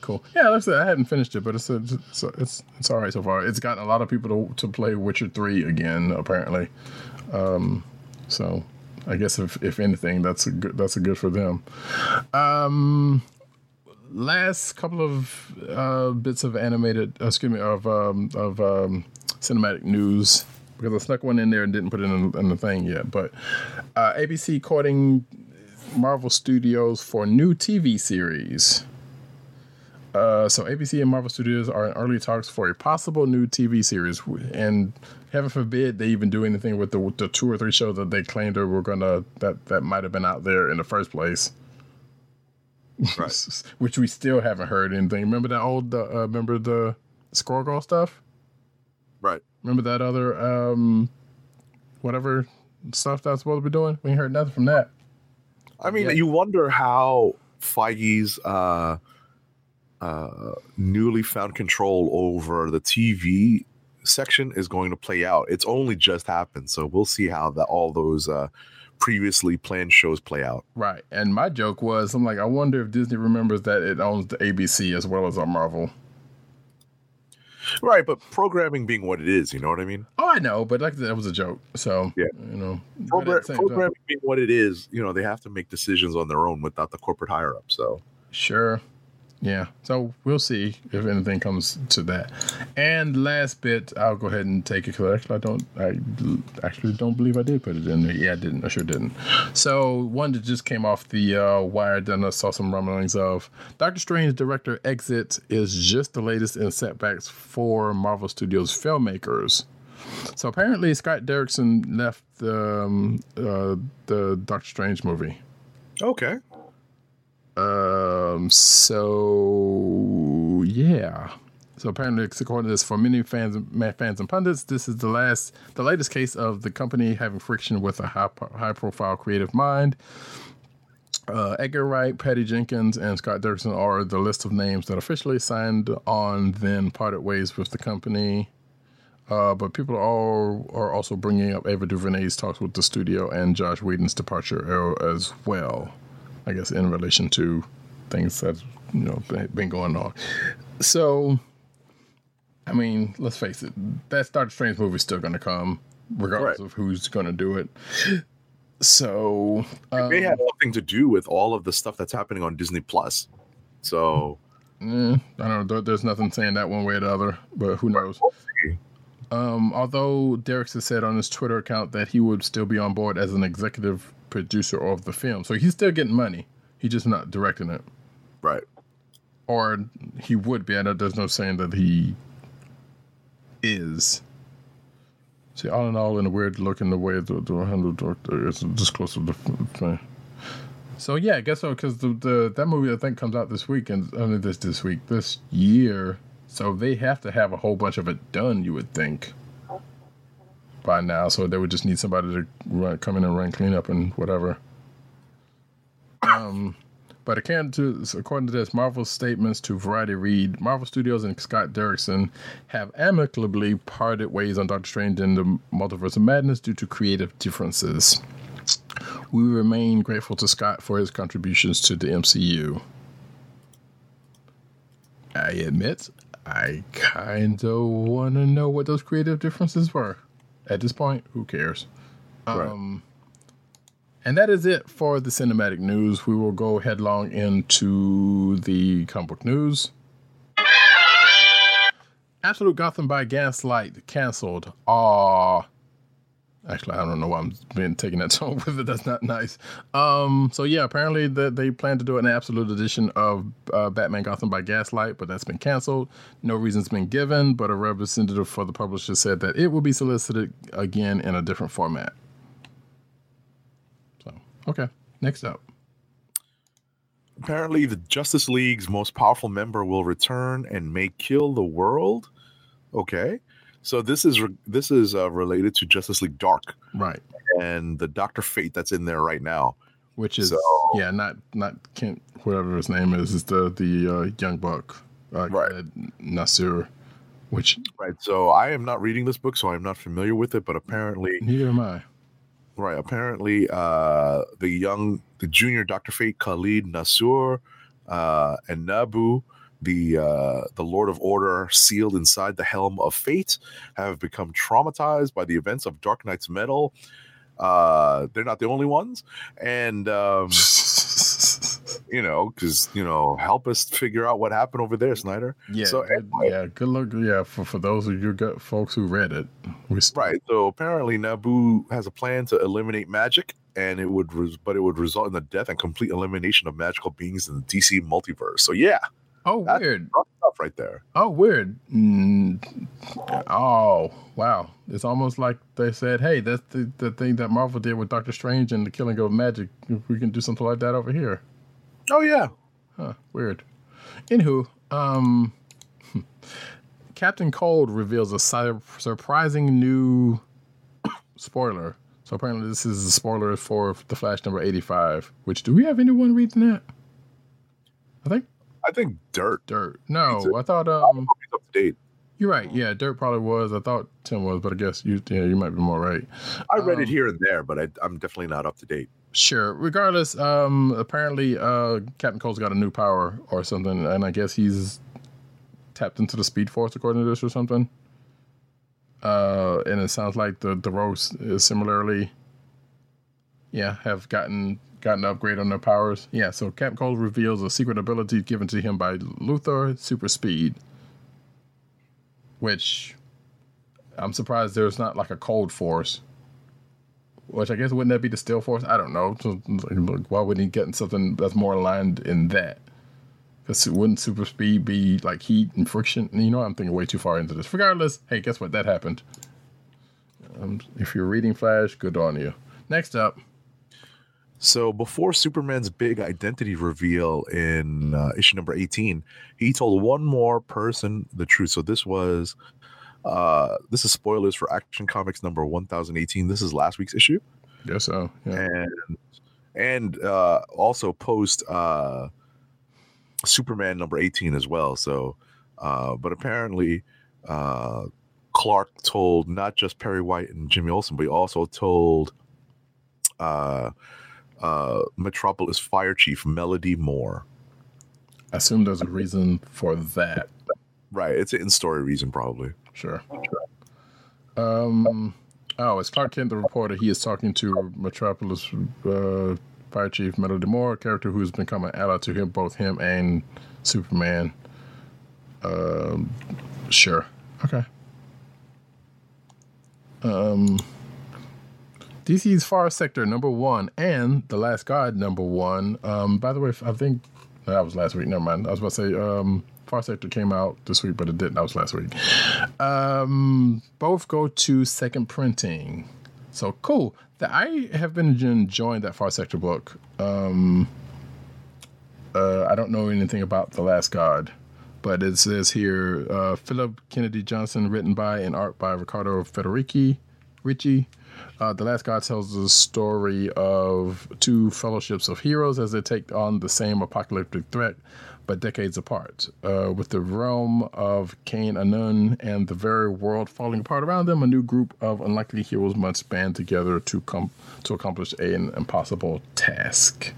B: Cool. Yeah, like I said, I hadn't finished it, but it's it's it's, it's, it's all right so far. It's gotten a lot of people to, to play Witcher three again, apparently. Um, so I guess if if anything, that's a good that's a good for them. Um, last couple of uh, bits of animated, uh, excuse me, of um, of um, cinematic news because I snuck one in there and didn't put it in, in the thing yet. But uh, ABC courting Marvel Studios for new TV series. Uh, so ABC and Marvel Studios are in early talks for a possible new TV series, and heaven forbid they even do anything with the, the two or three shows that they claimed they were gonna that that might have been out there in the first place.
C: Right.
B: Which we still haven't heard anything. Remember that old? Uh, remember the Squirrel Girl stuff?
C: Right.
B: Remember that other um, whatever stuff that's supposed to be doing? We ain't heard nothing from that.
C: I mean,
B: Yeah.
C: you wonder how Feige's uh, uh, newly found control over the TV section is going to play out. It's only just happened, so we'll see how that all those uh, previously planned shows play out.
B: Right. And my joke was, I'm like, I wonder if Disney remembers that it owns the ABC as well as our Marvel.
C: Right, but programming being what it is, you know what I mean?
B: Oh, I know, but like that was a joke. So
C: Yeah.
B: you know, but at
C: Progra-
B: the same time-
C: programming being what it is, you know, they have to make decisions on their own without the corporate higher up. So
B: Sure. Yeah. So we'll see if anything comes to that. And last bit, I'll go ahead and take it because I don't, I actually don't believe I did put it in there. Yeah, I didn't. I sure didn't. So one that just came off the uh, wire, then I saw some rumblings of Doctor Strange director exit is just the latest in setbacks for Marvel Studios filmmakers. So apparently Scott Derrickson left um, uh, the Doctor Strange movie.
C: okay,
B: Um. So yeah. So apparently, according to this, for many fans, fans and pundits, this is the last, the latest case of the company having friction with a high, high-profile creative mind. Uh, Edgar Wright, Patty Jenkins, and Scott Derrickson are the list of names that officially signed on, then parted ways with the company. Uh, but people are are also bringing up Ava DuVernay's talks with the studio and Joss Whedon's departure as well. I guess in relation to things that you know been- going on. So, I mean, let's face it, that Doctor Strange movie is still going to come, regardless
C: Right.
B: of who's going to do it. So,
C: it may
B: um,
C: have nothing to do with all of the stuff that's happening on Disney Plus. So
B: eh, I don't know. There's nothing saying that one way or the other, but who knows? Um, although has said on his Twitter account that he would still be on board as an executive producer of the film, so he's still getting money. He's just not directing it.
C: right,
B: or he would be. I know there's no saying that he is. See, all in all, in a weird look in the way the the handle doctor is just close to the thing. So yeah, I guess so because the, the that movie I think comes out this week and only this this week this year. So they have to have a whole bunch of it done. You would think by now. So they would just need somebody to run, come in and run cleanup and whatever. Um. But according to, according to this, Marvel's statements to Variety read, Marvel Studios and Scott Derrickson have amicably parted ways on Doctor Strange in the Multiverse of Madness due to creative differences. We remain grateful to Scott for his contributions to the MCU. I admit, I kind of want to know what those creative differences were. At this point, who cares?
C: Right.
B: Um, and that is it for the cinematic news. We will go headlong into the comic book news. Absolute Gotham by Gaslight canceled. Aw. Actually, I don't know why I'm being taking that tone with it. That's not nice. Um, so yeah, apparently they plan to do an absolute edition of uh, Batman Gotham by Gaslight, but that's been canceled. No reason's been given, but a representative for the publisher said that it will be solicited again in a different format. So okay, next up.
C: apparently the Justice League's most powerful member will return and may kill the world. Okay, so this is re- this is uh, related to Justice League Dark
B: Right.
C: and the Doctor Fate that's in there right now.
B: Which is
C: So-
B: yeah, not not Kent, whatever his name is, is the the uh, young buck, uh,
C: Right.
B: Nasir. Which
C: Right. So I am not reading this book, so I'm not familiar with it. But apparently,
B: neither am I.
C: right, apparently, uh, the young, the junior Doctor Fate, Khalid Nassour, uh, and Nabu, the uh, the Lord of Order, sealed inside the helm of fate, have become traumatized by the events of Dark Nights Metal. Uh, they're not the only ones, and um, you know, because you know, help us figure out what happened over there, Snyder.
B: Yeah,
C: So anyway.
B: yeah. Good luck. Yeah, for, for those of you got folks who read it, st-
C: Right. So apparently, Nabu has a plan to eliminate magic, and it would, res- but it would result in the death and complete elimination of magical beings in the DC multiverse. So yeah,
B: Oh,
C: That's-
B: weird.
C: stuff right there.
B: Oh, weird. Mm, oh, wow. It's almost like they said, hey, that's the, the thing that Marvel did with Doctor Strange and the killing of magic. If we can do something like that over here.
C: Oh yeah.
B: Huh, weird. Anywho, um, Captain Cold reveals a sur- surprising new spoiler. So apparently, this is a spoiler for the Flash number 85. Which, do we have anyone reading that? I think
C: I think Dirt
B: Dirt. No,
C: a-
B: I thought, um,
C: is up to date.
B: You're right. Yeah, Dirt probably was. I thought Tim was, but I guess you yeah, you might be more right.
C: I read it
B: Um,
C: here and there, but I, I'm definitely not up to date.
B: Sure. Regardless, um apparently uh Captain Cold's got a new power or something, and I guess he's tapped into the speed force according to this or something. Uh and it sounds like the the rogues is similarly yeah, have gotten gotten an upgrade on their powers. Yeah, so Captain Cold reveals a secret ability given to him by Luthor, super speed. Which I'm surprised there's not like a cold force. Which I guess wouldn't that be the still force? I don't know. Why wouldn't he get something that's more aligned in that? Because wouldn't super speed be like heat and friction? You know, I'm thinking way too far into this. Regardless, hey, guess what? That happened. Um, if you're reading Flash, good on you. Next up,
C: So before Superman's big identity reveal in uh, issue number 18, he told one more person the truth. So this was uh this is spoilers for Action Comics number 1018. This is last week's issue.
B: guess so. Yeah.
C: And and uh also post uh Superman number 18 as well. So uh but apparently uh Clark told not just Perry White and Jimmy Olsen, but he also told uh uh Metropolis Fire Chief Melody Moore.
B: I assume there's a reason for that.
C: Right, it's an in-story reason probably.
B: Sure. Um. Oh, it's Clark Kent, the reporter. He is talking to Metropolis uh, Fire Chief Melody Moore, a character who's become an ally to him, both him and Superman. Um. Sure. Okay. Um. DC's Far Sector number one and The Last God number one. Um. By the way, I think that was last week. Never mind. I was about to say. Um. Far Sector came out this week, but it didn't. That was last week. Um, both go to second printing. So cool. The, I have been enjoying that Far Sector book. Um, uh, I don't know anything about The Last God, but it says here uh, Philip Kennedy Johnson, written by and art by Riccardo Federici. Ricci. Uh, the Last God tells the story of two fellowships of heroes as they take on the same apocalyptic threat, but decades apart. Uh, with the realm of Cain Anuun and the very world falling apart around them, a new group of unlikely heroes must band together to com- to accomplish an impossible task.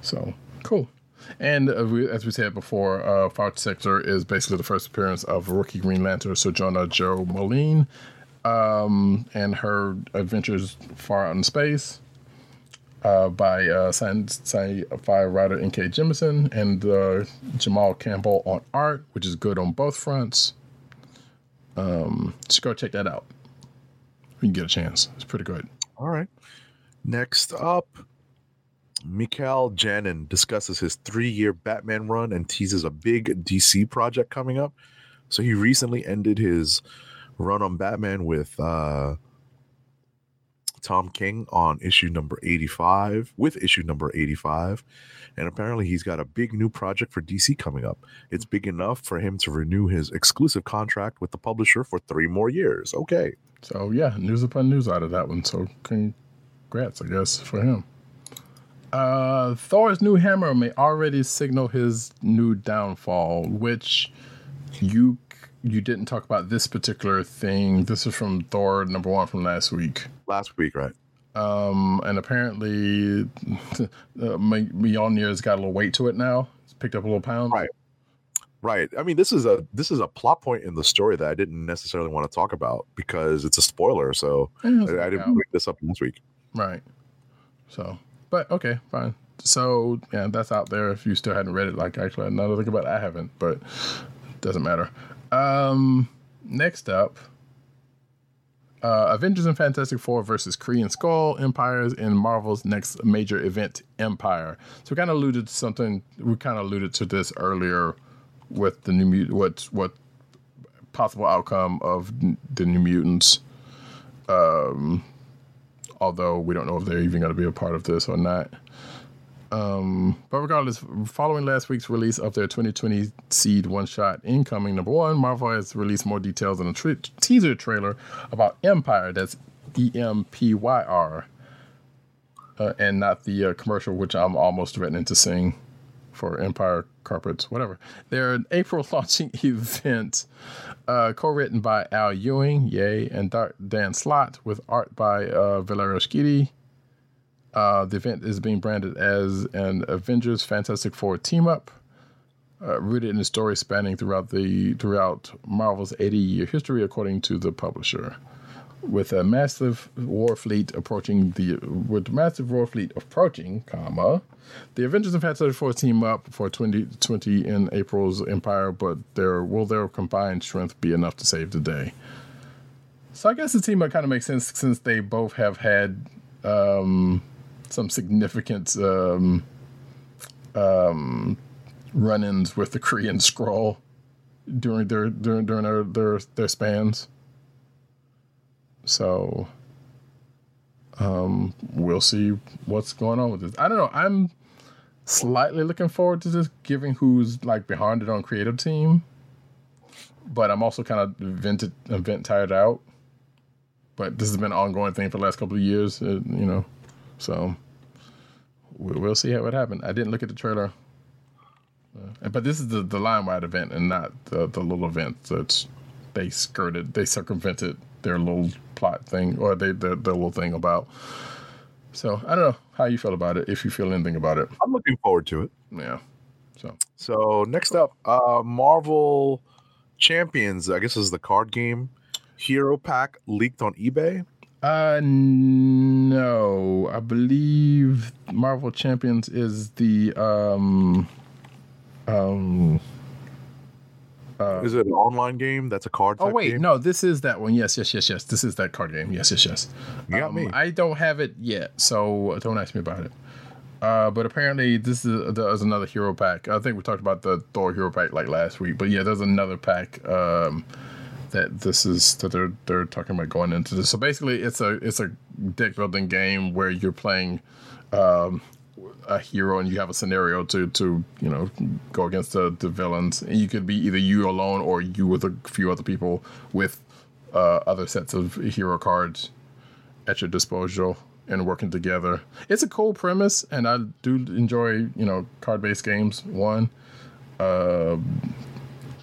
B: So cool. And uh, we, as we said before, uh, Far Sector is basically the first appearance of rookie Green Lantern Sojourner Jo Mullein um, and her adventures far out in space uh, by uh, sci-fi writer N.K. Jemisin and uh, Jamal Campbell on art, which is good on both fronts. Um, just go check that out. When you get a chance. It's pretty good.
C: All right. Next up, Mikel Janin discusses his three-year Batman run and teases a big DC project coming up. So he recently ended his run on Batman with uh, Tom King on issue number 85, with issue number 85. And apparently he's got a big new project for DC coming up. It's big enough for him to renew his exclusive contract with the publisher for three more years. Okay.
B: So yeah, news upon news out of that one. So congrats, I guess, for him. Uh, Thor's new hammer may already signal his new downfall, which you you didn't talk about this particular thing. This is from Thor number one from last week.
C: Last week, right?
B: Um, and apparently, uh, Mjolnir's got a little weight to it now. It's picked up a little pound.
C: Right. Right. I mean, this is a this is a plot point in the story that I didn't necessarily want to talk about because it's a spoiler. So I, I didn't
B: out.
C: bring this up last week.
B: Right. So, but okay, fine. So yeah, that's out there. If you still hadn't read it, like actually, now that I think about it, I haven't, but doesn't matter. Um, next up, uh, Avengers and Fantastic Four versus Kree and Skrull Empires in Marvel's next major event, Empyre. So we kind of alluded to something. We kind of alluded to this earlier with the new mut- what what possible outcome of the New Mutants. Um, although we don't know if they're even going to be a part of this or not. Um, but regardless, following last week's release of their 2020 Seed One Shot Incoming Number One, Marvel has released more details in a teaser trailer about Empyre. That's E M P Y R, uh, and not the uh, commercial, which I'm almost threatening to sing for Empire Carpets, whatever. They're an April launching event, uh, co-written by Al Ewing, yay, and Dan Slott, with art by uh, Valerio Schiti. Uh, the event is being branded as an Avengers Fantastic Four team up, uh, rooted in a story spanning throughout the throughout Marvel's 80 year history, according to the publisher. With a massive war fleet approaching the with massive war fleet approaching, comma, the Avengers and Fantastic Four team up for 2020 in April's Empyre, but their will their combined strength be enough to save the day? So I guess the team up kind of makes sense since they both have had um, some significant um, um, run-ins with the Kree and Skrull during their during during their their, their spans. So um, we'll see what's going on with this. I don't know. I'm slightly looking forward to this, given who's like behind it on creative team. But I'm also kind of event event tired out. But this has been an ongoing thing for the last couple of years, uh, you know. So we- we'll see how it happened. I didn't look at the trailer, uh, but this is the the line wide event and not the the little event that they skirted, they circumvented their little plot thing or they their, their little thing about. So I don't know how you feel about it. If you feel anything about it,
C: I'm looking forward to it.
B: yeah. So
C: So next up, uh, Marvel Champions. I guess this is the card game. Hero Pack leaked on eBay.
B: Uh, no, I believe Marvel Champions is the um, um.
C: Uh, is it an online game? That's a card.
B: Oh wait,
C: game?
B: no, this is that one. Yes, yes, yes, yes. This is that card game. Yes, yes, yes.
C: You got
B: Um,
C: me.
B: I don't have it yet, so don't ask me about it. Uh, but apparently this is there's another hero pack. I think we talked about the Thor hero pack like last week, but yeah, there's another pack um, that this is that they're they're talking about going into this. So basically, it's a it's a deck building game where you're playing um, a hero and you have a scenario to to you know go against the, the villains. And you could be either you alone or you with a few other people with uh, other sets of hero cards at your disposal and working together. It's a cool premise, and I do enjoy you know card based games. One, uh,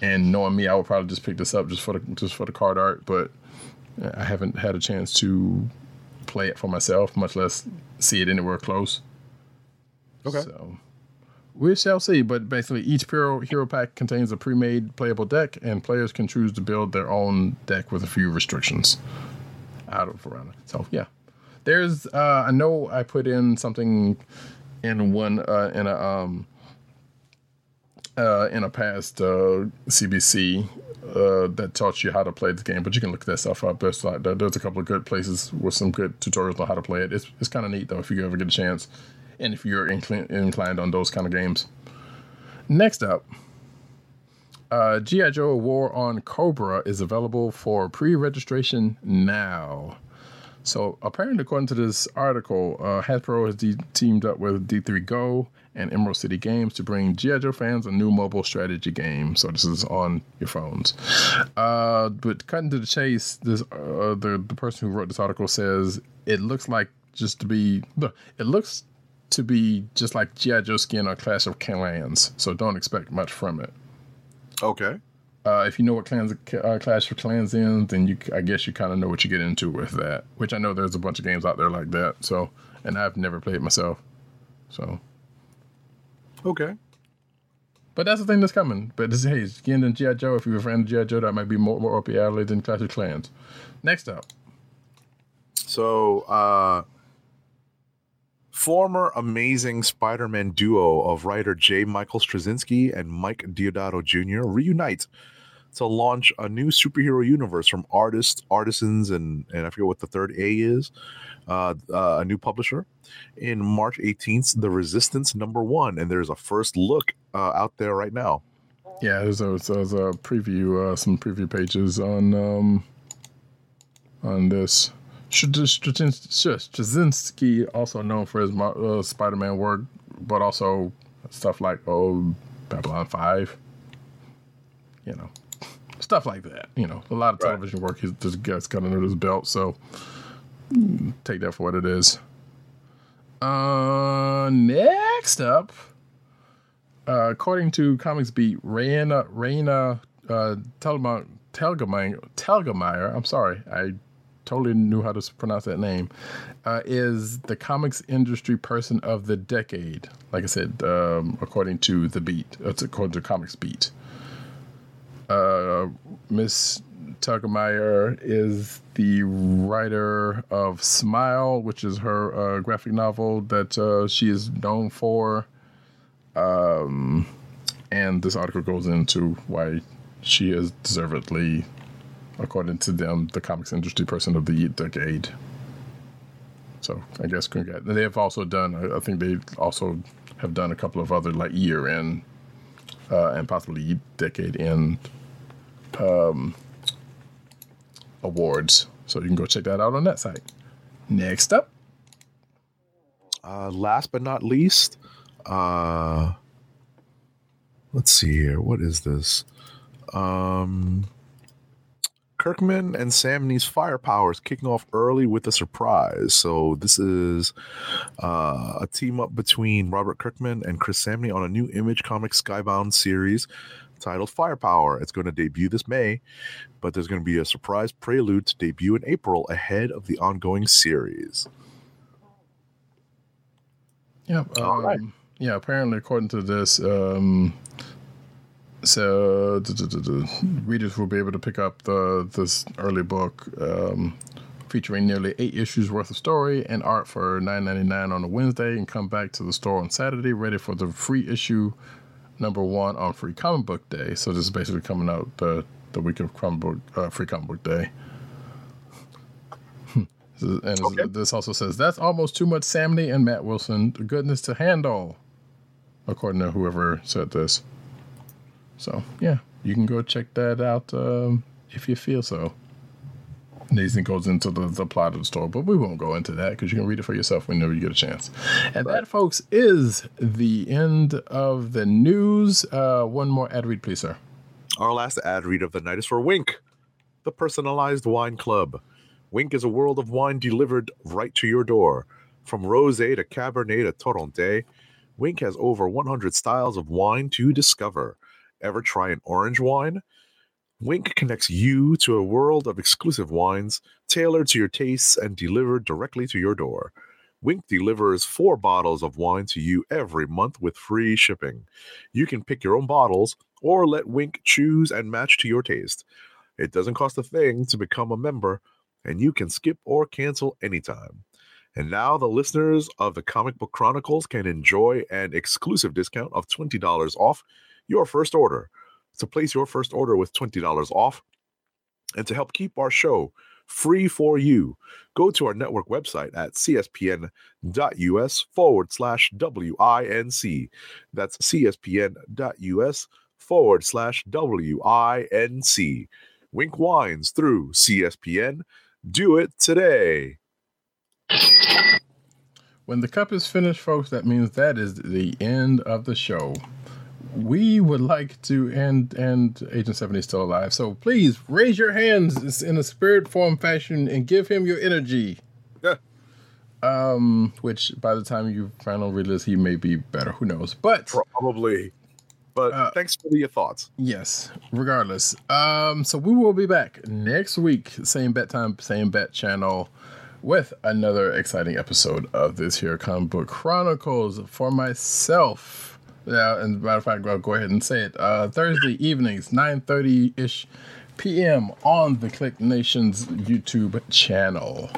B: and knowing me, I would probably just pick this up just for the just for the card art, but I haven't had a chance to play it for myself, much less see it anywhere close.
C: Okay.
B: So we shall see. But basically, each hero hero pack contains a pre-made playable deck, and players can choose to build their own deck with a few restrictions out of around it. So yeah, there's. Uh, I know I put in something in one uh, in a um uh, in a past uh, CBC uh, that taught you how to play the game, but you can look that stuff up. There's like there's a couple of good places with some good tutorials on how to play it. It's it's kind of neat though if you ever get a chance, and if you're inclin- inclined on those kind of games. Next up, uh, GI Joe War on Cobra is available for pre-registration now. So apparently, according to this article, uh, Hasbro has de- teamed up with D3 Go and Emerald City Games to bring G.I. Joe fans a new mobile strategy game. So this is on your phones. Uh, but cutting to the chase, this uh, the the person who wrote this article says it looks like just to be look, it looks to be just like G.I. Joe skin or Clash of Clans. So don't expect much from it.
C: Okay.
B: Uh, if you know what clans, uh, Clash of Clans is, then you, I guess you kind of know what you get into with that. Which I know there's a bunch of games out there like that. So, and I've never played myself. So,
C: Okay.
B: but that's the thing that's coming. But this, hey, skin and GI Joe. If you're a fan of GI Joe, that might be more more up your alley than Clash of Clans. Next up,
C: So, uh, former amazing Spider-Man duo of writer J. Michael Straczynski and Mike Deodato Jr. reunite to launch a new superhero universe from artists, artisans, and and I forget what the third A is. Uh, uh, a new publisher in March 18th, The Resistance number one, and there's a first look uh, out there right now.
B: Yeah, there's a, there's a preview, uh, some preview pages on um, on this. Straczynski, also known for his uh, Spider-Man work, but also stuff like oh, Babylon Five. You know, stuff like that. You know, a lot of
C: Right.
B: television work he's this guy's got under his belt. So take that for what it is. Uh, next up, uh, according to Comics Beat, Raina Raina uh, Telgemeier, Telgemeier, Telgemeier, I'm sorry, I totally knew how to pronounce that name, uh, is the comics industry person of the decade. Like I said, um, according to the Beat, it's according to Comics Beat. Uh, Miss Telgemeier is the writer of Smile, which is her uh, graphic novel that uh, she is known for. Um, and this article goes into why she is deservedly, according to them, the comics industry person of the decade. So I guess congrats. They have also done. I I think they also have done a couple of other like year end uh, and possibly decade end um, awards. So you can go check that out on that site. Next up,
C: Uh, last but not least, uh, let's see here. What is this? Um, Kirkman and Samnee's firepower is kicking off early with a surprise. So this is uh, a team up between Robert Kirkman and Chris Samnee on a new Image Comics Skybound series titled Firepower. It's going to debut this May, but there's going to be a surprise prelude to debut in April ahead of the ongoing series.
B: Yeah. Um,
C: right.
B: Yeah. Apparently, according to this, um, so d- d- d- d- readers will be able to pick up the this early book um, featuring nearly eight issues worth of story and art for nine ninety nine on a Wednesday, and come back to the store on Saturday, ready for the free issue number one on Free Comic Book Day. So this is basically coming out the the week of comic book uh, Free Comic Book Day. and this-
C: Okay.
B: this also says that's almost too much Samnee and Matt Wilson goodness to handle, according to whoever said this. So yeah, you can go check that out um, if you feel so. Nathan goes into the, the plot of the story, but we won't go into that because you can read it for yourself whenever you get a chance. And that, folks, is the end of the news. Uh, one more ad read, please, sir.
C: Our last ad read of the night is for Winc, the personalized wine club. Winc is a world of wine delivered right to your door. From rosé to cabernet to torronté, Winc has over 100 styles of wine to discover. Ever try an orange wine? Winc connects you to a world of exclusive wines tailored to your tastes and delivered directly to your door. Winc delivers four bottles of wine to you every month with free shipping. You can pick your own bottles or let Winc choose and match to your taste. It doesn't cost a thing to become a member, and you can skip or cancel anytime. And now the listeners of the Comic Book Chronicles can enjoy an exclusive discount of $20 off your first order. To place your first order with $20 off and to help keep our show free for you, go to our network website at cspn.us forward slash WINC. That's cspn.us forward slash WINC. Wink Wines through CSPN. Do it today.
B: When the cup is finished, folks, that means that is the end of the show. We would like to end and Agent 70 is still alive. So please raise your hands in a Spirit Bomb fashion and give him your energy.
C: Yeah.
B: Um, which by the time you finally realize he may be better. Who knows? But
C: Probably. But
B: Uh,
C: thanks for your thoughts.
B: Yes, regardless. Um, so we will be back next week, same bet time, same bet channel, with another exciting episode of this here comic book chronicles for myself. Yeah, and matter of fact, I'll go ahead and say it. Uh, Thursday evenings, nine thirty ish p.m. on the Kliq Nations YouTube channel.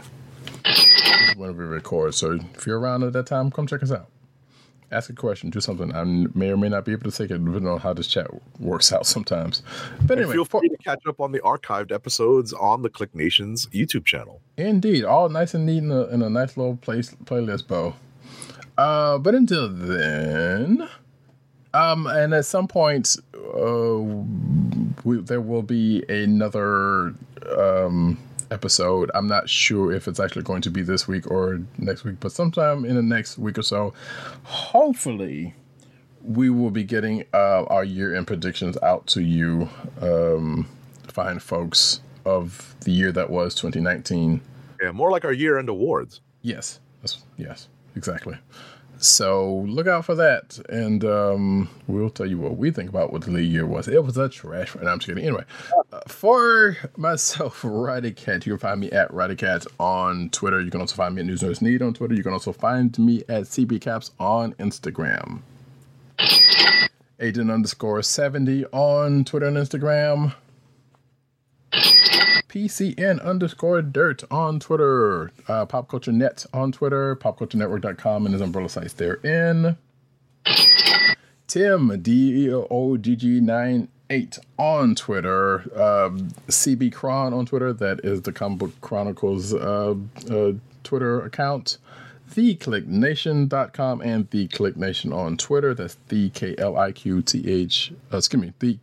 B: when we record. So if you're around at that time, come check us out. Ask a question, do something. I may or may not be able to take it, depending on how this chat works out sometimes. But
C: And
B: anyway,
C: feel free to catch up on the archived episodes on the Kliq Nations YouTube channel.
B: Indeed, all nice and neat in a, in a nice little place playlist bow. Uh, but until then, um, and at some point, uh, we, there will be another um episode. I'm not sure if it's actually going to be this week or next week, but sometime in the next week or so, hopefully, we will be getting uh, our year end predictions out to you, um, fine folks of the year that was 2019.
C: Yeah, more like our year-end awards.
B: Yes, yes, exactly. So look out for that, and um, we'll tell you what we think about what the league year was. It was a trash. And I'm just kidding. Anyway, uh, for myself, Roddykat, you can find me at Roddykat on Twitter. You can also find me at News Nerds Need on Twitter. You can also find me at CB Caps on Instagram. Agent underscore 70 on Twitter and Instagram. PCN underscore dirt on Twitter, uh, Pop Culture Net on Twitter, popculturenetwork.com and his umbrella sites therein. Tim, D O G G 98 on Twitter, um, CB Cron on Twitter, that is the Comic Book Chronicles uh, uh, Twitter account. TheKliqNation.com and The Kliq Nation on Twitter. That's the K L I Q T H, uh, excuse me, the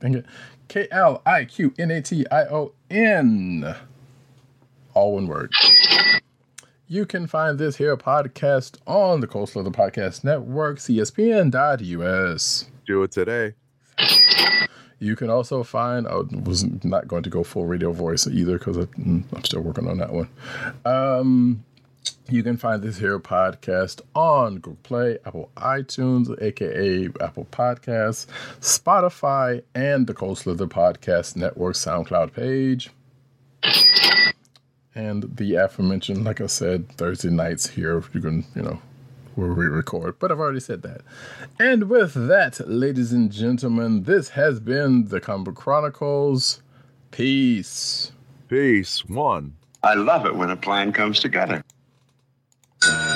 B: Dang it. K L I Q N A T I O N. All one word. You can find this here podcast on the Cold Slither Podcast Network, CSPN.us.
C: Do it today.
B: You can also find, I was not going to go full radio voice either because I'm still working on that one. Um, you can find this here podcast on Google Play, Apple iTunes, aka Apple Podcasts, Spotify, and the Cold Slither Podcast Network SoundCloud page. And the aforementioned, like I said, Thursday nights here, you can, you know, where we record, but I've already said that. And with that, ladies and gentlemen, this has been the Comic Chronicles. Peace.
C: Peace. One.
E: I love it when a plan comes together.
F: You